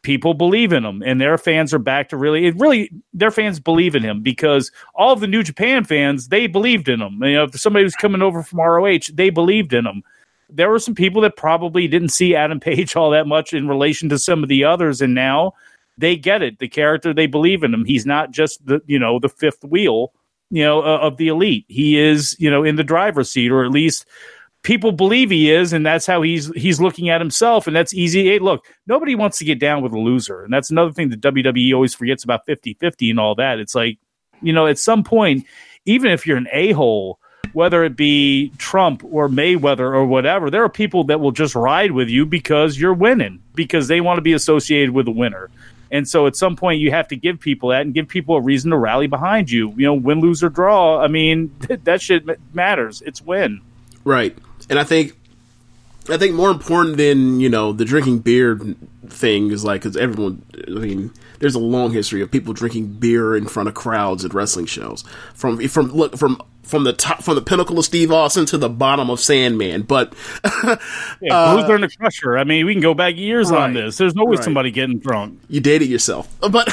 people believe in them and their fans are back to really it really their fans believe in him because all of the new japan fans they believed in him you know if somebody was coming over from roh they believed in him there were some people that probably didn't see Adam Page all that much in relation to some of the others, and now they get it. The character they believe in him. He's not just the you know the fifth wheel, you know, uh, of the elite. He is you know in the driver's seat, or at least people believe he is, and that's how he's he's looking at himself, and that's easy. Hey, look, nobody wants to get down with a loser, and that's another thing that WWE always forgets about 50-50 and all that. It's like you know at some point, even if you're an a hole whether it be Trump or Mayweather or whatever, there are people that will just ride with you because you're winning, because they want to be associated with a winner. And so at some point, you have to give people that and give people a reason to rally behind you. You know, win, lose, or draw. I mean, that shit matters. It's win. Right. And I think I think more important than, you know, the drinking beer thing is like because everyone. I mean, there's a long history of people drinking beer in front of crowds at wrestling shows. From from look from from the top from the pinnacle of Steve Austin to the bottom of Sandman. But Yeah, Bruiser and the Crusher. I mean, we can go back years on this. There's always Right. somebody getting drunk. you dated yourself. But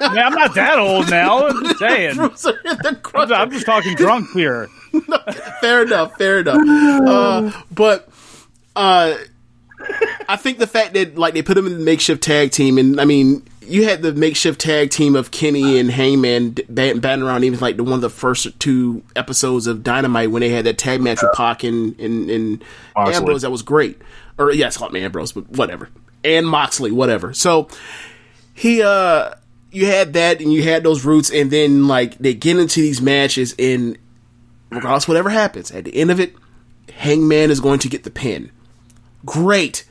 Man, I'm not that old now. I'm just saying. Bruiser and the I'm Crusher. I'm just talking drunk here. fair enough, fair enough. Uh, but uh, I think the fact that like they put him in the makeshift tag team, and I mean, you had the makeshift tag team of Kenny and Hangman batting around even like the one of the first two episodes of Dynamite when they had that tag match with Pac and and, and Ambrose. That was great. Or yes, me Ambrose, but whatever. And Moxley, whatever. So he uh you had that and you had those roots and then like they get into these matches and regardless whatever happens at the end of it hangman is going to get the pin. Great.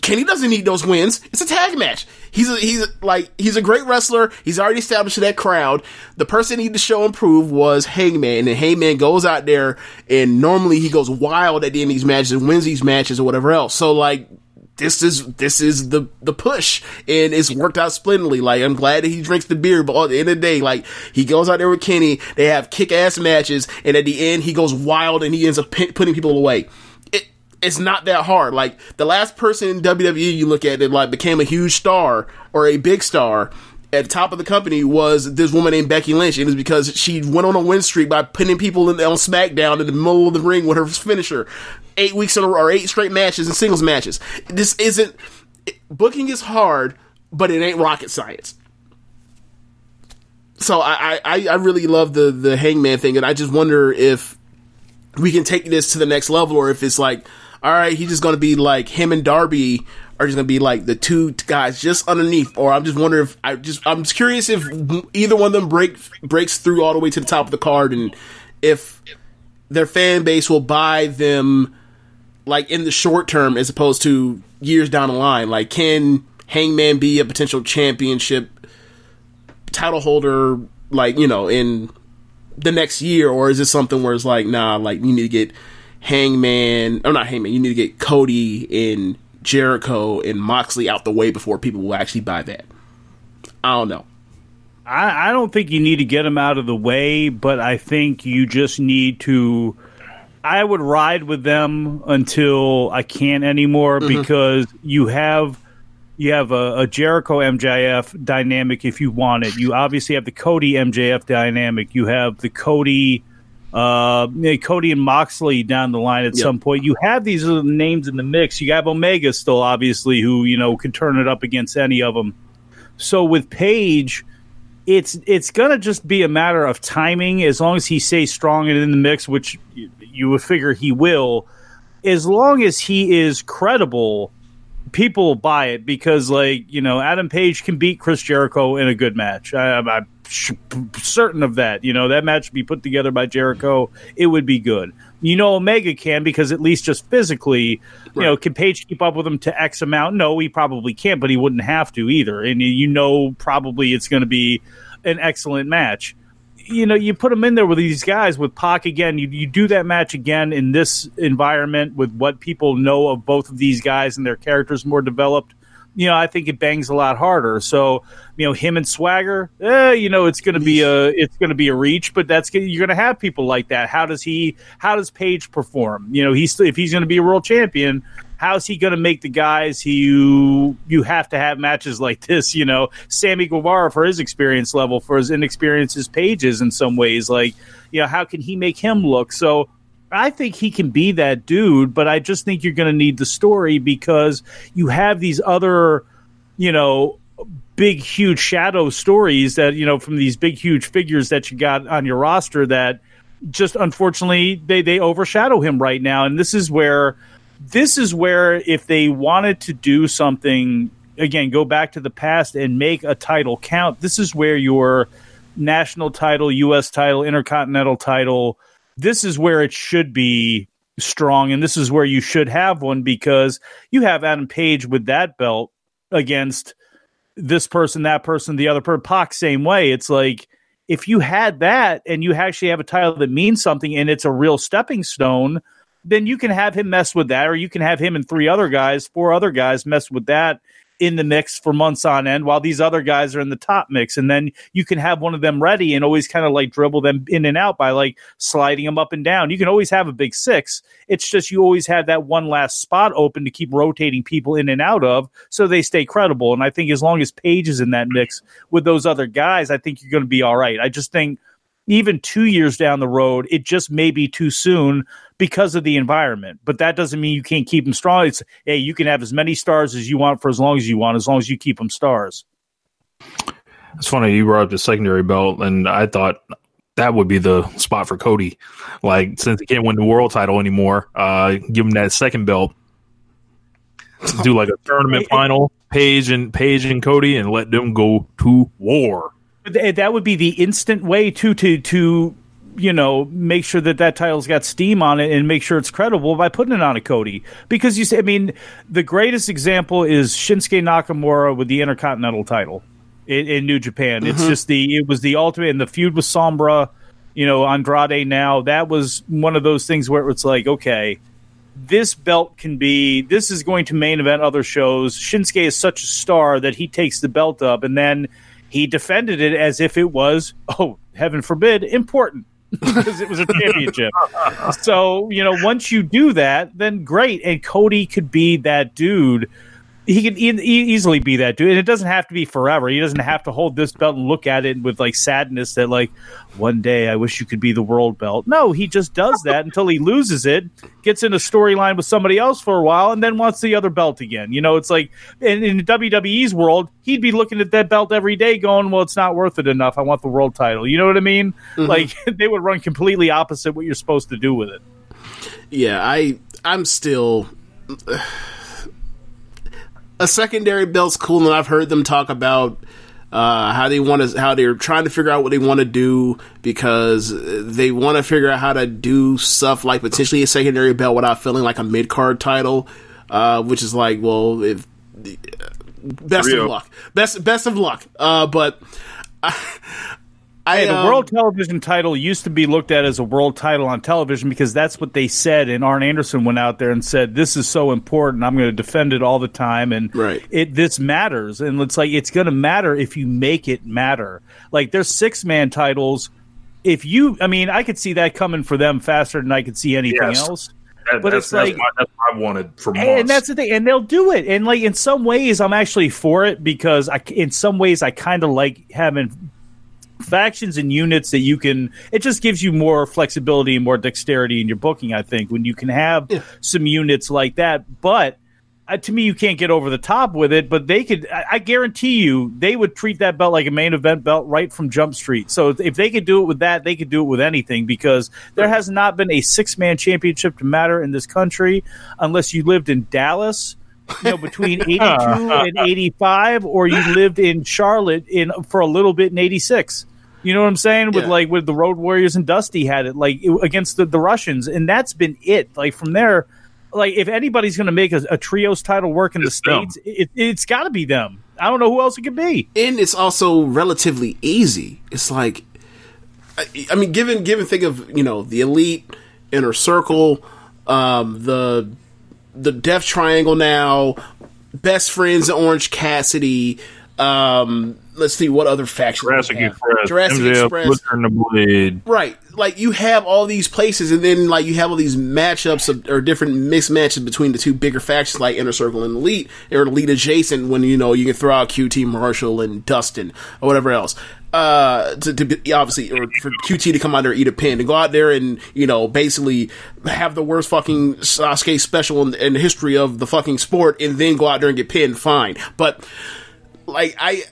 Kenny doesn't need those wins. It's a tag match. He's a, he's a, like he's a great wrestler. He's already established that crowd. The person he needed to show and prove was hangman and hangman goes out there and normally he goes wild at the end of these matches and wins these matches or whatever else. So like this is this is the the push. And it's worked out splendidly. Like i'm glad that he drinks the beer but at the end of the day like he goes out there with kenny. They have kick-ass matches and at the end he goes wild and he ends up pin- putting people away. It, it's not that hard. Like the last person in wwe you look at that like became a huge star or a big star at the top of the company was this woman named Becky Lynch. and It was because she went on a win streak by pinning people in, on SmackDown in the middle of the ring with her finisher. Eight weeks in a row, or eight straight matches and singles matches. This isn't booking is hard, but it ain't rocket science. So I, I, I really love the the Hangman thing, and I just wonder if we can take this to the next level, or if it's like, all right, he's just going to be like him and Darby are just to be like the two guys just underneath, or I'm just wondering if I just I'm just curious if either one of them break breaks through all the way to the top of the card, and if their fan base will buy them like in the short term as opposed to years down the line. Like, can Hangman be a potential championship title holder, like, you know, in the next year? Or is it something where it's like, nah, like, you need to get Hangman, or not Hangman, you need to get Cody and Jericho and Moxley out the way before people will actually buy that? I don't know. I, I don't think you need to get them out of the way, but I think you just need to. I would ride with them until I can't anymore mm-hmm. because you have you have a, a Jericho MJF dynamic if you want it. You obviously have the Cody MJF dynamic. You have the Cody uh, Cody and Moxley down the line at Yep. some point. You have these names in the mix. You have Omega still, obviously, who you know can turn it up against any of them. So with Page, it's it's gonna just be a matter of timing. As long as he stays strong and in the mix, which you, you would figure he will. As long as he is credible, people will buy it because, like you know, Adam Page can beat Chris Jericho in a good match. I, sh- certain of that. You know, that match would be put together by Jericho. It would be good. You know, Omega can because at least just physically, you know, can Page keep up with him to X amount? No, he probably can't, but he wouldn't have to either. And you know, probably it's going to be an excellent match. You know, you put him in there with these guys with Pac again. You, you do that match again in this environment with what people know of both of these guys and their characters more developed. You know, I think it bangs a lot harder. So, you know, him and Swagger, eh, you know, it's going to be a it's going to be a reach, but that's gonna- you're going to have people like that. How does he? How does Page perform? You know, he's if he's going to be a world champion, how's he going to make the guys who you you have to have matches like this? You know, Sammy Guevara for his experience level, for his inexperience, as Page is in some ways. Like, you know, how can he make him look so? I think he can be that dude, but I just think you're going to need the story because you have these other, you know, big, huge shadow stories that, you know, from these big, huge figures that you got on your roster that just unfortunately they, they overshadow him right now. And this is where, this is where if they wanted to do something, again, go back to the past and make a title count, this is where your national title, U.S. title, intercontinental title, this is where it should be strong, and this is where you should have one because you have Adam Page with that belt against this person, that person, the other person. Pac same way. It's like if you had that and you actually have a title that means something and it's a real stepping stone, then you can have him mess with that, or you can have him and three other guys, four other guys mess with that in the mix for months on end while these other guys are in the top mix. And then you can have one of them ready and always kind of like dribble them in and out by like sliding them up and down. You can always have a big six. It's just you always have that one last spot open to keep rotating people in and out of so they stay credible. And I think as long as Page is in that mix with those other guys, I think you're going to be all right. I just think even two years down the road, it just may be too soon because of the environment. But that doesn't mean you can't keep them strong. It's hey, you can have as many stars as you want for as long as you want, as long as you keep them stars. It's funny you brought up the secondary belt, and I thought that would be the spot for Cody. Like since he can't win the world title anymore, uh, give him that second belt. Do like a tournament final, Page and Page and Cody, and let them go to war. That would be the instant way to to to you know make sure that that title's got steam on it and make sure it's credible by putting it on a Cody because you say I mean the greatest example is Shinsuke Nakamura with the Intercontinental title in, in New Japan. It's mm-hmm. just the it was the ultimate and the feud with Sombra, you know Andrade. Now that was one of those things where it's like okay. This belt can be. This is going to main event other shows. Shinsuke is such a star that he takes the belt up, and then he defended it as if it was, oh, heaven forbid, important because it was a championship. so, you know, once you do that, then great. And Cody could be that dude. He could e- easily be that dude. And it doesn't have to be forever. He doesn't have to hold this belt and look at it with like sadness that, like, one day I wish you could be the world belt. No, he just does that until he loses it, gets in a storyline with somebody else for a while, and then wants the other belt again. You know, it's like in, in WWE's world, he'd be looking at that belt every day going, well, it's not worth it enough. I want the world title. You know what I mean? Mm-hmm. Like, they would run completely opposite what you're supposed to do with it. Yeah, I I'm still a secondary belt's cool, and I've heard them talk about uh, how they want to how they're trying to figure out what they want to do because they want to figure out how to do stuff like potentially a secondary belt without feeling like a mid card title, uh, which is like, well, if best Real. of luck, best best of luck. Uh, but I, I Hey, the um, world television title used to be looked at as a world title on television because that's what they said. And Arn Anderson went out there and said, "This is so important. I'm going to defend it all the time." And Right. it this matters. And it's like it's going to matter if you make it matter. Like there's six man titles. If you, I mean, I could see that coming for them faster than I could see anything Yes. else. That- But that's, it's that's, like- my, that's what I wanted for months. And that's the thing, and they'll do it. And like in some ways, I'm actually for it because I, in some ways, I kind of like having factions and units that you can. It just gives you more flexibility and more dexterity in your booking. I think when you can have some units like that, but. Uh, to me, you can't get over the top with it, but they could. I, I guarantee you, they would treat that belt like a main event belt right from Jump Street. So if they could do it with that, they could do it with anything because there has not been a six man championship to matter in this country unless you lived in Dallas, you know, between eighty two and eighty five, or you lived in Charlotte in for a little bit in eighty six. You know what I'm saying? With Yeah. like with the Road Warriors and Dusty had it like it- against the, the Russians, and that's been it. Like from there, like if anybody's going to make a, a trios title work in the It's them. states, it, it's got to be them. I don't know who else it could be. and it's also relatively easy. It's like, I, I mean, given given think of you know the elite, inner circle, um, the the Death Triangle now, best friends, Orange Cassidy. Um, let's see what other factions. Jurassic. Express, Jurassic MJF, Express. Butcher and the Blade. Right. Like you have all these places and then like you have all these matchups of, or different mismatches between the two bigger factions like Inner Circle and Elite or Elite adjacent when you know you can throw out QT Marshall and Dustin or whatever else. Uh, to, to be, obviously, or for QT to come out there and eat a pin and go out there and you know basically have the worst fucking Sasuke special in, in the history of the fucking sport, and then go out there and get pinned. Fine, but like I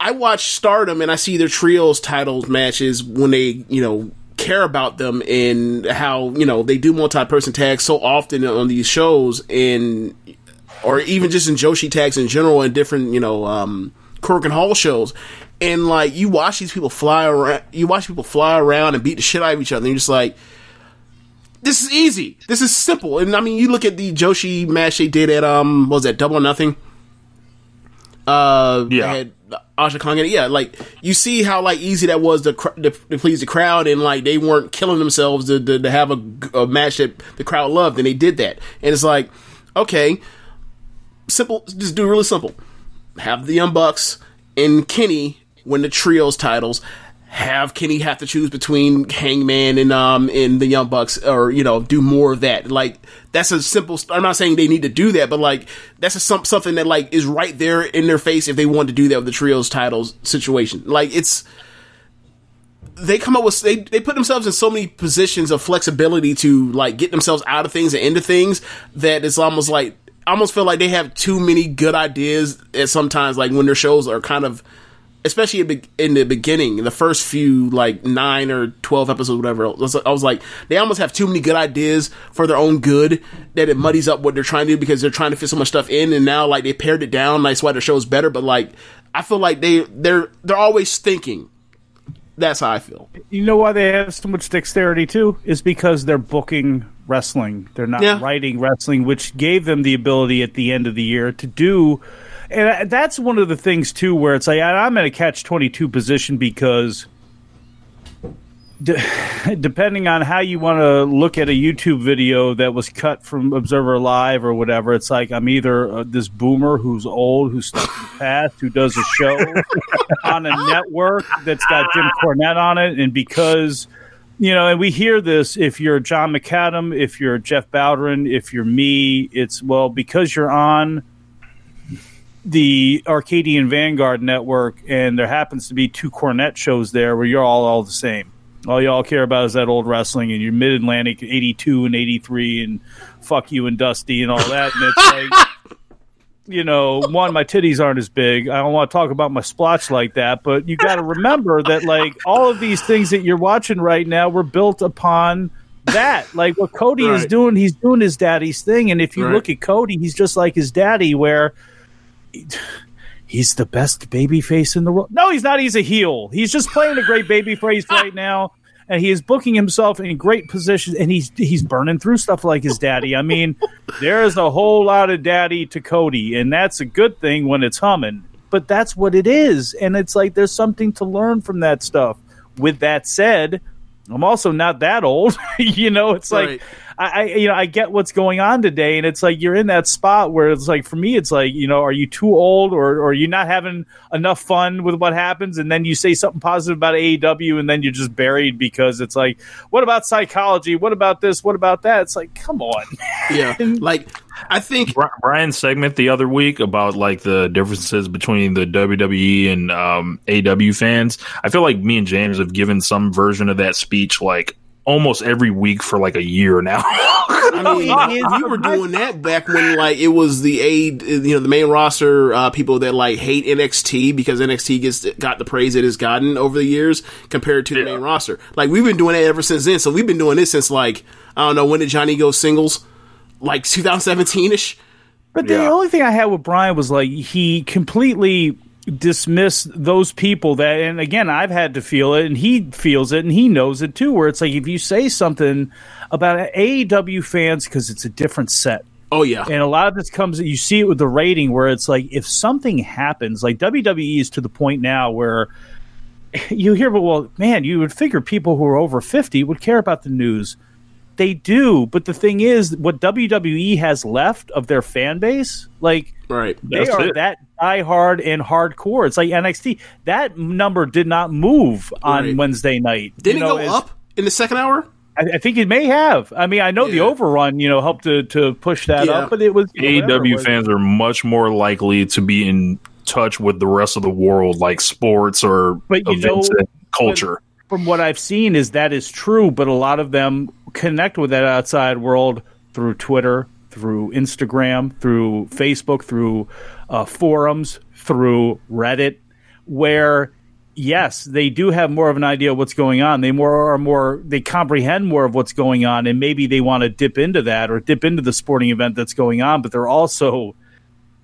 I watch Stardom and I see their trios titles matches when they, you know, care about them and how, you know, they do multi-person tags so often on these shows and or even just in Joshi tags in general and different, you know, um Korakuen Hall shows. And like you watch these people fly around you watch people fly around and beat the shit out of each other and you're just like this is easy. This is simple. And I mean you look at the Joshi match they did at um what was that Double or Nothing? Uh, Yeah. Aja Kong. And yeah, like you see how like easy that was to, cr- to, to please the crowd, and like they weren't killing themselves to, to, to have a, a match that the crowd loved, and they did that. And it's like, okay, simple, just do really simple. Have the Young Bucks and Kenny win the trios titles. Have Kenny have to choose between Hangman and um and the Young Bucks, or you know, do more of that. Like that's a simple. I'm not saying they need to do that, but like that's a, some something that like is right there in their face if they want to do that with the trios titles situation. Like it's they come up with they they put themselves in so many positions of flexibility to like get themselves out of things and into things that it's almost like almost feel like they have too many good ideas at sometimes like when their shows are kind of especially in the beginning in the first few like 9 or 12 episodes whatever I was like they almost have too many good ideas for their own good that it muddies up what they're trying to do because they're trying to fit so much stuff in and now like they pared it down that's why their show's better but like I feel like they they're they're always thinking that's how I feel. You know why they have so much dexterity too? Is because they're booking wrestling. They're not Yeah. writing wrestling, which gave them the ability at the end of the year to do. And that's one of the things too, where it's like I'm in a catch twenty two position because. de- depending on how you want to look at a YouTube video that was cut from Observer Live or whatever, it's like I'm either uh, this boomer who's old, who's stuck in the past, who does a show on a network that's got Jim Cornette on it, and because you know, and we hear this if you're John McAdam, if you're Jeff Bowden, if you're me, it's well because you're on the Arcadian Vanguard network, and there happens to be two Cornette shows there where you're all all the same. All y'all care about is that old wrestling, and your Mid Atlantic '82 and '83, and fuck you and Dusty and all that. And it's like, you know, one, my titties aren't as big. I don't want to talk about my splotch like that, but you got to remember that like all of these things that you're watching right now were built upon that. Like what Cody is doing, he's doing his daddy's thing, and if you Right. look at Cody, he's just like his daddy, where he's the best baby face in the world. No, he's not. He's a heel. He's just playing a great baby face right now. And he is booking himself in great positions, and he's he's burning through stuff like his daddy. I mean, there is a whole lot of daddy to Cody, and that's a good thing when it's humming. But that's what it is, and it's like there's something to learn from that stuff. With that said, I'm also not that old. you know, it's like Right. I, I you know I get what's going on today, and it's like you're in that spot where it's like for me, it's like you know, are you too old or, or are you not having enough fun with what happens, and then you say something positive about AEW, and then you're just buried because it's like, what about psychology? What about this? What about that? It's like, come on, Yeah, like I think Brian's segment the other week about like the differences between the WWE and um, AEW fans. I feel like me and James have given some version of that speech like almost every week for like a year now. I mean, we were doing that back when like it was the a you know the main roster uh, people that like hate NXT because NXT gets got the praise it has gotten over the years compared to the main roster. Like we've been doing that ever since then. So we've been doing this since like I don't know when did Johnny go singles, like 2017 ish. But the only thing I had with Brian was like he completely dismissed those people that, and again, I've had to feel it, and he feels it, and he knows it too. Where it's like if you say something about AEW fans because it's a different set, Oh yeah, and a lot of this comes you see it with the rating where it's like if something happens like WWE is to the point now where you hear but well man you would figure people who are over 50 would care about the news they do but the thing is what WWE has left of their fan base like right. they That's are it. that diehard and hardcore it's like NXT that number did not move on Right. Wednesday night Didn't You know, it go as- up in the second hour? I, I think it may have I mean I know the overrun you know helped to, to push that Yeah. up but it was you know, AEW. Fans are much more likely to be in touch with the rest of the world, like sports or But you events know- and culture. From what I've seen is that is true, but a lot of them connect with that outside world through Twitter, through Instagram, through Facebook, through uh, forums, through Reddit, where yes, they do have more of an idea of what's going on. They more are more they comprehend more of what's going on, and maybe they want to dip into that or dip into the sporting event that's going on, but they're also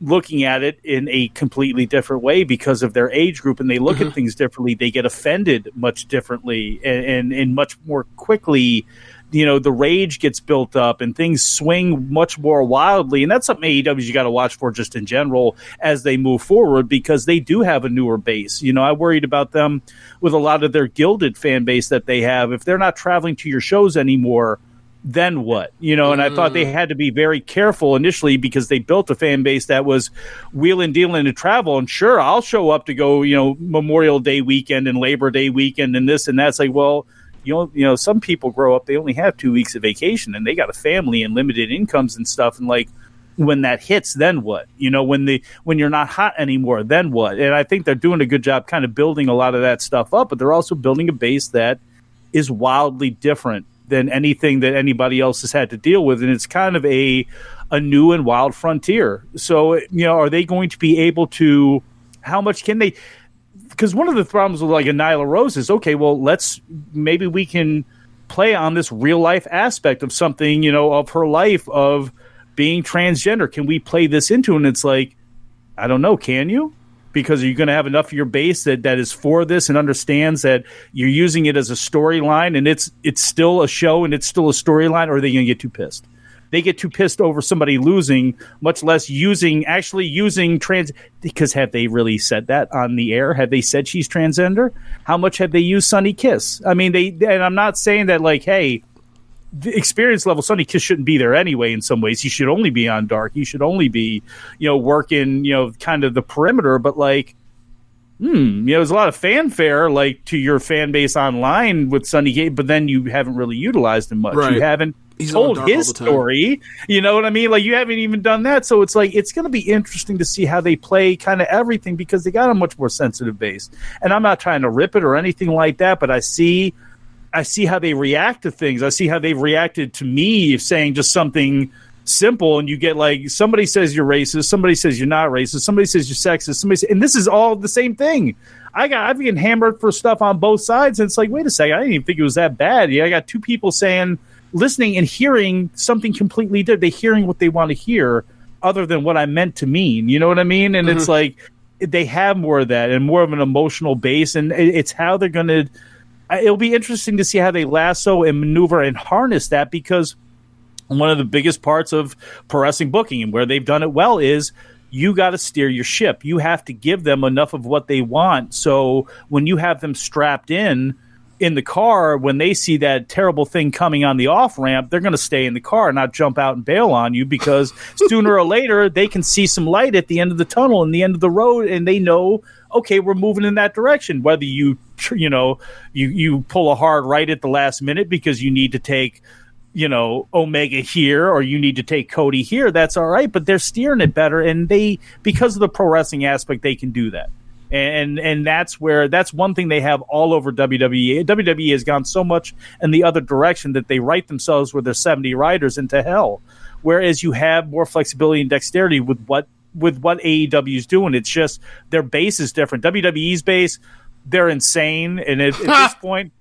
looking at it in a completely different way because of their age group and they look at mm-hmm. things differently they get offended much differently and, and, and much more quickly you know the rage gets built up and things swing much more wildly. And that's something AEW's you got to watch for just in general as they move forward because they do have a newer base. You know I worried about them with a lot of their gilded fan base that they have. If they're not traveling to your shows anymore then what? You know and i thought they mm. had to be very careful initially because they built a fan base that was wheeling dealing to travel. And sure i'll show up to go you know memorial day weekend and labor day weekend and this and that's like well you know you know some people grow up they only have two weeks of vacation and they got a family and limited incomes and stuff. And like when that hits then what? You know when the when you're not hot anymore then what? And i think they're doing a good job kind of building a lot of that stuff up but they're also building a base that is wildly different than anything that anybody else has had to deal with, and it's kind of a a new and wild frontier. So, you know, are they going to be able to? How much can they? Because one of the problems with like a Nyla Rose is okay. Well, let's maybe we can play on this real life aspect of something, you know, of her life of being transgender. Can we play this into? And it's like, I don't know. Can you? Because are you going to have enough of your base that, that is for this and understands that you're using it as a storyline and it's it's still a show and it's still a storyline or are they going to get too pissed. They get too pissed over somebody losing much less using actually using trans because have they really said that on the air? Have they said she's transgender? How much have they used Sonny Kiss? I mean they and i'm not saying that like hey the experience level, Sonny Kiss shouldn't be there anyway. In some ways, he should only be on dark. He should only be, you know, working, you know, kind of the perimeter. But like, hmm, you know, there's a lot of fanfare like to your fan base online with Sonny Gate, but then you haven't really utilized him much. Right. You haven't He's told his all the time. story. You know what I mean? Like you haven't even done that. So it's like it's going to be interesting to see how they play kind of everything because they got a much more sensitive base. And I'm not trying to rip it or anything like that, but I see I see how they react to things. I see how they've reacted to me saying just something simple, and you get like somebody says you're racist, somebody says you're not racist, somebody says you're sexist, somebody, say, and this is all the same thing. I got I've been hammered for stuff on both sides, and it's like, wait a second, I didn't even think it was that bad. Yeah, I got two people saying, listening and hearing something completely different. They're hearing what they want to hear, other than what I meant to mean. You know what I mean? And it's mm-hmm. like they have more of that and more of an emotional base, and it's how they're going to. It'll be interesting to see how they lasso and maneuver and harness that because one of the biggest parts of pro wrestling booking and where they've done it well is you got to steer your ship. You have to give them enough of what they want. So when you have them strapped in in the car, when they see that terrible thing coming on the off ramp, they're going to stay in the car, not jump out and bail on you because sooner or later they can see some light at the end of the tunnel and the end of the road, and they know, okay, we're moving in that direction. Whether you, you know, you you pull a hard right at the last minute because you need to take you know Omega here or you need to take Cody here. That's all right, but they're steering it better, and they because of the pro wrestling aspect, they can do that. And and that's where that's one thing they have all over WWE. WWE has gone so much in the other direction that they write themselves with their seventy riders into hell. Whereas you have more flexibility and dexterity with what with what AEW is doing. It's just their base is different. WWE's base, they're insane, and at, at this point,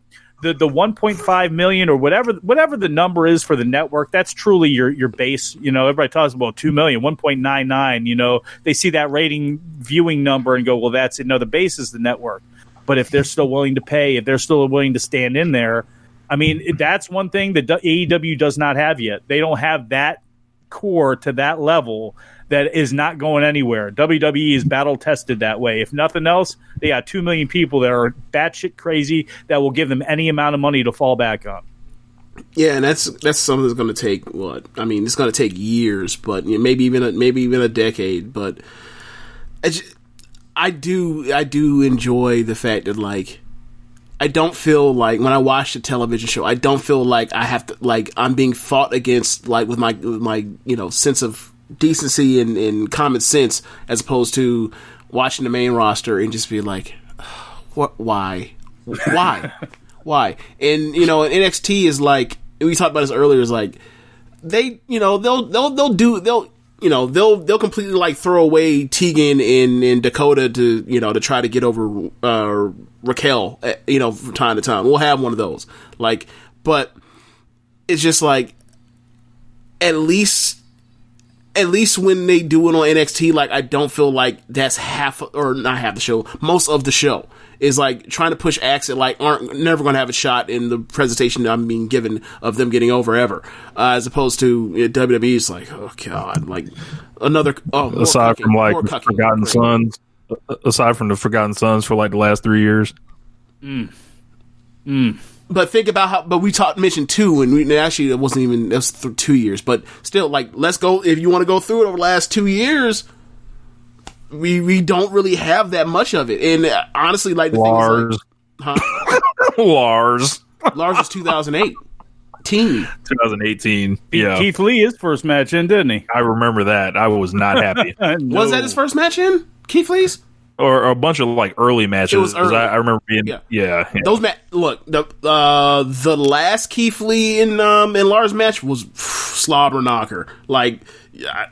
the the 1.5 million or whatever whatever the number is for the network that's truly your your base. You know everybody talks about 2 million 1.99 you know they see that rating viewing number and go well that's it. No the base is the network. But if they're still willing to pay if they're still willing to stand in there i mean that's one thing that AEW does not have yet. They don't have that core to that level that is not going anywhere. WWE is battle tested that way. If nothing else, they got two million people that are batshit crazy that will give them any amount of money to fall back on. Yeah, and that's that's something that's going to take what? I mean, it's going to take years, but maybe even a, maybe even a decade. But I, ju- I do I do enjoy the fact that like I don't feel like when I watch a television show, I don't feel like I have to like I'm being fought against like with my with my you know sense of decency and, and common sense as opposed to watching the main roster and just be like, what? Why? Why? Why? And you know, NXT is like we talked about this earlier. Is like they, you know, they'll they'll they'll do they'll you know they'll they'll completely like throw away Tegan in in Dakota to you know to try to get over uh, Raquel. uh, You know, from time to time, we'll have one of those. Like, but it's just like at least at least when they do it on NXT, like I don't feel like that's half or not half the show, most of the show is like trying to push acts that like aren't never going to have a shot in the presentation I'm being given of them getting over ever, uh, as opposed to you know, WWE is like oh god, like another oh more aside cucking, from like more the. Forgotten Great. Sons, aside from the Forgotten Sons for like the last three years. But think about how. But we talked mentioned two, and we actually it wasn't even it was th- two years. But still, like let's go if you want to go through it over the last two years. We we don't really have that much of it, and uh, honestly, like the Lars, thing is, like, huh? Lars, Lars was two thousand eight. Teen. 2018. Yeah, Keith Lee his first match in, didn't he? I remember that. I was not happy. Was that his first match in Keith Lee's? Or, or a bunch of like early matches. It was early. I, I remember being Yeah. yeah. yeah. Those ma- look the uh the last Keith Lee in um in Lars match was slobber knocker. Like yeah,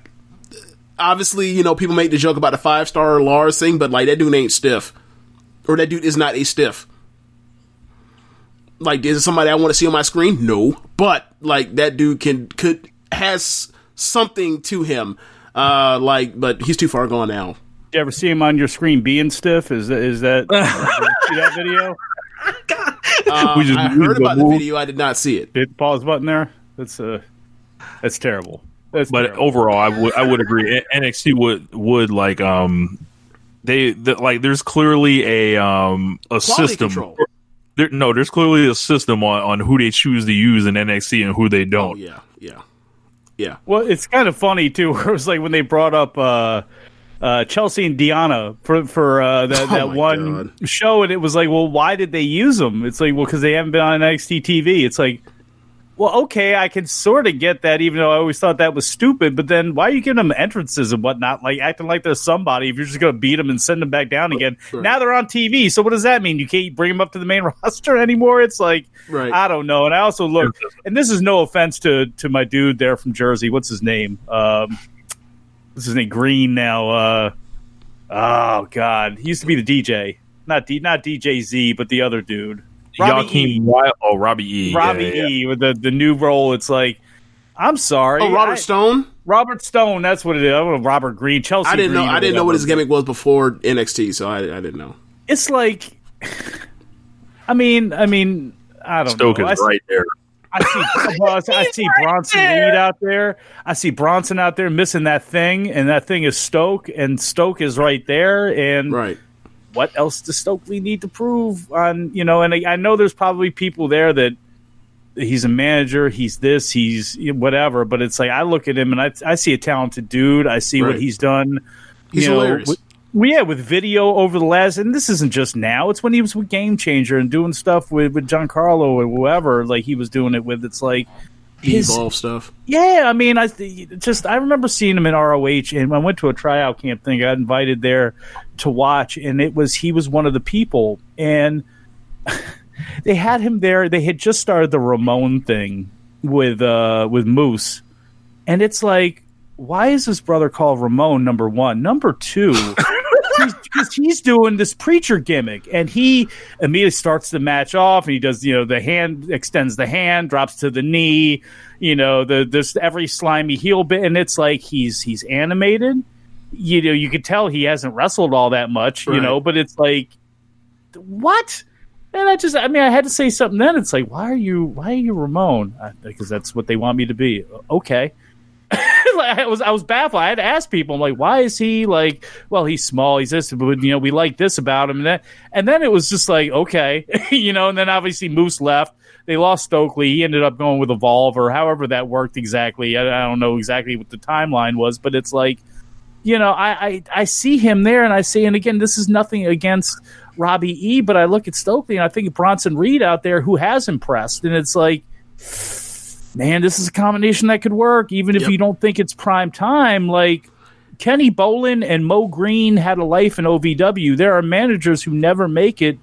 obviously, you know, people make the joke about the five star Lars thing, but like that dude ain't stiff. Or that dude is not a stiff. Like, is it somebody I want to see on my screen? No. But like that dude can could has something to him. Uh like but he's too far gone now. Did you ever see him on your screen being stiff? Is that is that see that video? Uh, We just- I heard about the moved. video, I did not see it. Did the pause button there. That's uh that's terrible. That's but terrible. overall, I would I would agree. N- NXT would would like um they the, like there's clearly a um a Quality system. control. There, no, there's clearly a system on, on who they choose to use in NXT and who they Oh don't. yeah, yeah. Yeah. Well, it's kind of funny too. Where it was like when they brought up uh, uh, Chelsea and Diana for for uh, that, Oh that one show, and it was like, well, why did they use them? It's like, well, because they haven't been on NXT TV. It's like, well, okay, I can sort of get that, even though I always thought that was stupid. But then, why are you giving them entrances and whatnot, like acting like they're somebody? If you're just going to beat them and send them back down again, Right. now they're on TV. So what does that mean? You can't bring them up to the main roster anymore? It's like, Right. I don't know. And I also look, and this is no offense to to my dude there from Jersey. What's his name? Um, what's his name? Green now. Uh, oh God, he used to be the DJ. Not D, not DJ Z, but the other dude. Robbie Joaquin E. Wild, oh Robbie E. Robbie yeah, yeah. E. With the the new role. It's like, I'm sorry. Oh, Robert I- Stone. Robert Stone. That's what it is. I don't know, Robert Green. Chelsea. I didn't know. Green or I didn't know what his gimmick was before NXT, so I, I didn't know. It's like, I mean, I mean, I don't Stoke know. I is see- right there. I see, well, I see Bronson Reed out there. I see Bronson out there missing that thing, and that thing is Stoke, and Stoke is right there. And Right. what else does Stokely need to prove on you know? And I, I know there's probably people there that he's a manager, he's this, he's whatever. But it's like I look at him and I I see a talented dude. I see what he's done. He's you know, hilarious. Well, yeah, with video over the last, and this isn't just now. It's when he was with Game Changer and doing stuff with with Giancarlo or whoever. Like he was doing it with. It's like his Evolve stuff. yeah, I mean, I just I remember seeing him in ROH, and I went to a tryout camp thing. I got invited there to watch, and it was he was one of the people, and they had him there. They had just started the Ramon thing with uh with Moose, and it's like, why is his brother called Ramon? Number one, number two. because he's doing this preacher gimmick, and he immediately starts the match off, and he does, you know, the hand extends the hand, drops to the knee, you know, the this every slimy heel bit, and it's like he's he's animated. You know, you could tell he hasn't wrestled all that much, you know, but it's like, what? And I just, I mean, I had to say something then. It's like, why are you, why are you Ramon? Because that's what they want me to be. Okay. I was I was baffled. I had to ask people. I'm like, why is he like? Well, he's small. He's this, but you know, we like this about him. And then and then it was just like, okay, you know. And then obviously Moose left. They lost Stokely. He ended up going with Evolve or however that worked exactly. I, I don't know exactly what the timeline was, but it's like, you know, I, I I see him there, and I see, and again, this is nothing against Robbie E, but I look at Stokely and I think of Bronson Reed out there who has impressed, and it's like man, this is a combination that could work, even if Yep. you don't think it's prime time. Like Kenny Bolin and Mo Green had a life in OVW. There are managers who never make it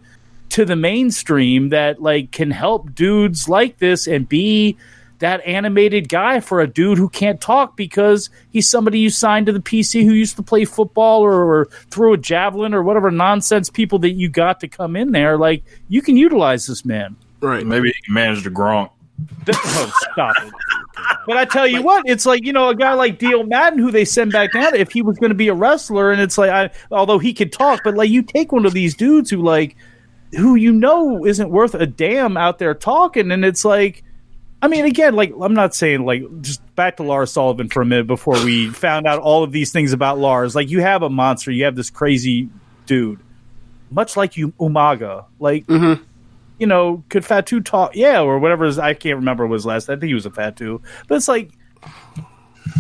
to the mainstream that like can help dudes like this and be that animated guy for a dude who can't talk because he's somebody you signed to the PC who used to play football or, or throw a javelin or whatever nonsense people that you got to come in there. Like you can utilize this man. Right. Maybe he can manage the Gronk. Th- oh, stop it. But I tell you what, it's like you know a guy like Dio Maddin who they send back down. If he was going to be a wrestler, and it's like, I, although he could talk, but like you take one of these dudes who like who you know isn't worth a damn out there talking, and it's like, I mean, again, like I'm not saying like just back to Lars Sullivan for a minute before we found out all of these things about Lars. Like you have a monster, you have this crazy dude, much like you Umaga, like. Mm-hmm. You know, could Fatu talk? Yeah, or whatever. His, I can't remember what was last. I think he was a Fatu, but it's like,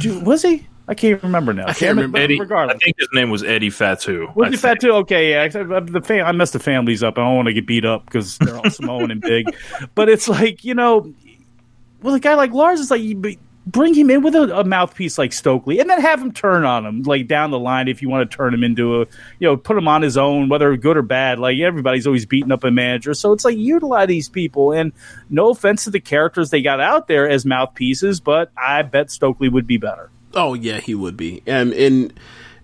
dude, was he? I can't remember now. I can't remember. but Eddie, Regardless, I think his name was Eddie Fatu. was I he think. Fatu? Okay, yeah. except, uh, The fam- I messed the families up. I don't want to get beat up because they're all Samoan and big. But it's like you know, well, a guy like Lars is like you b- bring him in with a, a mouthpiece like Stokely, and then have him turn on him like down the line if you want to turn him into a you know put him on his own, whether good or bad. Like everybody's always beating up a manager, so it's like utilize these people. And no offense to the characters they got out there as mouthpieces, but I bet Stokely would be better. Oh yeah, he would be. And and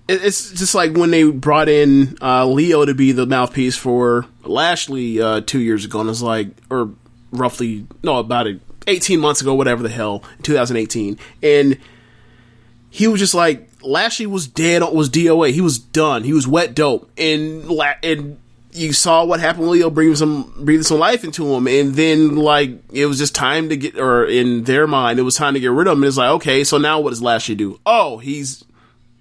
it's just like when they brought in uh, Lio to be the mouthpiece for Lashley uh, two years ago, and it's like, or roughly no, about a, eighteen months ago, whatever the hell, 2018, and he was just like Lashley was dead, was DOA, he was done, he was wet dope, and La- and. You saw what happened. with Lio breathing some breathing some life into him, and then like it was just time to get, or in their mind, it was time to get rid of him. And it's like, okay, so now what does Lashley do? Oh, he's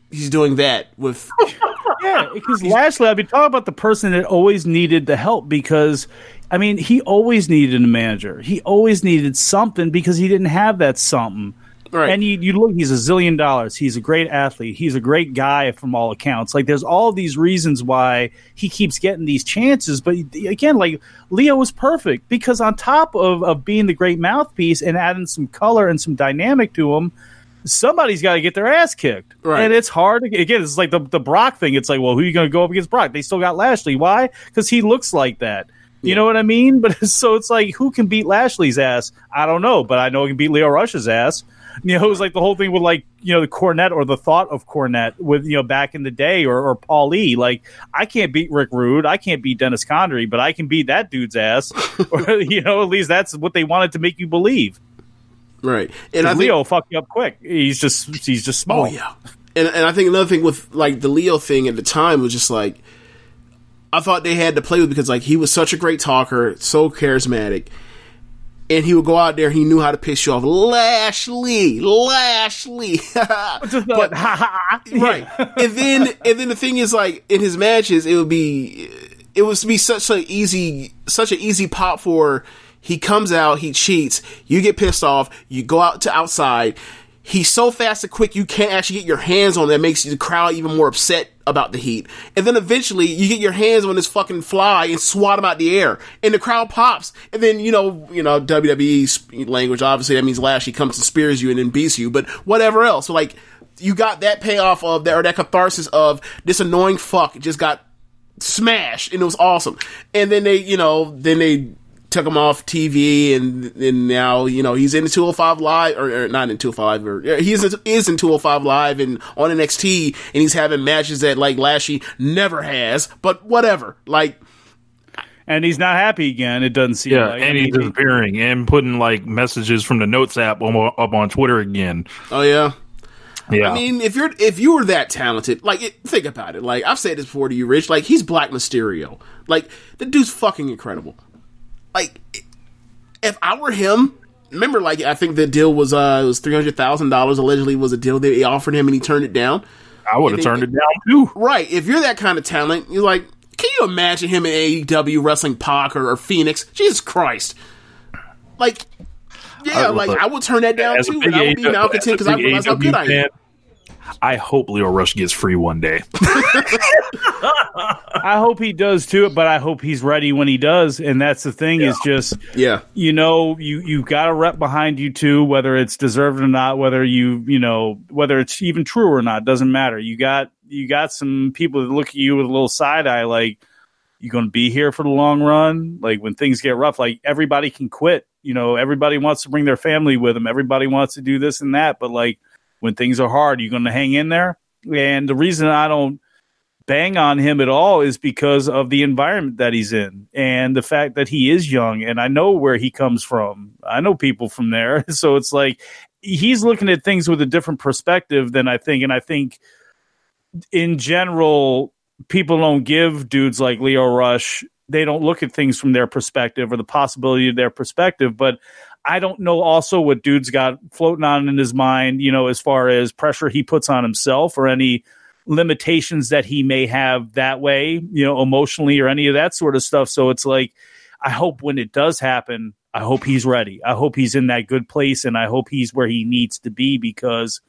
he's doing that with Yeah, because Lashley, I've been talking about the person that always needed the help because, I mean, he always needed a manager. He always needed something because he didn't have that something. Right. And you, you look, he's a zillion dollars. He's a great athlete. He's a great guy from all accounts. Like, there's all these reasons why he keeps getting these chances. But again, like, Lio was perfect because on top of, of being the great mouthpiece and adding some color and some dynamic to him, somebody's got to get their ass kicked. Right. And it's hard. To, again, it's like the, the Brock thing. It's like, well, who are you going to go up against Brock? They still got Lashley. Why? Because he looks like that. You know what I mean? But so it's like, who can beat Lashley's ass? I don't know, but I know he can beat Lio Rush's ass. You know, it was like the whole thing with like, you know, the Cornette or the thought of Cornette with, you know, back in the day or, or Paul E. Like, I can't beat Rick Rude. I can't beat Dennis Condrey, but I can beat that dude's ass. or, you know, at least that's what they wanted to make you believe. right. And I think Lio fuck you up quick. He's just, he's just oh, small. Oh yeah, and and I think another thing with like the Lio thing at the time was just like I thought they had to play with because like he was such a great talker, so charismatic, and he would go out there. He knew how to piss you off, Lashley, Lashley, but right. and then and then the thing is like in his matches, it would be it would be such an easy such an easy pop for. He comes out, he cheats, you get pissed off, you go out to outside. He's so fast and quick, you can't actually get your hands on him. That makes the crowd even more upset about the heat. And then eventually, you get your hands on this fucking fly and swat him out the air, and the crowd pops. And then you know, you know, WWE language. Obviously, that means Lashley comes and spears you and then beats you. But whatever else, so like you got that payoff of that or that catharsis of this annoying fuck just got smashed and it was awesome. And then they, you know, then they took him off TV and and now, you know, he's in 205 live or, or not in 205 or yeah, he is, is in 205 live and on NXT and he's having matches that like Lashley never has, but whatever. Like And he's not happy again. It doesn't seem Yeah, like. I and he's mean, disappearing and putting like messages from the Notes app up on Twitter again. oh yeah. Yeah, I mean, if you're if you were that talented, like it, think about it. Like I've said this before to you, Rich. Like he's Black Mysterio. Like the dude's fucking incredible. Like if I were him, remember, like I think the deal was uh it was three hundred thousand dollars. Allegedly, was a deal that they offered him, and he turned it down. I would have turned it- down too. Right. If you're that kind of talent, you're like, can you imagine him in AEW wrestling Pac or, or Fenix? Jesus Christ. Like, yeah, I- like look, I would turn that down too, and I would be because I as realize how good I am. Fan, I hope Lio Rush gets free one day. I hope he does too, but I hope he's ready when he does. And that's the thing is just, Yeah. you know, you you got a rep behind you too, whether it's deserved or not, whether you you know whether it's even true or not, doesn't matter. You got you got some people that look at you with a little side eye, like you going to be here for the long run. Like when things get rough, like everybody can quit. You know, everybody wants to bring their family with them. Everybody wants to do this and that, but like when things are hard, you're going to hang in there. And the reason I don't bang on him at all is because of the environment that he's in and the fact that he is young and I know where he comes from. I know people from there. So it's like he's looking at things with a different perspective than I think, and I think in general, people don't give dudes like Lio Rush. They don't look at things from their perspective or the possibility of their perspective. But I don't know also what dude's got floating on in his mind, you know, as far as pressure he puts on himself or any limitations that he may have that way, you know, emotionally or any of that sort of stuff. So it's like, I hope when it does happen, I hope he's ready. I hope he's in that good place and I hope he's where he needs to be because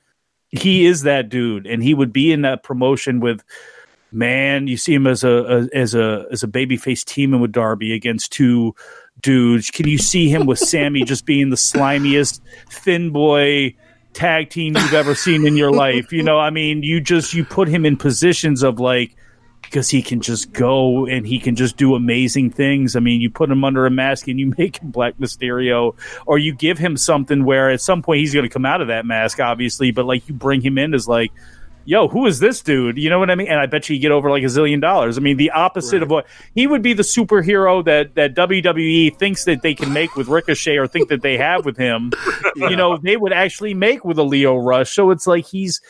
he is that dude and he would be in that promotion with man, you see him as a, a as a as a babyface teaming with Darby against two dudes. Can you see him with Sammy just being the slimiest thin boy tag team you've ever seen in your life? You know, I mean, you just you put him in positions of like because he can just go and he can just do amazing things. I mean, you put him under a mask and you make him Black Mysterio, or you give him something where at some point he's going to come out of that mask, obviously, but like you bring him in as like, yo, who is this dude? You know what I mean? And I bet you, get over like a zillion dollars. I mean, the opposite right. of what he would be the superhero that that WWE thinks that they can make with Ricochet or think that they have with him. yeah. You know, they would actually make with a Lio Rush. So it's like he's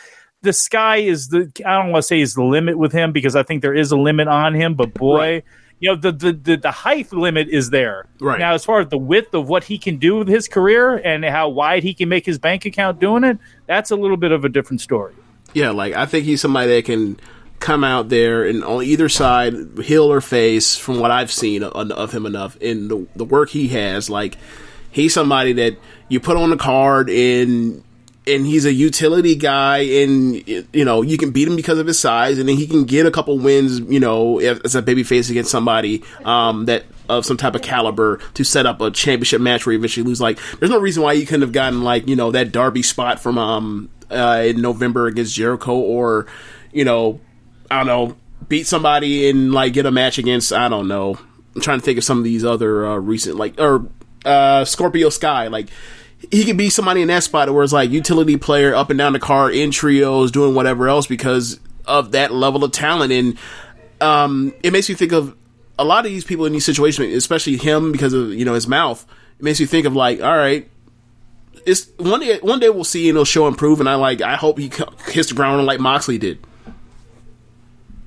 the sky is the I don't want to say is the limit with him because I think there is a limit on him, but boy. Right. You know the, the the the height limit is there right now. As far as the width of what he can do with his career and how wide he can make his bank account doing it, that's a little bit of a different story. Yeah, like I think he's somebody that can come out there and on either side, heel or face, from what I've seen of, him enough in the, the work he has. Like he's somebody that you put on the card and and he's a utility guy and you know you can beat him because of his size and then he can get a couple wins you know as a baby face against somebody um, that of some type of caliber to set up a championship match where you eventually lose like there's no reason why he couldn't have gotten like you know that Darby spot from um uh, in November against Jericho or you know I don't know beat somebody and like get a match against I don't know. I'm trying to think of some of these other uh, recent like or uh, Scorpio Sky. Like he could be somebody in that spot where it's like utility player up and down the card in trios doing whatever else because of that level of talent. And um, it makes me think of a lot of these people in these situations especially him because of you know his mouth. It makes me think of like all right it's one day one day we'll see and he'll show improve and i like i hope he hits the ground like moxley did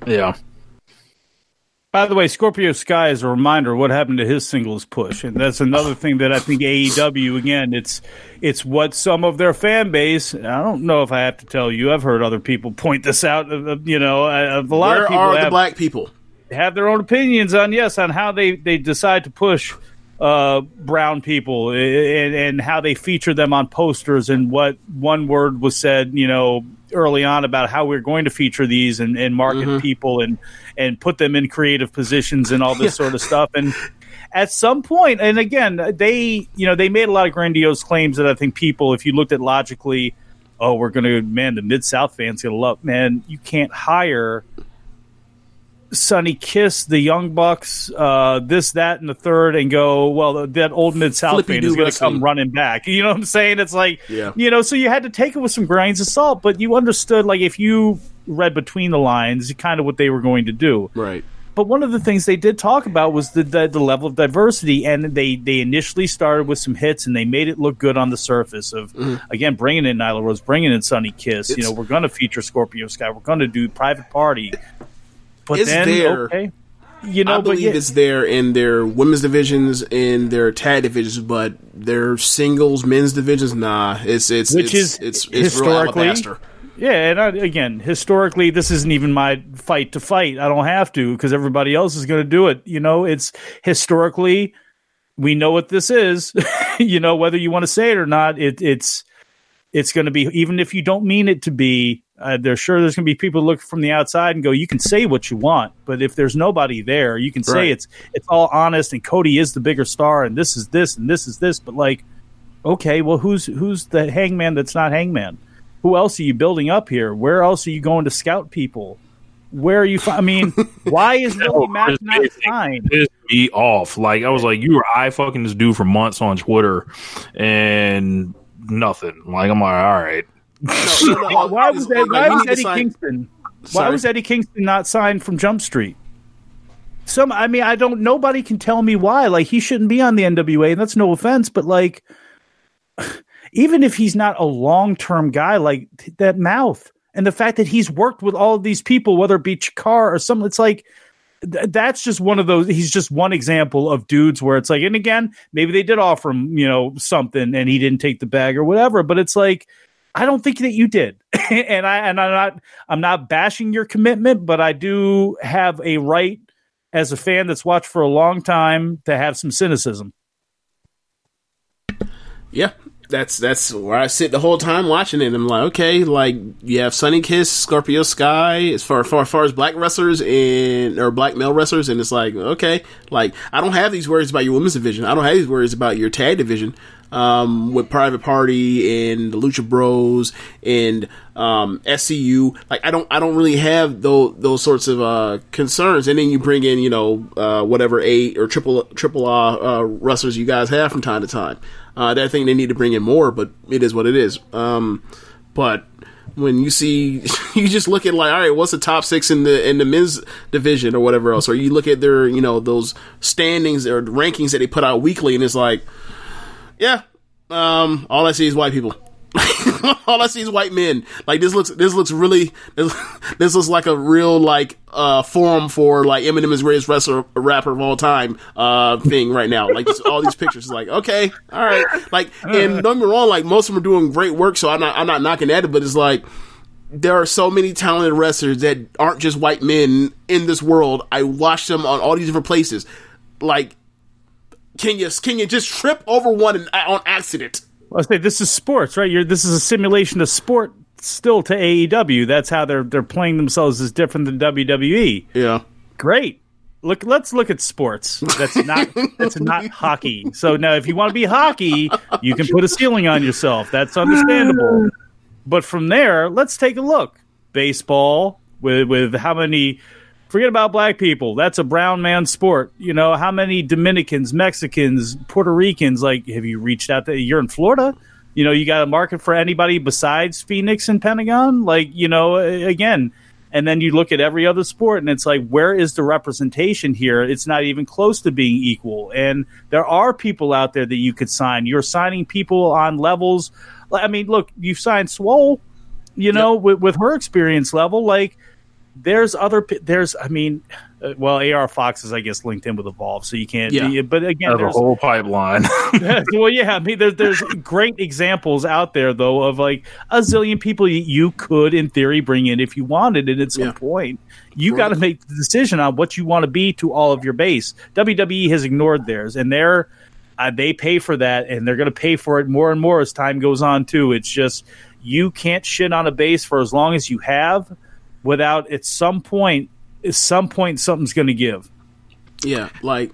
yeah by the way, Scorpio Sky is a reminder what happened to his singles push, and that's another thing that I think AEW again it's it's what some of their fan base. I don't know if I have to tell you. I've heard other people point this out. Uh, uh, you know, uh, a lot Where of people are have, the black people have their own opinions on yes on how they they decide to push uh, brown people and, and how they feature them on posters and what one word was said. You know, early on about how we're going to feature these and, and market mm-hmm. people and and put them in creative positions and all this sort of stuff and at some point and again they you know they made a lot of grandiose claims that i think people if you looked at logically oh we're going to man the mid south fans going to love man you can't hire Sonny Kiss, the Young Bucks, uh, this, that, and the third, and go, well, that old Mid South fan is going to come running back. You know what I'm saying? It's like, yeah. you know, so you had to take it with some grains of salt, but you understood, like, if you read between the lines, kind of what they were going to do. Right. But one of the things they did talk about was the, the, the level of diversity, and they they initially started with some hits, and they made it look good on the surface. Of mm-hmm. again bringing in Nyla Rose, bringing in Sonny Kiss. It's, you know, we're going to feature Scorpio Sky. We're going to do Private Party. But it's then, there. Okay. You know, I believe yeah. it's there in their women's divisions, in their tag divisions, but their singles men's divisions, nah. It's it's which it's, is it's, it's historically. Yeah, and I, again, historically, this isn't even my fight to fight. I don't have to because everybody else is going to do it. You know, it's historically we know what this is. you know, whether you want to say it or not, it, it's it's going to be even if you don't mean it to be uh, there's sure there's going to be people look from the outside and go, you can say what you want, but if there's nobody there, you can say it's it's all honest and Cody is the bigger star and this is this and this is this. But like, okay, well, who's who's the hangman that's not hangman? Who else are you building up here? Where else are you going to scout people? Where are you? Fi- I mean, why is Willie Mack Chris not signed? pissed me off. Like I was like, you were I fucking this dude for months on Twitter, and nothing. Like I'm like, all right. Why, why was, Ed, why was Eddie sign- Kingston? Why was Eddie Kingston not signed from Jump Street? Some, I mean, I don't. Nobody can tell me why. Like he shouldn't be on the NWA. And that's no offense, but like, even if he's not a long term guy, like that mouth and the fact that he's worked with all of these people, whether it be Chikara or something, it's like th- that's just one of those. He's just one example of dudes where it's like, and again, maybe they did offer him, you know, something and he didn't take the bag or whatever, but it's like, I don't think that you did, and I and I'm not I'm not bashing your commitment, but I do have a right as a fan that's watched for a long time to have some cynicism. Yeah, that's that's where I sit the whole time watching it. I'm like, okay, like you have Sonny Kiss, Scorpio Sky, as far far, far as black wrestlers and or black male wrestlers, and it's like, okay, like I don't have these worries about your women's division. I don't have these worries about your tag division. Um, with Private Party and the Lucha Bros and um, SCU, like I don't, I don't really have those those sorts of uh, concerns. And then you bring in, you know, uh, whatever eight or triple triple A uh, wrestlers you guys have from time to time. Uh, I think they need to bring in more, but it is what it is. Um, but when you see, you just look at like, all right, what's the top six in the in the men's division or whatever else, or you look at their, you know, those standings or rankings that they put out weekly, and it's like, yeah, um, all I see is white people. all I see is white men. Like this looks, this looks really, this, this looks like a real like uh forum for like Eminem is greatest wrestler rapper of all time uh thing right now. Like just all these pictures, like okay, all right, like and don't get me wrong, like most of them are doing great work, so I'm not I'm not knocking at it, but it's like there are so many talented wrestlers that aren't just white men in this world. I watch them on all these different places. Like, can you can you just trip over one and, on accident? I say this is sports, right? You're, this is a simulation of sport still to AEW. That's how they're they're playing themselves as different than WWE. Yeah, Great. Look, let's look at sports. That's not that's not hockey. So now, if you want to be hockey, you can put a ceiling on yourself. That's understandable. But from there, let's take a look. Baseball with with how many? Forget about black people. That's a brown man sport. You know how many Dominicans, Mexicans, Puerto Ricans? Like, have you reached out? To, you're in Florida. You know, you got a market for anybody besides Fenix and Pentagon. Like, you know, again, and then you look at every other sport and it's like where is the representation here it's not even close to being equal and there are people out there that you could sign you're signing people on levels i mean look you've signed swole you know with, with her experience level like there's other there's i mean uh, well ar fox is i guess linked in with evolve so you can't Yeah. but again That's a whole pipeline. well, yeah, I mean, there, there's great examples out there, though, of like a zillion people you, you could, in theory, bring in if you wanted. And at some Yeah. point, you got to make the decision on what you want to be to all of your base. WWE has ignored theirs, and they're uh, they pay for that, and they're going to pay for it more and more as time goes on. Too, it's just you can't shit on a base for as long as you have, without at some point, at some point, something's going to give. yeah. Like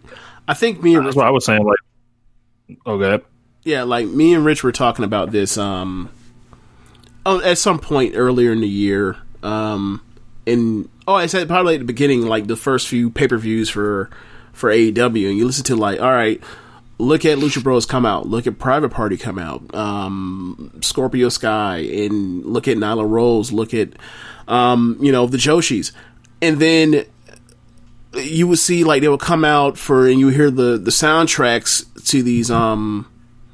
I think me and That's what I was saying. Like, okay, yeah, like me and Rich were talking about this um oh, at some point earlier in the year. Um in oh I said probably at the beginning, like the first few pay per views for for AEW and you listen to like, all right, look at Lucha Bros come out, look at Private Party come out, um Scorpio Sky and look at Nyla Rose, look at um, you know, the Joshis. And then you would see like they would come out for and you hear the the soundtracks to these um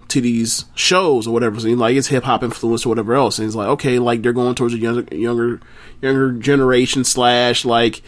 to these shows or whatever. So like it's hip hop influence or whatever else. And it's like okay, like they're going towards a younger younger younger generation slash like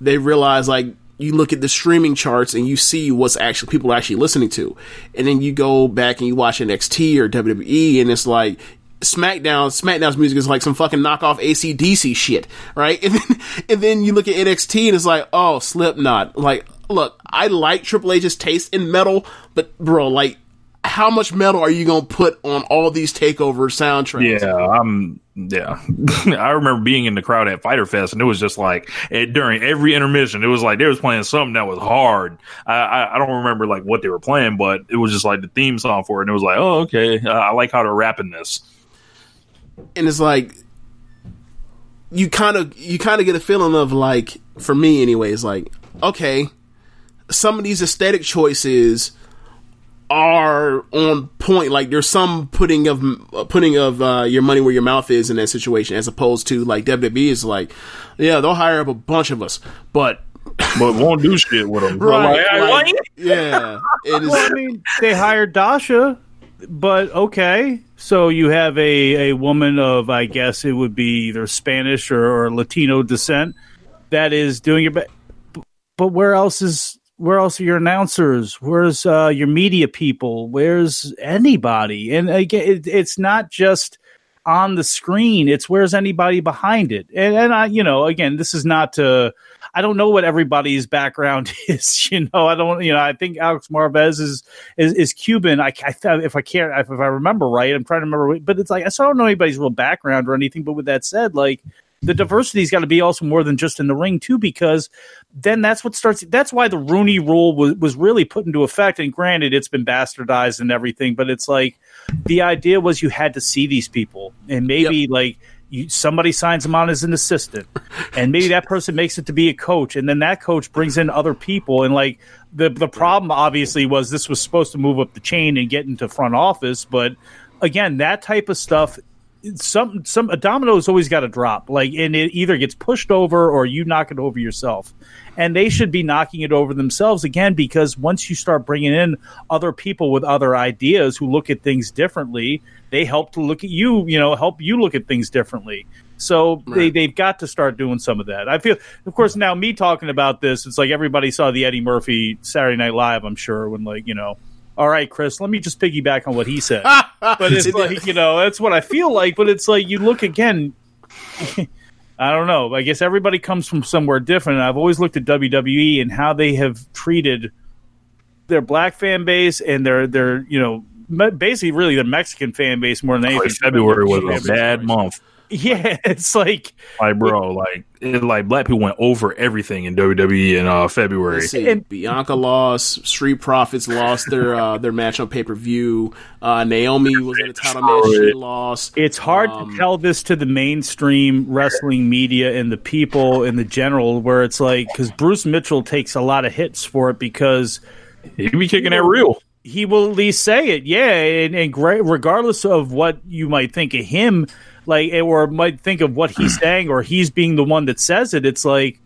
they realize like you look at the streaming charts and you see what's actually people are actually listening to, and then you go back and you watch NXT or WWE and it's like. SmackDown, SmackDown's music is like some fucking knockoff ACDC shit, right? And then, and then you look at NXT and it's like, oh, Slipknot. Like, look, I like Triple H's taste in metal, but bro, like, how much metal are you gonna put on all these takeover soundtracks? yeah, I'm. Yeah, I remember being in the crowd at Fyter Fest, and it was just like it, during every intermission, it was like they was playing something that was hard. I, I I don't remember like what they were playing, but it was just like the theme song for it, and it was like, oh okay, uh, I like how they're rapping this. And it's like you kind of you kind of get a feeling of like for me anyways like okay some of these aesthetic choices are on point like there's some putting of uh, putting of uh, your money where your mouth is in that situation as opposed to like WWE is like yeah they'll hire up a bunch of us but But won't do shit with them. right Like, like, yeah it is Well, I mean, they hired Dasha. But okay. So you have a, a woman of, I guess it would be either Spanish or, or Latino descent that is doing your best. But where else is where else are your announcers? Where's uh, your media people? Where's anybody? And again, it, it's not just on the screen. It's where's anybody behind it? And, and I, you know, again, this is not to. I don't know what everybody's background is. You know, I don't. You know, I think Alex Marvez is is, is Cuban. I, I if I can't if I remember right, I'm trying to remember. But it's like I still don't know anybody's real background or anything. But with that said, like the diversity's got to be also more than just in the ring too, because then that's what starts. That's why the Rooney Rule was was really put into effect. And granted, it's been bastardized and everything, but it's like the idea was you had to see these people, and maybe like you, somebody signs him on as an assistant, and maybe that person makes it to be a coach, and then that coach brings in other people, and like the the problem obviously was this was supposed to move up the chain and get into front office, but again, that type of stuff. Some some a domino's always got to drop, like, and it either gets pushed over or you knock it over yourself. And they should be knocking it over themselves again because once you start bringing in other people with other ideas who look at things differently they help to look at you you know help you look at things differently. So they, they've got to start doing some of that. I feel of course now me talking about this it's like everybody saw the eddie murphy saturday night live i'm sure when like you know all right, Chris, let me just piggyback on what he said. but it's like, you know, that's what I feel like. But it's like, you look again, I don't know. I guess everybody comes from somewhere different. I've always looked at WWE and how they have treated their black fan base and their their you know basically really the Mexican fan base more than oh, anything. Like February was a bad month. Yeah, it's like Like, bro, like, it, like black people went over everything in WWE in uh, February. Let's see. Bianca lost. Street Profits lost their uh, their match on pay per view. Uh, Naomi was in a title match. She lost. it's hard Um, to tell this to the mainstream wrestling media and the people in the general where it's like because Bruce Mitchell takes a lot of hits for it because He be kicking that real. he will at least say it, yeah. And, and great, regardless of what you might think of him, like or might think of what he's saying, or he's being the one that says it, it's like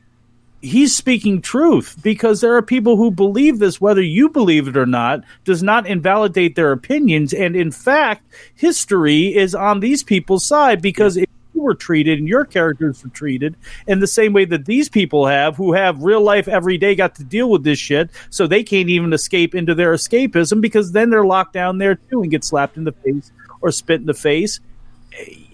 he's speaking truth because there are people who believe this, whether you believe it or not, does not invalidate their opinions. And in fact, history is on these people's side because if you were treated and your characters were treated in the same way that these people have, who have real life every day got to deal with this shit, so they can't even escape into their escapism because then they're locked down there too and get slapped in the face or spit in the face.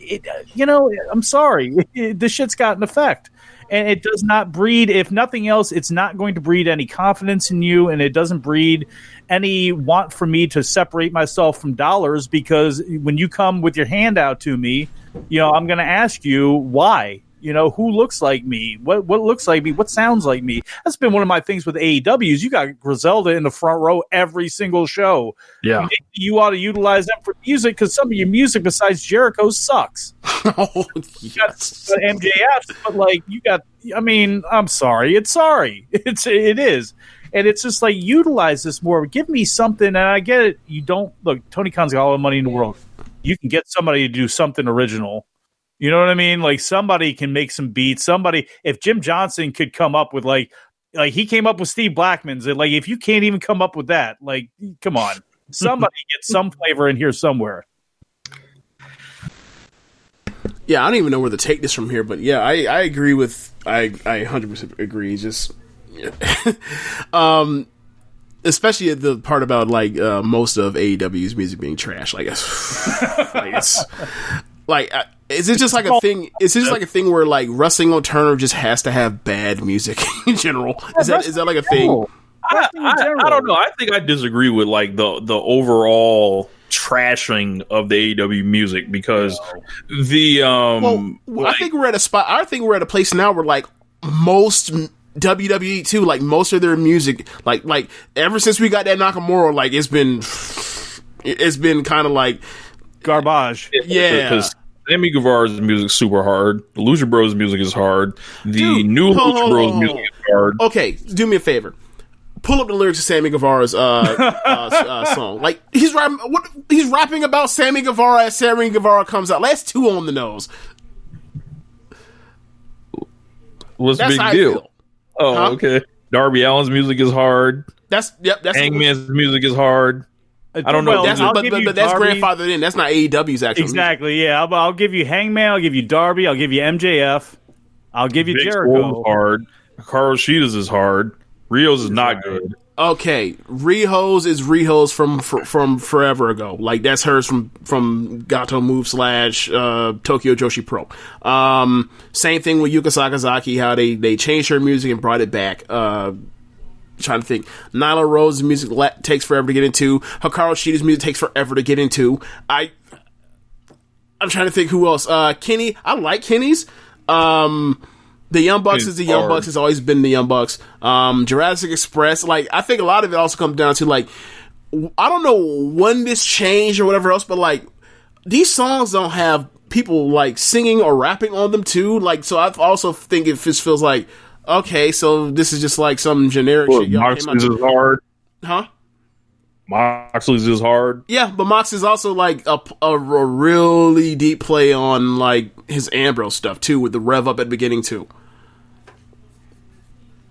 It, you know, I'm sorry, this shit's got an effect. And it does not breed, if nothing else, it's not going to breed any confidence in you, and it doesn't breed any want for me to separate myself from dollars because when you come with your hand out to me, you know, I'm going to ask you why. You know, who looks like me? What what looks like me? What sounds like me? That's been one of my things with AEWs. You got Griselda in the front row every single show. Yeah. Maybe you ought to utilize them for music because some of your music besides Jericho sucks. oh, yes. MJF, but like you got. I mean, I'm sorry. It's sorry. It's it is, and it's just like utilize this more. Give me something, and I get it. You don't look. Tony Khan's got all the money in the world. You can get somebody to do something original. You know what I mean? Like somebody can make some beats. Somebody, if Jim Johnson could come up with like, like he came up with Steve Blackman's. Like if you can't even come up with that, like come on, somebody get some flavor in here somewhere. Yeah, I don't even know where to take this from here, but yeah, I, I agree with I I 100% agree. Just um especially the part about like uh, most of AEW's music being trash, like it's like it's like uh, is it just like a thing? Is it just like a thing where like wrestling on Turner just has to have bad music in general? Is that is that like a thing? I, I, I don't know. I think I disagree with like the the overall trashing of the AEW music because the um Well, I think we're at a spot. I think we're at a place now where like most WWE too, like most of their music, like like ever since we got that Nakamura, like it's been it's been kind of like Garbage. yeah. because Sammy Guevara's music is super hard. The Lucha Bros music is hard. The Dude, new hold Lucha Bros music is hard. Okay, do me a favor. Pull up the lyrics of Sammy Guevara's uh, uh, uh, song. Like he's rapping, what he's rapping about Sammy Guevara as Sammy Guevara comes out. That's too on the nose. What's the That's big how I deal? feel. Oh, Huh? okay. Darby Allin's music is hard. That's yep. That's Hangman's music is hard. I don't know. That's, I'll but, give but, you but that's Darby. grandfathered in. That's not AEW's actual. music. Exactly. Yeah. I'll, I'll give you Hangman. I'll give you Darby. I'll give you MJF. I'll give you Big Jericho. Is hard. Hikaru Shida's is hard. Riho's is not good. Okay, Riho's is Riho's from fr- from forever ago. Like that's hers from from Gatoh Move slash uh, Tokyo Joshi Pro. Um, same thing with Yuka Sakazaki. How they they changed her music and brought it back. Uh, trying to think. Nyla Rose's music la- takes forever to get into. Hikaru Shida's music takes forever to get into. I I'm trying to think who else. Uh, Kenny. I like Kenny's. Um, the Young Bucks It's is the Young hard. Bucks. Has always been the Young Bucks. Um, Jurassic Express. Like I think a lot of it also comes down to like I don't know when this changed or whatever else, but like these songs don't have people like singing or rapping on them too. Like so, I also think it just feels like okay, so this is just like some generic Look, shit. y'all Moxley's is hard. huh? Moxley's is hard. Yeah, but Mox is also like a, a, a really deep play on like his Ambrose stuff too, with the rev up at the beginning too.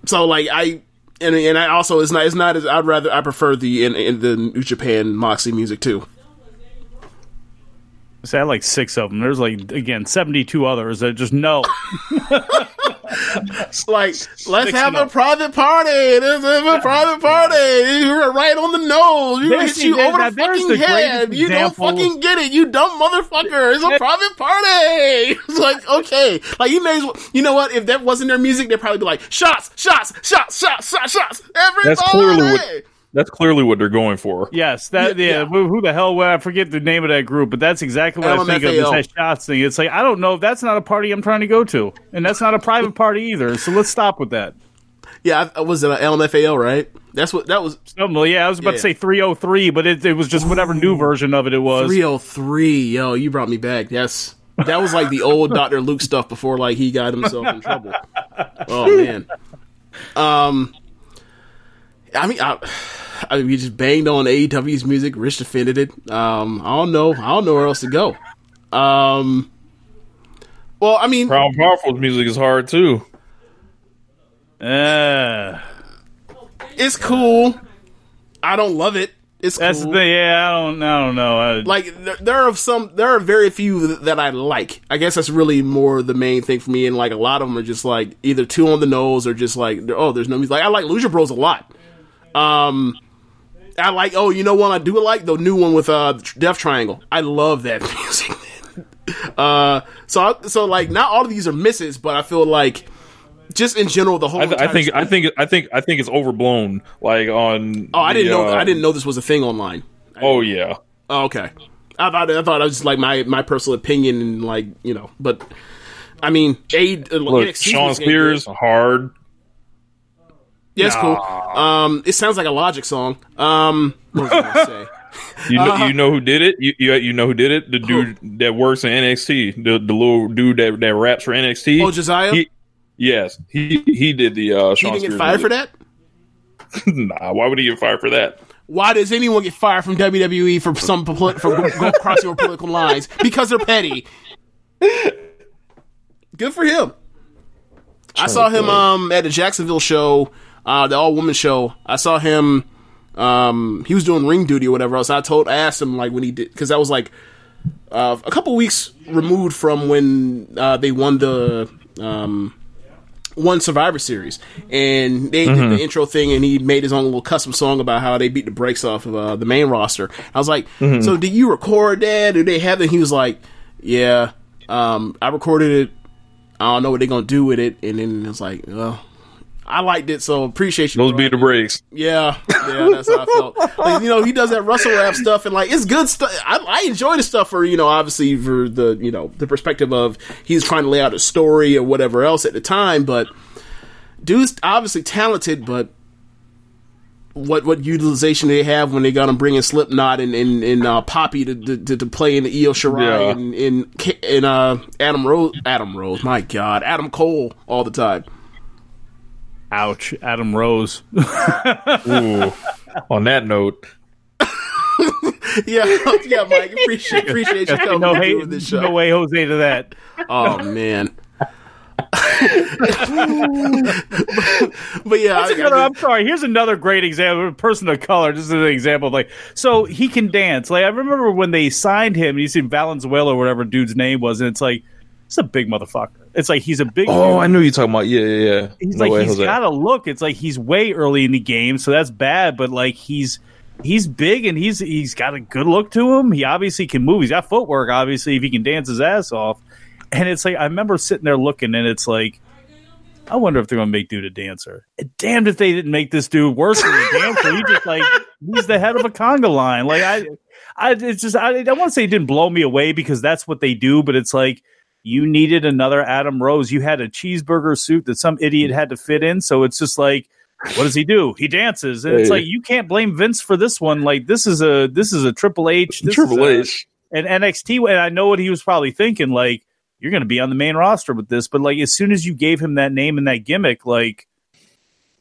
So like I and and I also it's not it's not as I'd rather I prefer the in, in the New Japan Moxie music too. So I had like six of them. There's like again 72 others that just no. Like let's have a private party. Let's have a private party. You're right on the nose. You're hit you there- over the fucking the head. You don't fucking get it. You dumb motherfucker. It's a private party. It's like okay, like you may as well. You know what? If that wasn't their music, they'd probably be like shots, shots, shots, shots, shots, shots. Everybody. That's clearly what that's clearly what they're going for. Yes, that Yeah, yeah. yeah. Who, who the hell? I forget the name of that group, but that's exactly what I think of. Is that shots thing? It's like I don't know. If that's not a party I'm trying to go to, and that's not a private party either. So let's stop with that. Yeah, I, was it an LMFAO? Right. That's what that was. Something, yeah, I was about Yeah. to say 303, but it, it was just whatever new version of it it was. Three oh three. Yo, you brought me back. Yes. That was like the old Doctor Luke stuff before like he got himself in trouble. Oh man. Um I mean I, I mean we just banged on AEW's music, Rich defended it. Um I don't know. I don't know where else to go. Um well, I mean, Proud Powerful's music is hard too. Uh, it's cool. I don't love it. It's that's cool. the thing. Yeah, I don't. I don't know. I, like there, there are some there are very few that, I like. I guess that's really more the main thing for me. And like a lot of them are just like either too on the nose or just like oh, there's no music. Like I like Lucha Bros a lot. Um, I like oh, you know what? I do like the new one with uh Death Triangle. I love that music. uh, so I, so like not all of these are misses, but I feel like just in general the whole. I, th- I think I think I think I think it's overblown. Like on. Oh, I didn't know. uh, I didn't know this was a thing online. Oh yeah. Oh, okay. I thought I thought it was just like my my personal opinion and like you know, but I mean, a uh, Look, NXT Sean Spears hard. Yeah, it's cool. Um, it sounds like a Logic song. Um, what was I say? You know, Uh-huh. you know who did it? You, you you know who did it? The dude that works in NXT, the the little dude that that raps for NXT. Oh, Josiah? He, yes, he he did the uh, He didn't get fired for that. nah, why would he get fired for that? Why does anyone get fired from WWE for some for go crossing over political lines? Because they're petty. Good for him. I saw him um at the Jacksonville show, uh, the all woman show. I saw him. Um, he was doing ring duty or whatever else. I told, I asked him like when he did because that was like uh, a couple weeks removed from when uh, they won the um, one Survivor Series, and they did the intro thing, and he made his own little custom song about how they beat the brakes off of uh, the main roster. I was like, "So did you record that? Did they have it?" He was like, "Yeah, um, I recorded it. I don't know what they're gonna do with it." And then it was like, "Well." I liked it, so appreciate you. Those bro. be the breaks. Yeah, yeah, that's how I felt. Like, you know, he does that Russell rap stuff, and like it's good stuff. I, I enjoy the stuff for you know, obviously for the you know the perspective of he's trying to lay out a story or whatever else at the time. But dude's obviously talented, but what what utilization they have when they got him bringing Slipknot and and, and uh, Poppy to, to to play in the Io Shirai Yeah. and in in uh, Adam Rose, Adam Rose, my God, Adam Cole all the time. Ouch, Adam Rose. Ooh. On that note, Yeah, yeah, Mike, appreciate appreciate you coming no, and hey, doing this show. no way, Jose, to that. Oh man. but yeah, That's I- I another, just- I'm sorry. Here's another great example. A person of color, just as an example. Like, so he can dance. Like, I remember when they signed him. You see Valenzuela, or whatever dude's name was, and it's like, it's a big motherfucker. It's like he's a big. Oh, dude. I knew you talking about. Yeah, yeah, yeah. He's No like way, he's got a look. It's like he's way early in the game, so that's bad. But like he's he's big and he's he's got a good look to him. He obviously can move. He's got footwork. Obviously, if he can dance his ass off. And it's like I remember sitting there looking, and it's like. I wonder if they're going to make dude a dancer. Damned if they didn't make this dude worse than a dancer. He just like he's the head of a conga line. Like I, I it's just I, I want to say it didn't blow me away because that's what they do. But it's like you needed another Adam Rose. You had a cheeseburger suit that some idiot had to fit in. So it's just like, what does he do? He dances, and it's like you can't blame Vince for this one. Like this is a this is a Triple H. This Triple H. and NXT, and I know what he was probably thinking. Like, you're going to be on the main roster with this, but like, as soon as you gave him that name and that gimmick, like,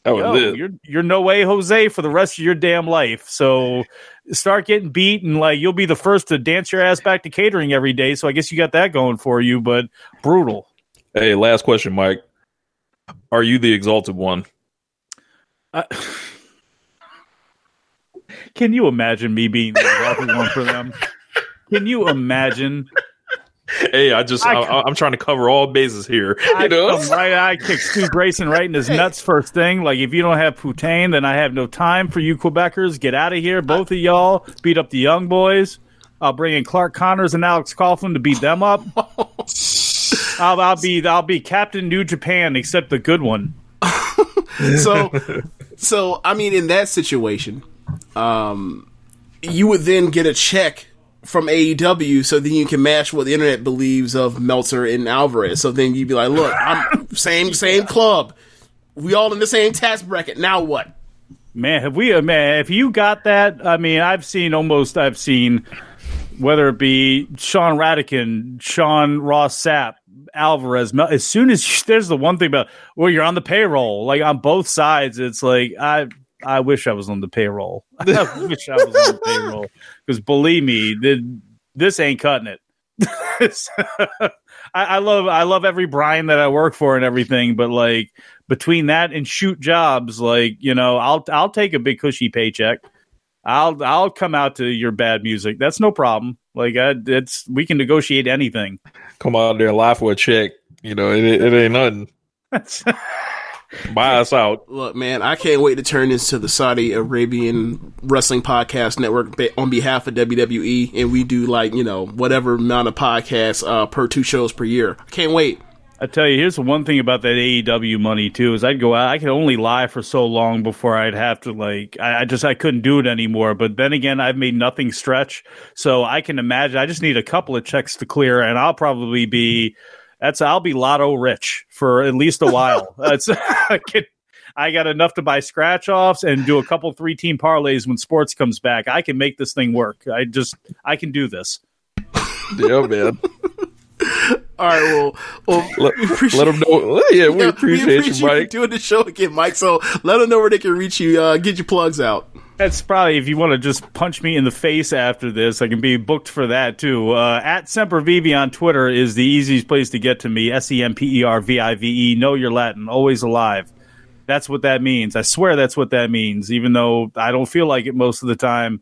was yo, you're you're no way Jose for the rest of your damn life. So start getting beat, and like, you'll be the first to dance your ass back to catering every day. So I guess you got that going for you, but brutal. Hey, last question, Mike. Are you the exalted one? I, can you imagine me being the exalted one for them? Can you imagine? Hey, I just I I'm trying to cover all bases here. I You know, right, I kick Stu Grayson right in his nuts first thing. Like, if you don't have Putain, then I have no time for you Quebecers. Get out of here, both of y'all. Beat up the young boys. I'll bring in Clark Connors and Alex Coughlin to beat them up. I'll, I'll be I'll be Captain New Japan, except the good one. so so I mean in that situation, um you would then get a check from AEW so then you can match what the internet believes of Meltzer and Alvarez. So then you'd be like, look, I'm same same club. We all in the same tax bracket. Now what? Man, have we? uh, Man, if you got that, I mean, I've seen almost. I've seen whether it be Sean Radican, Sean Ross Sapp, Alvarez. Mel- As soon as you, there's the one thing about well, you're on the payroll. Like on both sides, it's like I. I wish I was on the payroll. I wish I was on the payroll because believe me, the, this ain't cutting it. I, I love I love every Brian that I work for and everything, but like between that and shoot jobs, like you know, I'll I'll take a big cushy paycheck. I'll I'll come out to your bad music. That's no problem. Like I, it's we can negotiate anything. come out there and lie for a check. You know, it, it ain't nothing. Buy us out. Look, man, I can't wait to turn this to the Saudi Arabian Wrestling Podcast Network on behalf of WWE, and we do like you know whatever amount of podcasts uh, per two shows per year. I Can't wait. I tell you, here's the one thing about that AEW money too is I'd go out. I could only lie for so long before I'd have to like. I, I just I couldn't do it anymore. But then again, I've made nothing stretch, so I can imagine. I just need a couple of checks to clear, and I'll probably be. That's I'll be lotto rich for at least a while. That's I can. I got enough to buy scratch offs and do a couple three team parlays when sports comes back. I can make this thing work. I just I can do this. Yeah, man. All right, well, well Let, we appreciate- let them know. Yeah, we Yeah, appreciate, you, for Mike. doing the show again, Mike. So let them know where they can reach you. Uh, get your plugs out. That's probably if you want to just punch me in the face after this, I can be booked for that too. Uh, at Sempervive on Twitter is the easiest place to get to me. S E M P E R V I V E. Know your Latin, always alive. That's what that means. I swear that's what that means, even though I don't feel like it most of the time.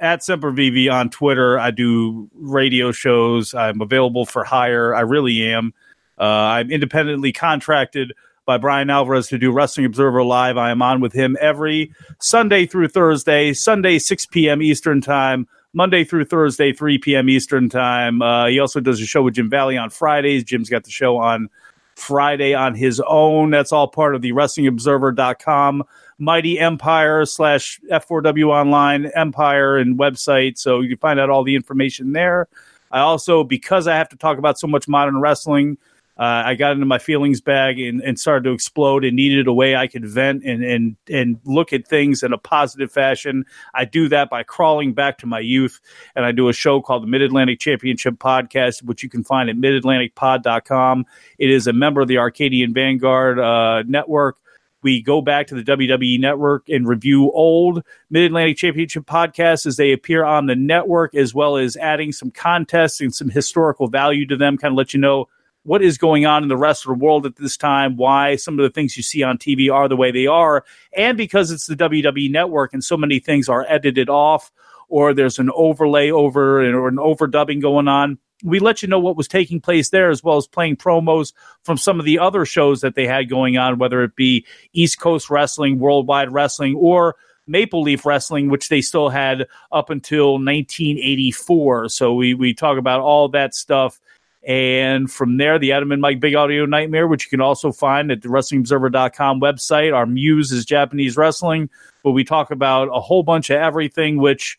At Semper Sempervive on Twitter, I do radio shows. I'm available for hire. I really am. Uh, I'm independently contracted by Brian Alvarez to do Wrestling Observer Live. I am on with him every Sunday through Thursday, Sunday 6 p.m. Eastern Time, Monday through Thursday 3 p.m. Eastern Time. Uh, he also does a show with Jim Valley on Fridays. Jim's got the show on Friday on his own. That's all part of the WrestlingObserver.com Mighty Empire slash F4W Online Empire and website. So you can find out all the information there. I also, because I have to talk about so much modern wrestling, uh, I got into my feelings bag and, and started to explode and needed a way I could vent and, and, and look at things in a positive fashion. I do that by crawling back to my youth. And I do a show called the Mid Atlantic Championship Podcast, which you can find at midatlanticpod.com. It is a member of the Arcadian Vanguard uh, network. We go back to the WWE network and review old Mid Atlantic Championship podcasts as they appear on the network, as well as adding some contests and some historical value to them, kind of let you know what is going on in the rest of the world at this time, why some of the things you see on TV are the way they are, and because it's the WWE network and so many things are edited off or there's an overlay over or an overdubbing going on. We let you know what was taking place there, as well as playing promos from some of the other shows that they had going on, whether it be East Coast Wrestling, Worldwide Wrestling, or Maple Leaf Wrestling, which they still had up until 1984. So we we talk about all that stuff. And from there, the Adam and Mike Big Audio Nightmare, which you can also find at the WrestlingObserver.com website. Our muse is Japanese wrestling, but we talk about a whole bunch of everything, which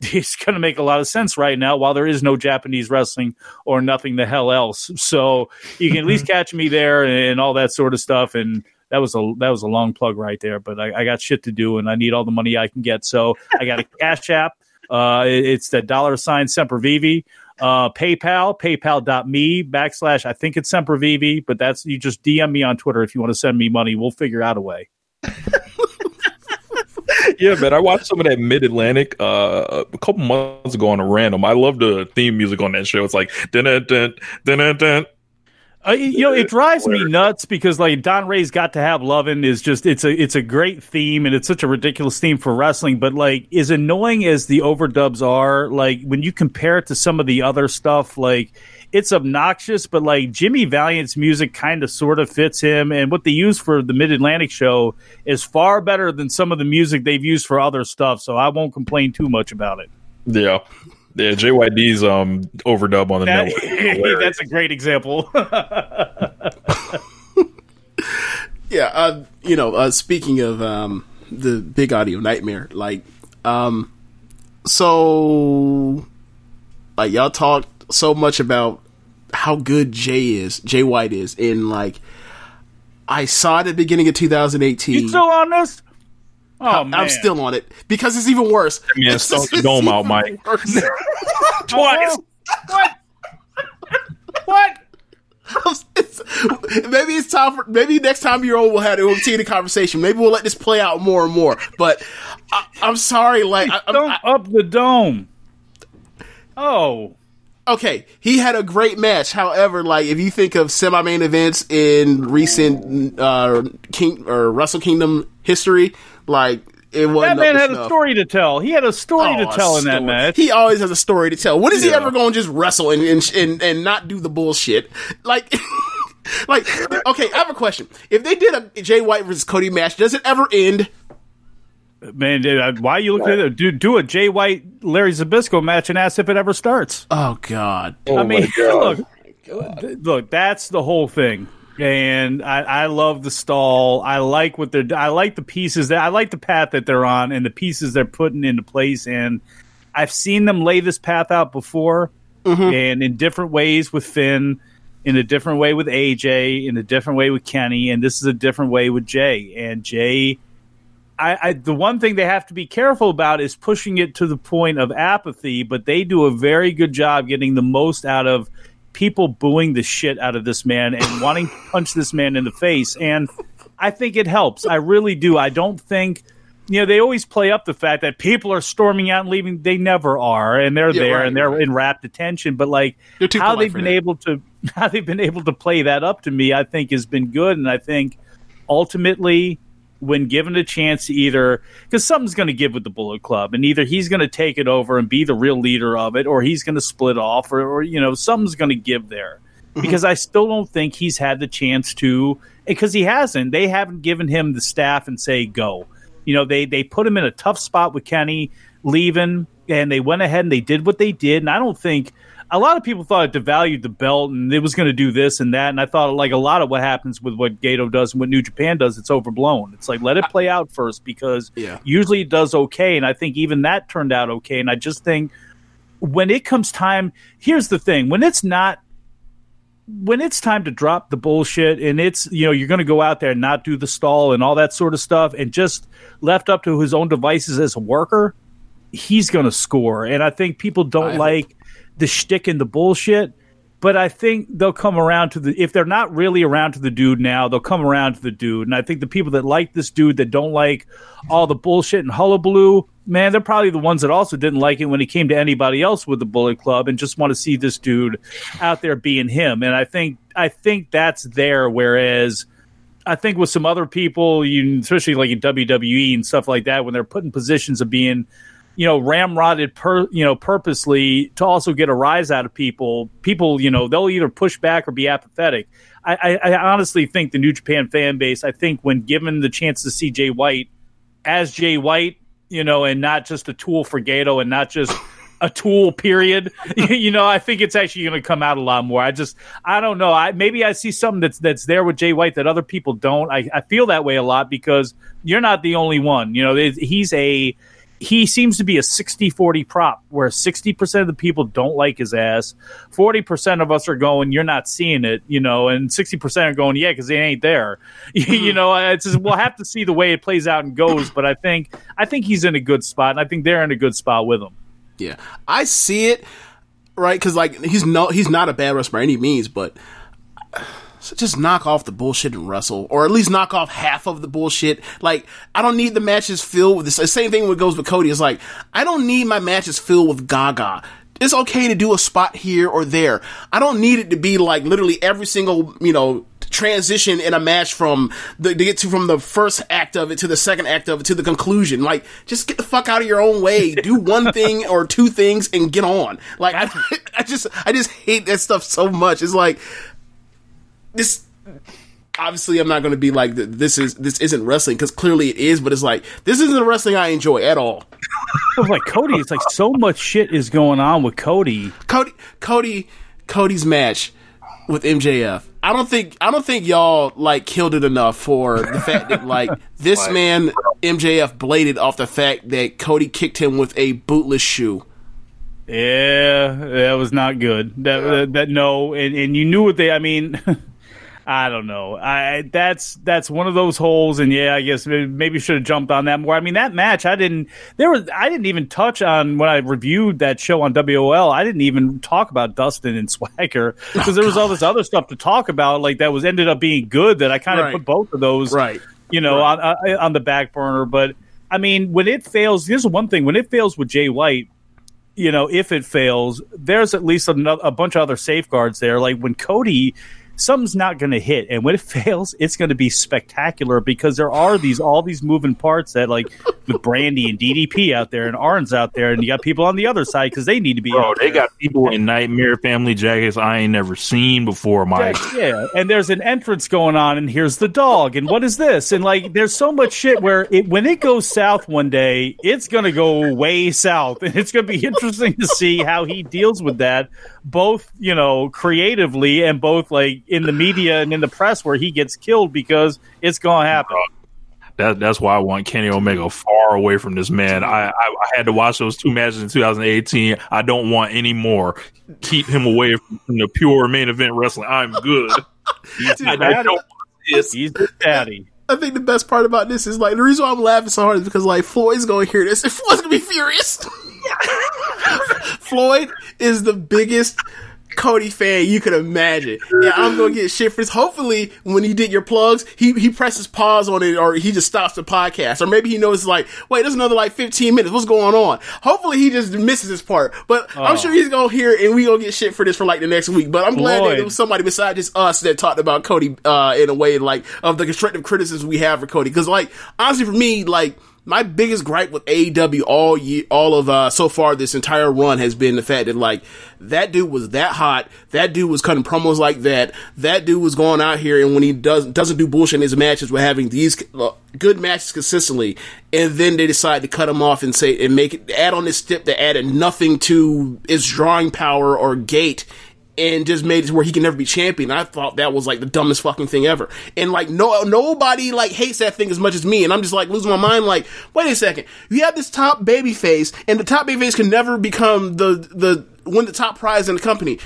is going to make a lot of sense right now while there is no Japanese wrestling or nothing the hell else. So you can at least catch me there and all that sort of stuff. And that was a that was a long plug right there, but I, I got shit to do and I need all the money I can get. So I got a cash app. Uh, it- it's the dollar sign Sempervive. Uh, PayPal, paypal.me backslash, I think it's Sempervive, but that's, you just DM me on Twitter if you want to send me money. We'll figure out a way. yeah, man. I watched some of that Mid Atlantic uh, a couple months ago on a random. I love the theme music on that show. It's like dun dun dun dun dun. Uh, you know, it drives me nuts because like Don Ray's got to have lovin' is just it's a it's a great theme and it's such a ridiculous theme for wrestling. But like, as annoying as the overdubs are, like when you compare it to some of the other stuff, like it's obnoxious. But like Jimmy Valiant's music kind of sort of fits him, and what they use for the Mid Atlantic show is far better than some of the music they've used for other stuff. So I won't complain too much about it. Yeah, yeah. JYD's um overdub on the That- network. that's a great example. Yeah, uh, you know, uh, speaking of um, the big audio nightmare, like, um, so, like, y'all talked so much about how good Jay is, Jay White is, in like, I saw it at the beginning of 2018. you still on this? Oh I'm still on it because it's even worse. Man, It's stunk the dome out, Mike. twice. what? What? It's- maybe it's time for maybe next time you're on we'll have to continue the conversation. Maybe we'll let this play out more and more. But I, I'm sorry, like I, I'm- Don't up the dome. Oh, okay, he had a great match. However, like if you think of semi-main events in recent uh King or Wrestle Kingdom history, like it wasn't that man up to had a story to tell. He had a story to Oh, a tell in that story. match. He always has a story to tell. When is he ever going to just wrestle and, and and and not do the bullshit? Like, like okay, I have a question. If they did a Jay White versus Cody match, does it ever end? Man, dude, I- why you looking at it? Do, do a Jay White Larry Zbyszko match and ask if it ever starts. Oh God. I oh, mean, look, th- look, that's the whole thing. And I, I love the stall. I like what they're. I like the pieces that I like the path that they're on and the pieces they're putting into place. And I've seen them lay this path out before, mm-hmm. and in different ways with Finn, in a different way with AJ, in a different way with Kenny, and this is a different way with Jay. And Jay, I, I the one thing they have to be careful about is pushing it to the point of apathy, but they do a very good job getting the most out of people booing the shit out of this man and wanting to punch this man in the face. And I think it helps. I really do. I don't think you know, they always play up the fact that people are storming out and leaving. They never are, and they're Yeah, there right, and they're right. in rapt attention. But like how they've been that. able to how they've been able to play that up to me, I think has been good. And I think ultimately, when given a chance to either because something's going to give with the Bullet Club, and either he's going to take it over and be the real leader of it, or he's going to split off, or, or you know something's going to give there. Mm-hmm. Because I still don't think he's had the chance to, eh, because he hasn't. They haven't given him the staff and say go. You know, they they put him in a tough spot with Kenny leaving, and they went ahead and they did what they did. And I don't think a lot of people thought it devalued the belt and it was going to do this and that. And I thought like a lot of what happens with what Gedo does and what New Japan does, it's overblown. It's like let it play out first because Yeah. usually it does okay, and I think even that turned out okay. And I just think when it comes time, here's the thing: when it's not when it's time to drop the bullshit and it's you know you're going to go out there and not do the stall and all that sort of stuff and just left up to his own devices as a worker he's going to score and i think people don't I like the shtick and the bullshit but i think they'll come around to the if they're not really around to the dude now they'll come around to the dude and i think the people that like this dude that don't like all the bullshit and hullabaloo man, they're probably the ones that also didn't like it when he came to anybody else with the Bullet Club and just want to see this dude out there being him. And I think I think that's there. Whereas I think with some other people, you especially like in WWE and stuff like that, when they're put in positions of being, you know, ramrodded per you know purposely to also get a rise out of people, people you know they'll either push back or be apathetic. I, I, I honestly think the New Japan fan base, I think when given the chance to see Jay White as Jay White, you know, and not just a tool for Gedo and not just a tool period you know i think it's actually going to come out a lot more. I just i don't know. I maybe i see something that's that's there with jay white that other people don't. I, I feel that way a lot because you're not the only one. You know he's a he seems to be a 60-40 prop where 60% of the people don't like his ass. 40% of us are going you're not seeing it you know and 60% are going yeah because he ain't there. You hmm. know it's just, we'll have to see the way it plays out and goes but i think i think he's in a good spot and i think they're in a good spot with him. Yeah, I see it right because like he's no he's not a bad wrestler by any means, but so just knock off the bullshit and wrestle, or at least knock off half of the bullshit. Like I don't need the matches filled with this. The same thing what goes with Cody is like I don't need my matches filled with Gaga. It's okay to do a spot here or there. I don't need it to be like literally every single you know transition in a match from the to get to from the first act of it to the second act of it to the conclusion. Like, just get the fuck out of your own way. Do one thing or two things and get on. Like, I, I just, I just hate that stuff so much. It's like this. Obviously, I'm not going to be like this is this isn't wrestling because clearly it is. But it's like this isn't a wrestling I enjoy at all. It's like Cody, it's like so much shit is going on with Cody. Cody, Cody, Cody's match with MJF. I don't think I don't think y'all like killed it enough for the fact that like this man MJF bladed off the fact that Cody kicked him with a bootless shoe. Yeah, that was not good. That that, that no, and, and you knew what they. I mean, I don't know. I that's that's one of those holes, and yeah, I guess maybe, maybe should have jumped on that more. I mean, that match, I didn't. There was I didn't even touch on when I reviewed that show on WOL. I didn't even talk about Dustin and Swagger because there was all this other stuff to talk about, like that was ended up being good. That I kind of Right. put both of those, Right. You know, on on on the back burner. But I mean, when it fails, here's one thing: when it fails with Jay White you know, if it fails, there's at least a bunch of other safeguards there. Like when Cody, something's not going to hit, and when it fails, it's going to be spectacular because there are these all these moving parts that, like with Brandi and DDP out there, and Arn's out there, and you got people on the other side because they need to be. Oh, they there. got people in Nightmare Family jackets I ain't never seen before, Mike. Yeah, and there's an entrance going on, and here's the dog, and what is this? And like, there's so much shit where it, when it goes south one day, it's gonna go way south, and it's gonna be interesting to see how he deals with that, both you know, creatively and both like in the media and in the press where he gets killed because it's gonna happen. Uh, that, that's why I want Kenny Omega far away from this man. I, I, I had to watch those two matches in 2018. I don't want any more. Keep him away from the pure main event wrestling. I'm good. Dude, I, I don't want this. He's the daddy. I think the best part about this is like the reason why I'm laughing so hard is because like Floyd's going to hear this and Floyd's going to be furious. Floyd is the biggest Cody fan you could imagine. Yeah, I'm to get shit for this. Hopefully, when you did your plugs, he he presses pause on it or he just stops the podcast. Or maybe he knows like, wait, there's another like 15 minutes. What's going on? Hopefully, he just misses this part. But I'm Oh. sure he's to hear it and we to get shit for this for like the next week. But I'm glad that Floyd. it was somebody besides just us that talked about Cody uh, in a way like of the constructive criticisms we have for Cody. Because like honestly, for me, like my biggest gripe with AEW all year, all of uh, so far this entire run has been the fact that like that dude was that hot, that dude was cutting promos like that, that dude was going out here and when he does doesn't do bullshit in his matches, we're having these uh, good matches consistently, and then they decide to cut him off and say and make it add on this step that added nothing to his drawing power or gate and just made it where he can never be champion. I thought that was like the dumbest fucking thing ever. And like no nobody like hates that thing as much as me. And I'm just like losing my mind. Like, wait a second, you have this top baby face, and the top baby face can never become the the win the top prize in the company.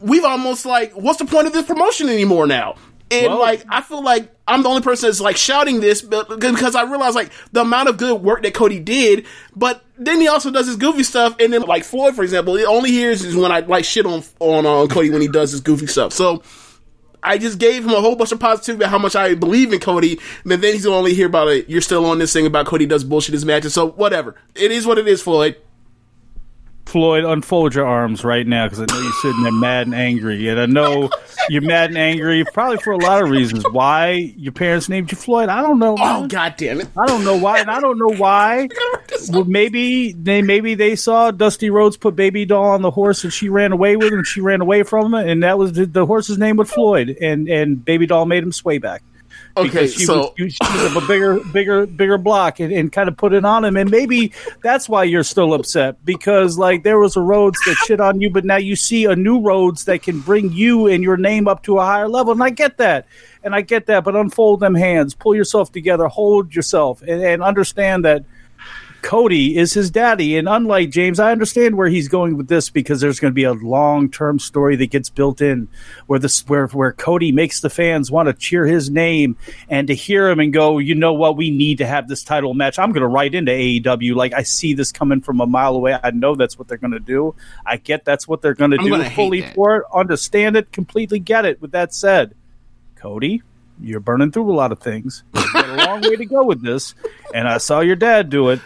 We've almost like, what's the point of this promotion anymore now? And Well- like, I feel like I'm the only person that's like shouting this, but because I realize like the amount of good work that Cody did, but then he also does his goofy stuff, and then like Floyd, for example, it only hears is when I like shit on on uh, Cody when he does his goofy stuff. So I just gave him a whole bunch of positivity about how much I believe in Cody, and then he's gonna only hear about it. You're still on this thing about Cody does bullshit his matches, so whatever. It is what it is, Floyd. Floyd, unfold your arms right now because I know you're sitting there mad and angry, and I know you're mad and angry probably for a lot of reasons. Why your parents named you Floyd? I don't know. Oh god damn it! I don't know why, and I don't know why. Well, maybe they maybe they saw Dusty Rhodes put Baby Doll on the horse, and she ran away with him, and she ran away from him, and that was the, the horse's name was Floyd, and and Baby Doll made him sway back. Okay, because she so was, she was a bigger, bigger, bigger block, and, and kind of put it on him, and maybe that's why you're still upset because like there was a Rhodes that shit on you, but now you see a new Rhodes that can bring you and your name up to a higher level, and I get that, and I get that, but unfold them hands, pull yourself together, hold yourself, and, and understand that Cody is his daddy. And unlike James, I understand where he's going with this because there's going to be a long term story that gets built in where this where where Cody makes the fans want to cheer his name and to hear him and go, you know what, we need to have this title match. I'm going to write into AEW like I see this coming from a mile away. I know that's what they're going to do. I get that's what they're going to do fully for it. Understand it, completely get it. With that said, Cody, you're burning through a lot of things. You've got a long way to go with this, and I saw your dad do it.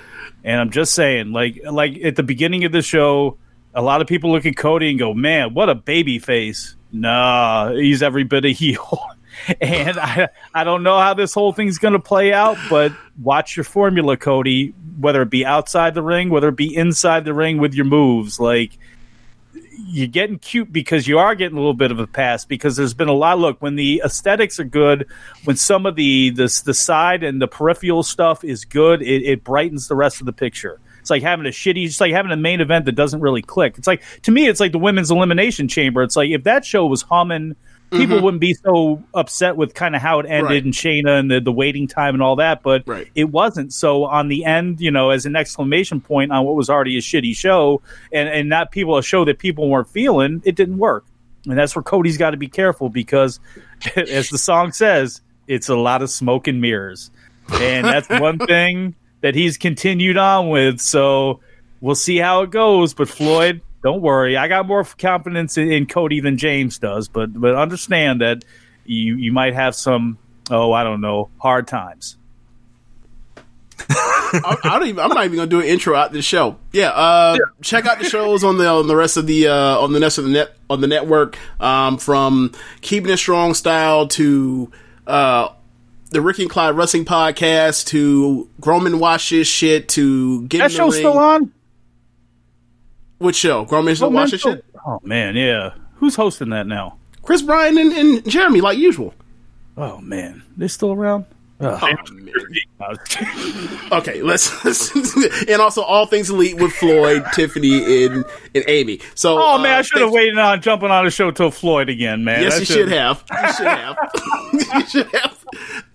And I'm just saying, like, like at the beginning of the show, a lot of people look at Cody and go, "Man, what a baby face." Nah, he's every bit a heel. and I, I don't know how this whole thing's going to play out, but watch your formula, Cody. Whether it be outside the ring, whether it be inside the ring with your moves, like you're getting cute because you are getting a little bit of a pass because there's been a lot. Look, when the aesthetics are good, when some of the the, the side and the peripheral stuff is good, it, it brightens the rest of the picture. It's like having a shitty, it's like having a main event that doesn't really click. It's like to me, it's like the women's elimination chamber. It's like if that show was humming, people mm-hmm. wouldn't be so upset with kind of how it ended Right. and Shayna and the, the waiting time and all that. But Right. it wasn't. So on the end, you know, as an exclamation point on what was already a shitty show, and and not people a show that people weren't feeling, it didn't work. And that's where Cody's got to be careful because, as the song says, it's a lot of smoke and mirrors, and that's one thing that he's continued on with. So we'll see how it goes. But Floyd, don't worry, I got more confidence in, in Cody than James does. But but understand that you you might have some oh I don't know hard times. I, I don't even, I'm not even gonna do an intro out this show. Yeah, uh, check out the shows on the on the rest of the uh, on the rest of the net on the network. Um, from keeping it strong style to uh, the Ricky and Clyde Wrestling podcast to Groman Watch This shit to get That show's still on. Which show? Groman Oh, Watch man, This shit. oh man, yeah. Who's hosting that now? Chris Bryan and, and Jeremy, like usual. Oh man, they're still around. Ugh. Oh. Okay, let's, let's and also all things elite with Floyd, Tiffany, and and Amy. So, Oh man, uh, I should have waited on jumping on a show till Floyd again, man. Yes, I you should have. You should have. you should have.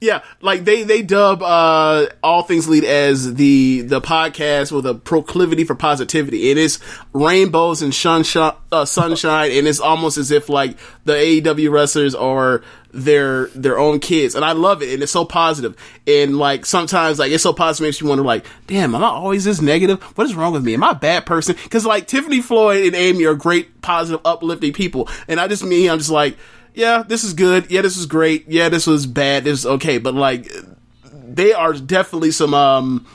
Yeah, like they they dub uh, all things elite as the the podcast with a proclivity for positivity. It is rainbows and sunshine, uh, sunshine, and it's almost as if like the AEW wrestlers are their their own kids, and I love it. And it's so. And like sometimes, like it's so positive, makes you wonder, like, damn, am I always this negative? What is wrong with me? Am I a bad person? Because like Tiffany Floyd and Amy are great, positive, uplifting people, and I just me, I'm just like yeah, this is good. Yeah, this is great. Yeah, this was bad. This is okay. But like, they are definitely some um,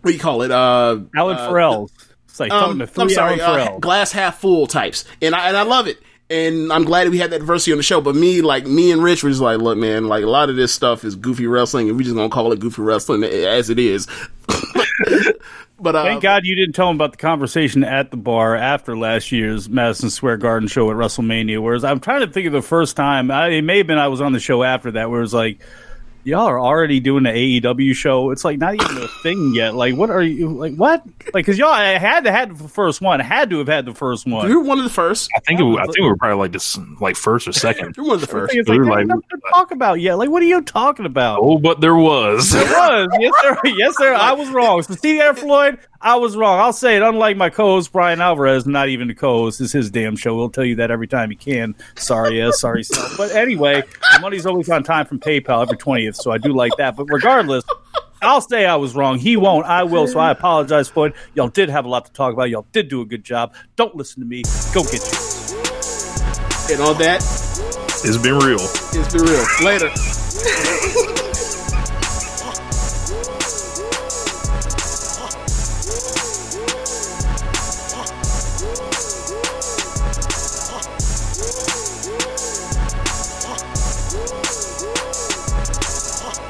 what do you call it? Uh, Alan uh, Farrell. It's like um, something I'm sorry, uh, glass half full types, and I and I love it. And I'm glad we had that diversity on the show. But me, like me and Rich, were just like, look, man, like a lot of this stuff is goofy wrestling, and we just gonna call it goofy wrestling as it is. but uh, Thank God you didn't tell him about the conversation at the bar after last year's Madison Square Garden show at WrestleMania. Whereas I'm trying to think of the first time. I, it may have been I was on the show after that, where it was like, y'all are already doing the AEW show. It's like not even a thing yet. Like, what are you like? What? Like, because y'all I had to had the first one. Had to have had the first one. You were one of the first. I think it, I think we were probably like this, like first or second. We were one of the first. It's like, We're like- nothing to talk about yet. Like, what are you talking about? Oh, but there was. It was. Yes, sir. Yes, sir. I was wrong. So, see there, Floyd? I was wrong. I'll say it. Unlike my co host, Brian Alvarez, not even the co host, is his damn show. He'll tell you that every time he can. Sorry, yes, sorry, self. But anyway, the money's always on time from PayPal every 20th, so I do like that. But regardless, I'll say I was wrong. He won't. I will. So I apologize, for it. Y'all did have a lot to talk about. Y'all did do a good job. Don't listen to me. Go get you. And on that, It's been real. It's been real. Later.